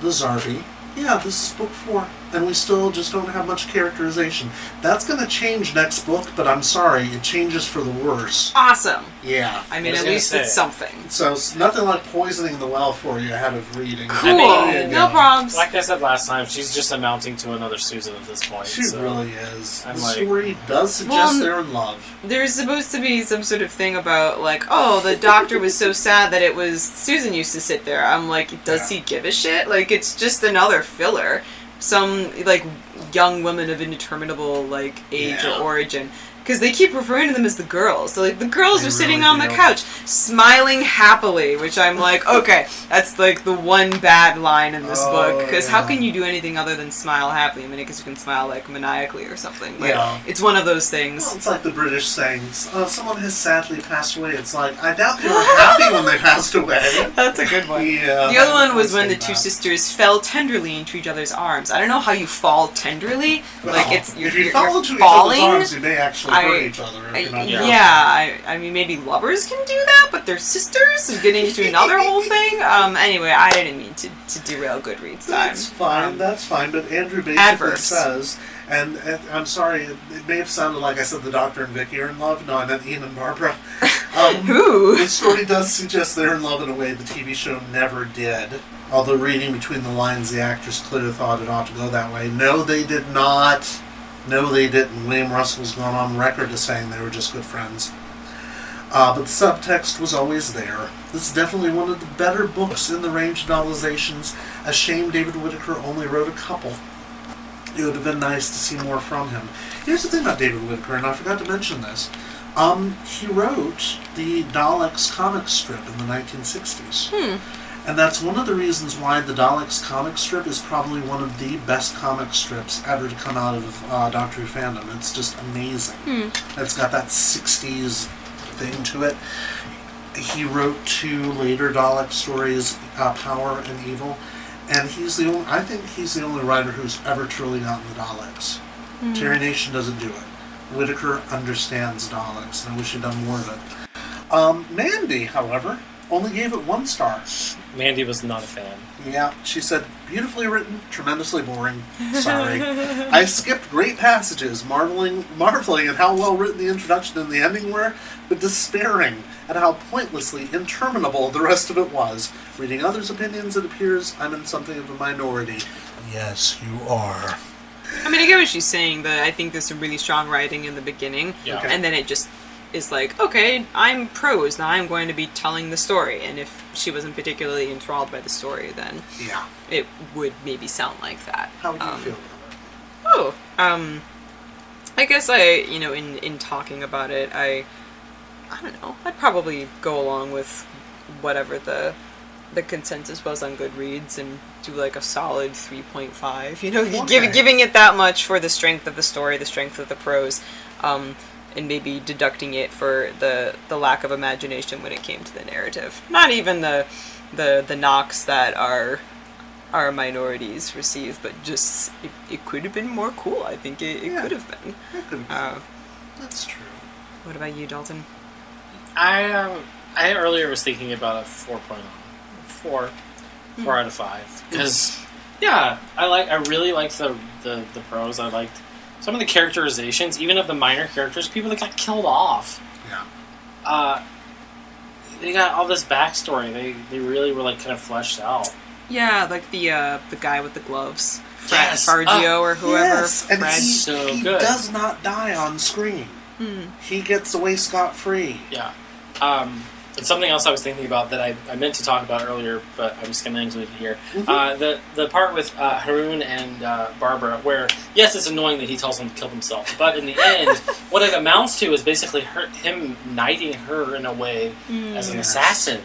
[SPEAKER 1] the Zarbi. Yeah, this is book four. And we still just don't have much characterization. That's going to change next book, but I'm sorry, it changes for the worse.
[SPEAKER 3] Awesome.
[SPEAKER 1] Yeah.
[SPEAKER 3] I mean,
[SPEAKER 2] was
[SPEAKER 3] at least
[SPEAKER 2] say.
[SPEAKER 3] it's something.
[SPEAKER 1] So it's nothing like poisoning the well for you ahead of reading.
[SPEAKER 3] Cool.
[SPEAKER 2] mean,
[SPEAKER 3] no problems.
[SPEAKER 2] Like I said last time, she's just amounting to another Susan at this point.
[SPEAKER 1] She
[SPEAKER 2] so.
[SPEAKER 1] really is.
[SPEAKER 2] I'm
[SPEAKER 1] the
[SPEAKER 2] like-
[SPEAKER 1] story does suggest
[SPEAKER 3] Well,
[SPEAKER 1] they're in love.
[SPEAKER 3] There's supposed to be some sort of thing about like, oh, the doctor was so sad that it was Susan used to sit there. I'm like, does
[SPEAKER 1] Yeah.
[SPEAKER 3] he give a shit? Like, it's just another filler. Some like young woman of indeterminable like age
[SPEAKER 1] Yeah.
[SPEAKER 3] or origin. Because they keep referring to them as the girls. So like the girls
[SPEAKER 1] They
[SPEAKER 3] are sitting
[SPEAKER 1] really
[SPEAKER 3] on the couch, smiling happily, which I'm like, okay, that's like the one bad line in this
[SPEAKER 1] Oh,
[SPEAKER 3] book. Because how can you do anything other than smile happily? I mean, because you can smile like maniacally or something. But
[SPEAKER 1] Yeah.
[SPEAKER 3] it's one of those things.
[SPEAKER 1] Well, it's like the British saying, uh, someone has sadly passed away. It's like, I doubt they were <laughs> happy when they passed away.
[SPEAKER 3] That's a good one.
[SPEAKER 1] Yeah,
[SPEAKER 3] The other one was when the two
[SPEAKER 1] that.
[SPEAKER 3] sisters fell tenderly into each other's arms. I don't know how you fall tenderly. like
[SPEAKER 1] Well,
[SPEAKER 3] it's you're,
[SPEAKER 1] if you
[SPEAKER 3] you're,
[SPEAKER 1] fall
[SPEAKER 3] you're
[SPEAKER 1] into
[SPEAKER 3] falling.
[SPEAKER 1] each other's arms, you may actually hurt
[SPEAKER 3] I-
[SPEAKER 1] each other.
[SPEAKER 3] I- yeah,
[SPEAKER 1] careful.
[SPEAKER 3] I, I mean maybe lovers can do that, but they're sisters and getting into another whole <laughs> thing. Um, anyway, I didn't mean to, to derail Goodreads time.
[SPEAKER 1] That's fine.
[SPEAKER 3] Um,
[SPEAKER 1] that's fine. But Andrew basically
[SPEAKER 3] Adverse.
[SPEAKER 1] says, and, and I'm sorry, it, it may have sounded like I said the Doctor and Vicky are in love. No, I meant Ian and Barbara. <laughs> Um,
[SPEAKER 3] Who?
[SPEAKER 1] the story does suggest they're in love in a way the TV show never did. Although reading between the lines, the actors clearly thought it ought to go that way. No, they did not. No, they didn't. William Russell's gone on record as saying they were just good friends. Uh, but the subtext was always there. This is definitely one of the better books in the range of novelizations. A shame David Whitaker only wrote a couple. It would have been nice to see more from him. Here's the thing about David Whitaker, and I forgot to mention this. Um, he wrote the Daleks comic strip in the 1960s. And that's one of the reasons why the Daleks comic strip is probably one of the best comic strips ever to come out of uh, Doctor Who fandom. It's just amazing. It's got that 60s thing to it. He wrote two later Dalek stories, uh, Power and Evil, and he's the only. I think he's the only writer who's ever truly gotten the Daleks. Terry Nation doesn't do it. Whitaker understands Daleks, and I wish he'd done more of it. Um, Mandy, however, only gave it one star.
[SPEAKER 2] Mandy was not a fan.
[SPEAKER 1] Yeah, she said, beautifully written, tremendously boring. Sorry. I skipped great passages, marveling marveling at how well written the introduction and the ending were, but despairing at how pointlessly interminable the rest of it was. Reading others' opinions, it appears I'm in something of a minority. Yes, you are.
[SPEAKER 3] I mean, I get what she's saying. but I think there's some really strong writing in the beginning,
[SPEAKER 2] Yeah.
[SPEAKER 1] Okay.
[SPEAKER 3] and then it just is like, okay, I'm prose now. I'm going to be telling the story, and if she wasn't particularly enthralled by the story, then
[SPEAKER 1] Yeah.
[SPEAKER 3] it would maybe sound like that.
[SPEAKER 1] How would you
[SPEAKER 3] Um,
[SPEAKER 1] feel about
[SPEAKER 3] Oh, um, I guess I, you know, in in talking about it, I, I don't know. I'd probably go along with whatever the the consensus was on Goodreads and do like a solid three point five. You know,
[SPEAKER 1] Okay.
[SPEAKER 3] give, giving it that much for the strength of the story, the strength of the prose, um, and maybe deducting it for the the lack of imagination when it came to the narrative. Not even the the the knocks that are our minorities receive, but just it, it could have been more cool. I think it, it
[SPEAKER 1] Yeah.
[SPEAKER 3] could have been.
[SPEAKER 1] it? Could be-
[SPEAKER 3] Uh,
[SPEAKER 1] That's true.
[SPEAKER 3] what about you, Dalton?
[SPEAKER 2] I um, I earlier was thinking about a 4.0. Four, four out of five. Because yeah, I like I really liked the, the the pros. I liked some of the characterizations, even of the minor characters, people that got killed off.
[SPEAKER 1] Yeah.
[SPEAKER 2] Uh, they got all this backstory. They they really were like kind of fleshed out.
[SPEAKER 3] Yeah, like the uh, the guy with the gloves, Fred
[SPEAKER 2] Yes.
[SPEAKER 3] Fargio or whoever.
[SPEAKER 1] Yes, and
[SPEAKER 3] Fred.
[SPEAKER 1] he,
[SPEAKER 2] So
[SPEAKER 1] he
[SPEAKER 2] good.
[SPEAKER 1] does not die on screen.
[SPEAKER 3] Hmm.
[SPEAKER 1] He gets away scot free.
[SPEAKER 2] Yeah. Um, and something else I was thinking about that I, I meant to talk about earlier, but I'm just going to include it here.
[SPEAKER 1] Mhm.
[SPEAKER 2] Uh, the the part with uh, Haroun and uh, Barbara, where yes, it's annoying that he tells them to kill themselves, but in the <laughs> end, what it amounts to is basically her, him knighting her in a way as an
[SPEAKER 1] Yes.
[SPEAKER 2] assassin.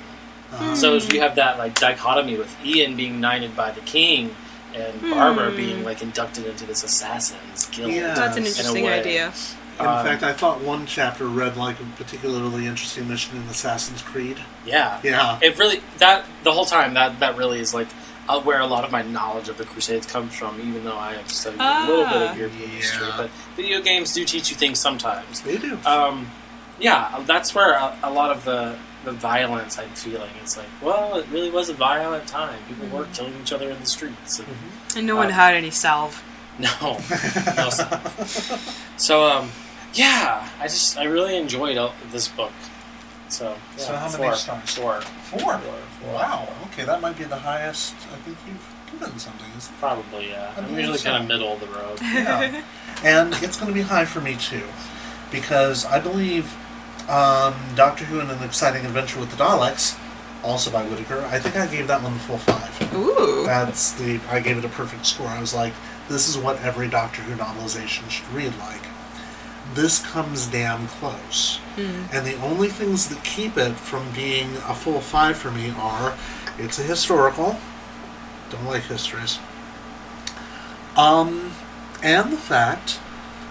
[SPEAKER 1] Uh,
[SPEAKER 2] So you have that like dichotomy with Ian being knighted by the king and Barbara being like inducted into this assassin's guild.
[SPEAKER 1] Yeah.
[SPEAKER 3] That's an
[SPEAKER 1] in a
[SPEAKER 3] interesting
[SPEAKER 2] way.
[SPEAKER 3] idea.
[SPEAKER 1] In
[SPEAKER 2] Um,
[SPEAKER 1] fact, I thought one chapter read like a particularly interesting mission in Assassin's Creed.
[SPEAKER 2] Yeah.
[SPEAKER 1] Yeah.
[SPEAKER 2] It really that the whole time that that really is like uh, where a lot of my knowledge of the Crusades comes from. Even though I have studied a little bit
[SPEAKER 3] Ah.
[SPEAKER 2] of European
[SPEAKER 1] Yeah.
[SPEAKER 2] history, but video games do teach you things sometimes.
[SPEAKER 1] They do.
[SPEAKER 2] Um, yeah, that's where a, a lot of the the violence I'm feeling. It's like, well, it really was a violent time. People were killing each other in the streets. And,
[SPEAKER 3] And no one had any salve. <laughs>
[SPEAKER 2] No. <laughs> no son. so um, yeah, I just I really enjoyed uh, this book. So yeah,
[SPEAKER 1] So how many stars?
[SPEAKER 2] Four.
[SPEAKER 1] Four.
[SPEAKER 2] Four. Four.
[SPEAKER 1] Wow. Okay, that might be the highest I think you've given something. Isn't it?
[SPEAKER 2] Probably yeah.
[SPEAKER 1] I
[SPEAKER 2] I'm usually kind of middle of the road. <laughs>
[SPEAKER 1] Yeah. and it's going to be high for me too, because I believe um, Doctor Who and an Exciting Adventure with the Daleks, also by Whitaker. I think I gave that one the full five.
[SPEAKER 3] Ooh.
[SPEAKER 1] That's the I gave it a perfect score. I was like, this is what every Doctor Who novelization should read like. This comes damn close. And the only things that keep it from being a full five for me are it's a historical. Don't like histories. Um, and the fact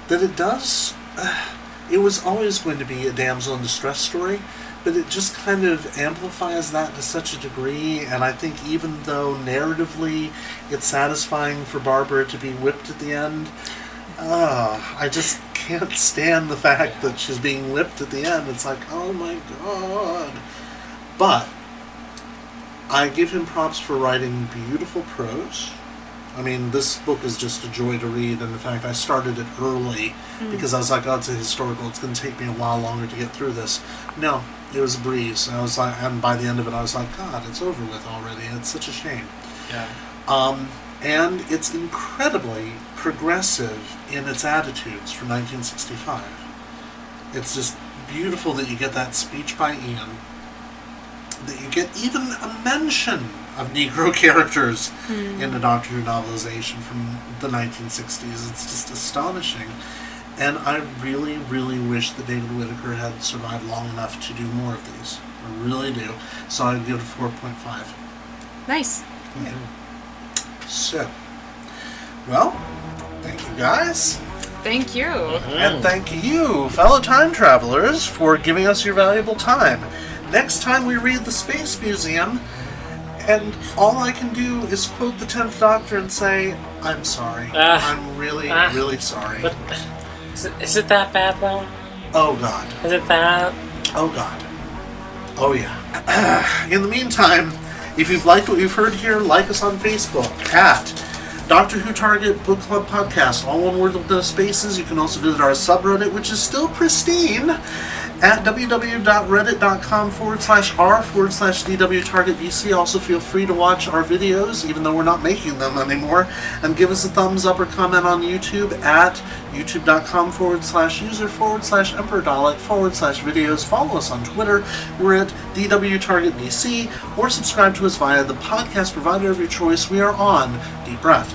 [SPEAKER 1] that it does. it was always going to be a damsel in distress story, but it just kind of amplifies that to such a degree. And I think even though narratively it's satisfying for Barbara to be whipped at the end, uh, I just can't stand the fact that she's being whipped at the end. It's like, oh my god. But I give him props for writing beautiful prose. I mean, this book is just a joy to read, and in fact, I started it early because I was like, "Oh, it's a historical. It's going to take me a while longer to get through this." No, it was a breeze. I was like, and by the end of it, I was like, "God, it's over with already." It's such a shame.
[SPEAKER 2] Yeah.
[SPEAKER 1] Um, and it's incredibly progressive in its attitudes from 1965. It's just beautiful that you get that speech by Ian, that you get even a mention of Negro <laughs> characters hmm. in a Doctor Who novelization from the 1960s. It's just astonishing. And I really, really wish that David Whitaker had survived long enough to do more of these. I really do. So I'd give it a 4.5.
[SPEAKER 3] Nice.
[SPEAKER 1] So, well, thank you guys.
[SPEAKER 3] Thank you.
[SPEAKER 1] And thank you, fellow time travelers, for giving us your valuable time. Next time we read the Space Museum, and all I can do is quote the Tenth Doctor and say, I'm sorry.
[SPEAKER 2] Ah.
[SPEAKER 1] I'm really,
[SPEAKER 2] Ah.
[SPEAKER 1] really sorry.
[SPEAKER 2] But is it, is it that bad though?
[SPEAKER 1] Oh, God.
[SPEAKER 2] Is it that?
[SPEAKER 1] Oh, God. Oh, yeah. <clears throat> In the meantime, if you've liked what you've heard here, like us on Facebook at Doctor Who Target Book Club Podcast, all one word with no spaces. You can also visit our subreddit, which is still pristine, at www.reddit.com forward slash r forward slash DW Target BC. Also, feel free to watch our videos, even though we're not making them anymore, and give us a thumbs up or comment on YouTube at youtube.com forward slash user forward slash emperor Dalek forward slash videos. Follow us on Twitter. We're at DW Target BC, or subscribe to us via the podcast provider of your choice. We are on Deep Breath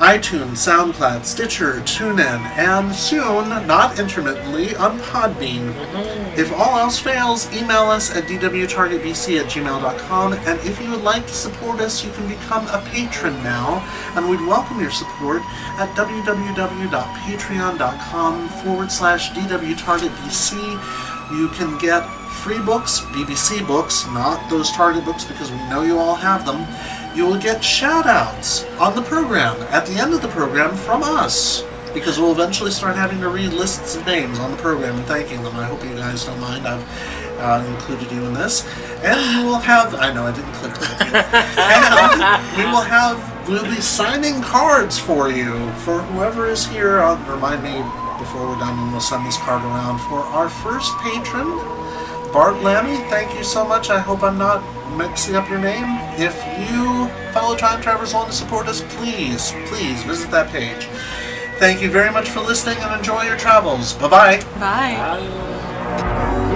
[SPEAKER 1] iTunes, SoundCloud, Stitcher, TuneIn, and soon, not intermittently, on Podbean. Mm-hmm. If all else fails, email us at dwtargetbc at gmail.com, and if you would like to support us, you can become a patron now, and we'd welcome your support at www.patreon.com forward slash dwtargetbc. You can get free books, BBC books, not those Target books because we know you all have them. You will get shout outs on the program at the end of the program from us because we'll eventually start having to read lists of names on the program and thanking them. I hope you guys don't mind. I've uh, included you in this. And we'll have, I know I didn't click that. <laughs> and we will have, we'll be signing cards for you for whoever is here. Uh, remind me before we're done and we'll send this card around for our first patron. Bart Lammy, thank you so much. I hope I'm not mixing up your name. If you, fellow time travelers, want to support us, please, please visit that page. Thank you very much for listening and enjoy your travels. Bye bye.
[SPEAKER 3] Bye.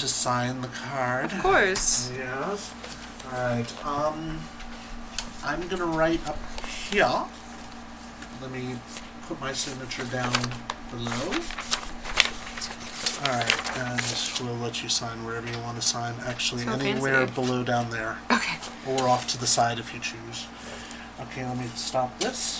[SPEAKER 1] To sign the card?
[SPEAKER 3] Of course.
[SPEAKER 1] Yes. Alright, um, I'm gonna write up here. Let me put my signature down below. Alright, and we'll let you sign wherever you want to sign. Actually,
[SPEAKER 3] So
[SPEAKER 1] anywhere
[SPEAKER 3] fancy.
[SPEAKER 1] below down there.
[SPEAKER 3] Okay.
[SPEAKER 1] Or off to the side if you choose. Okay, let me stop this.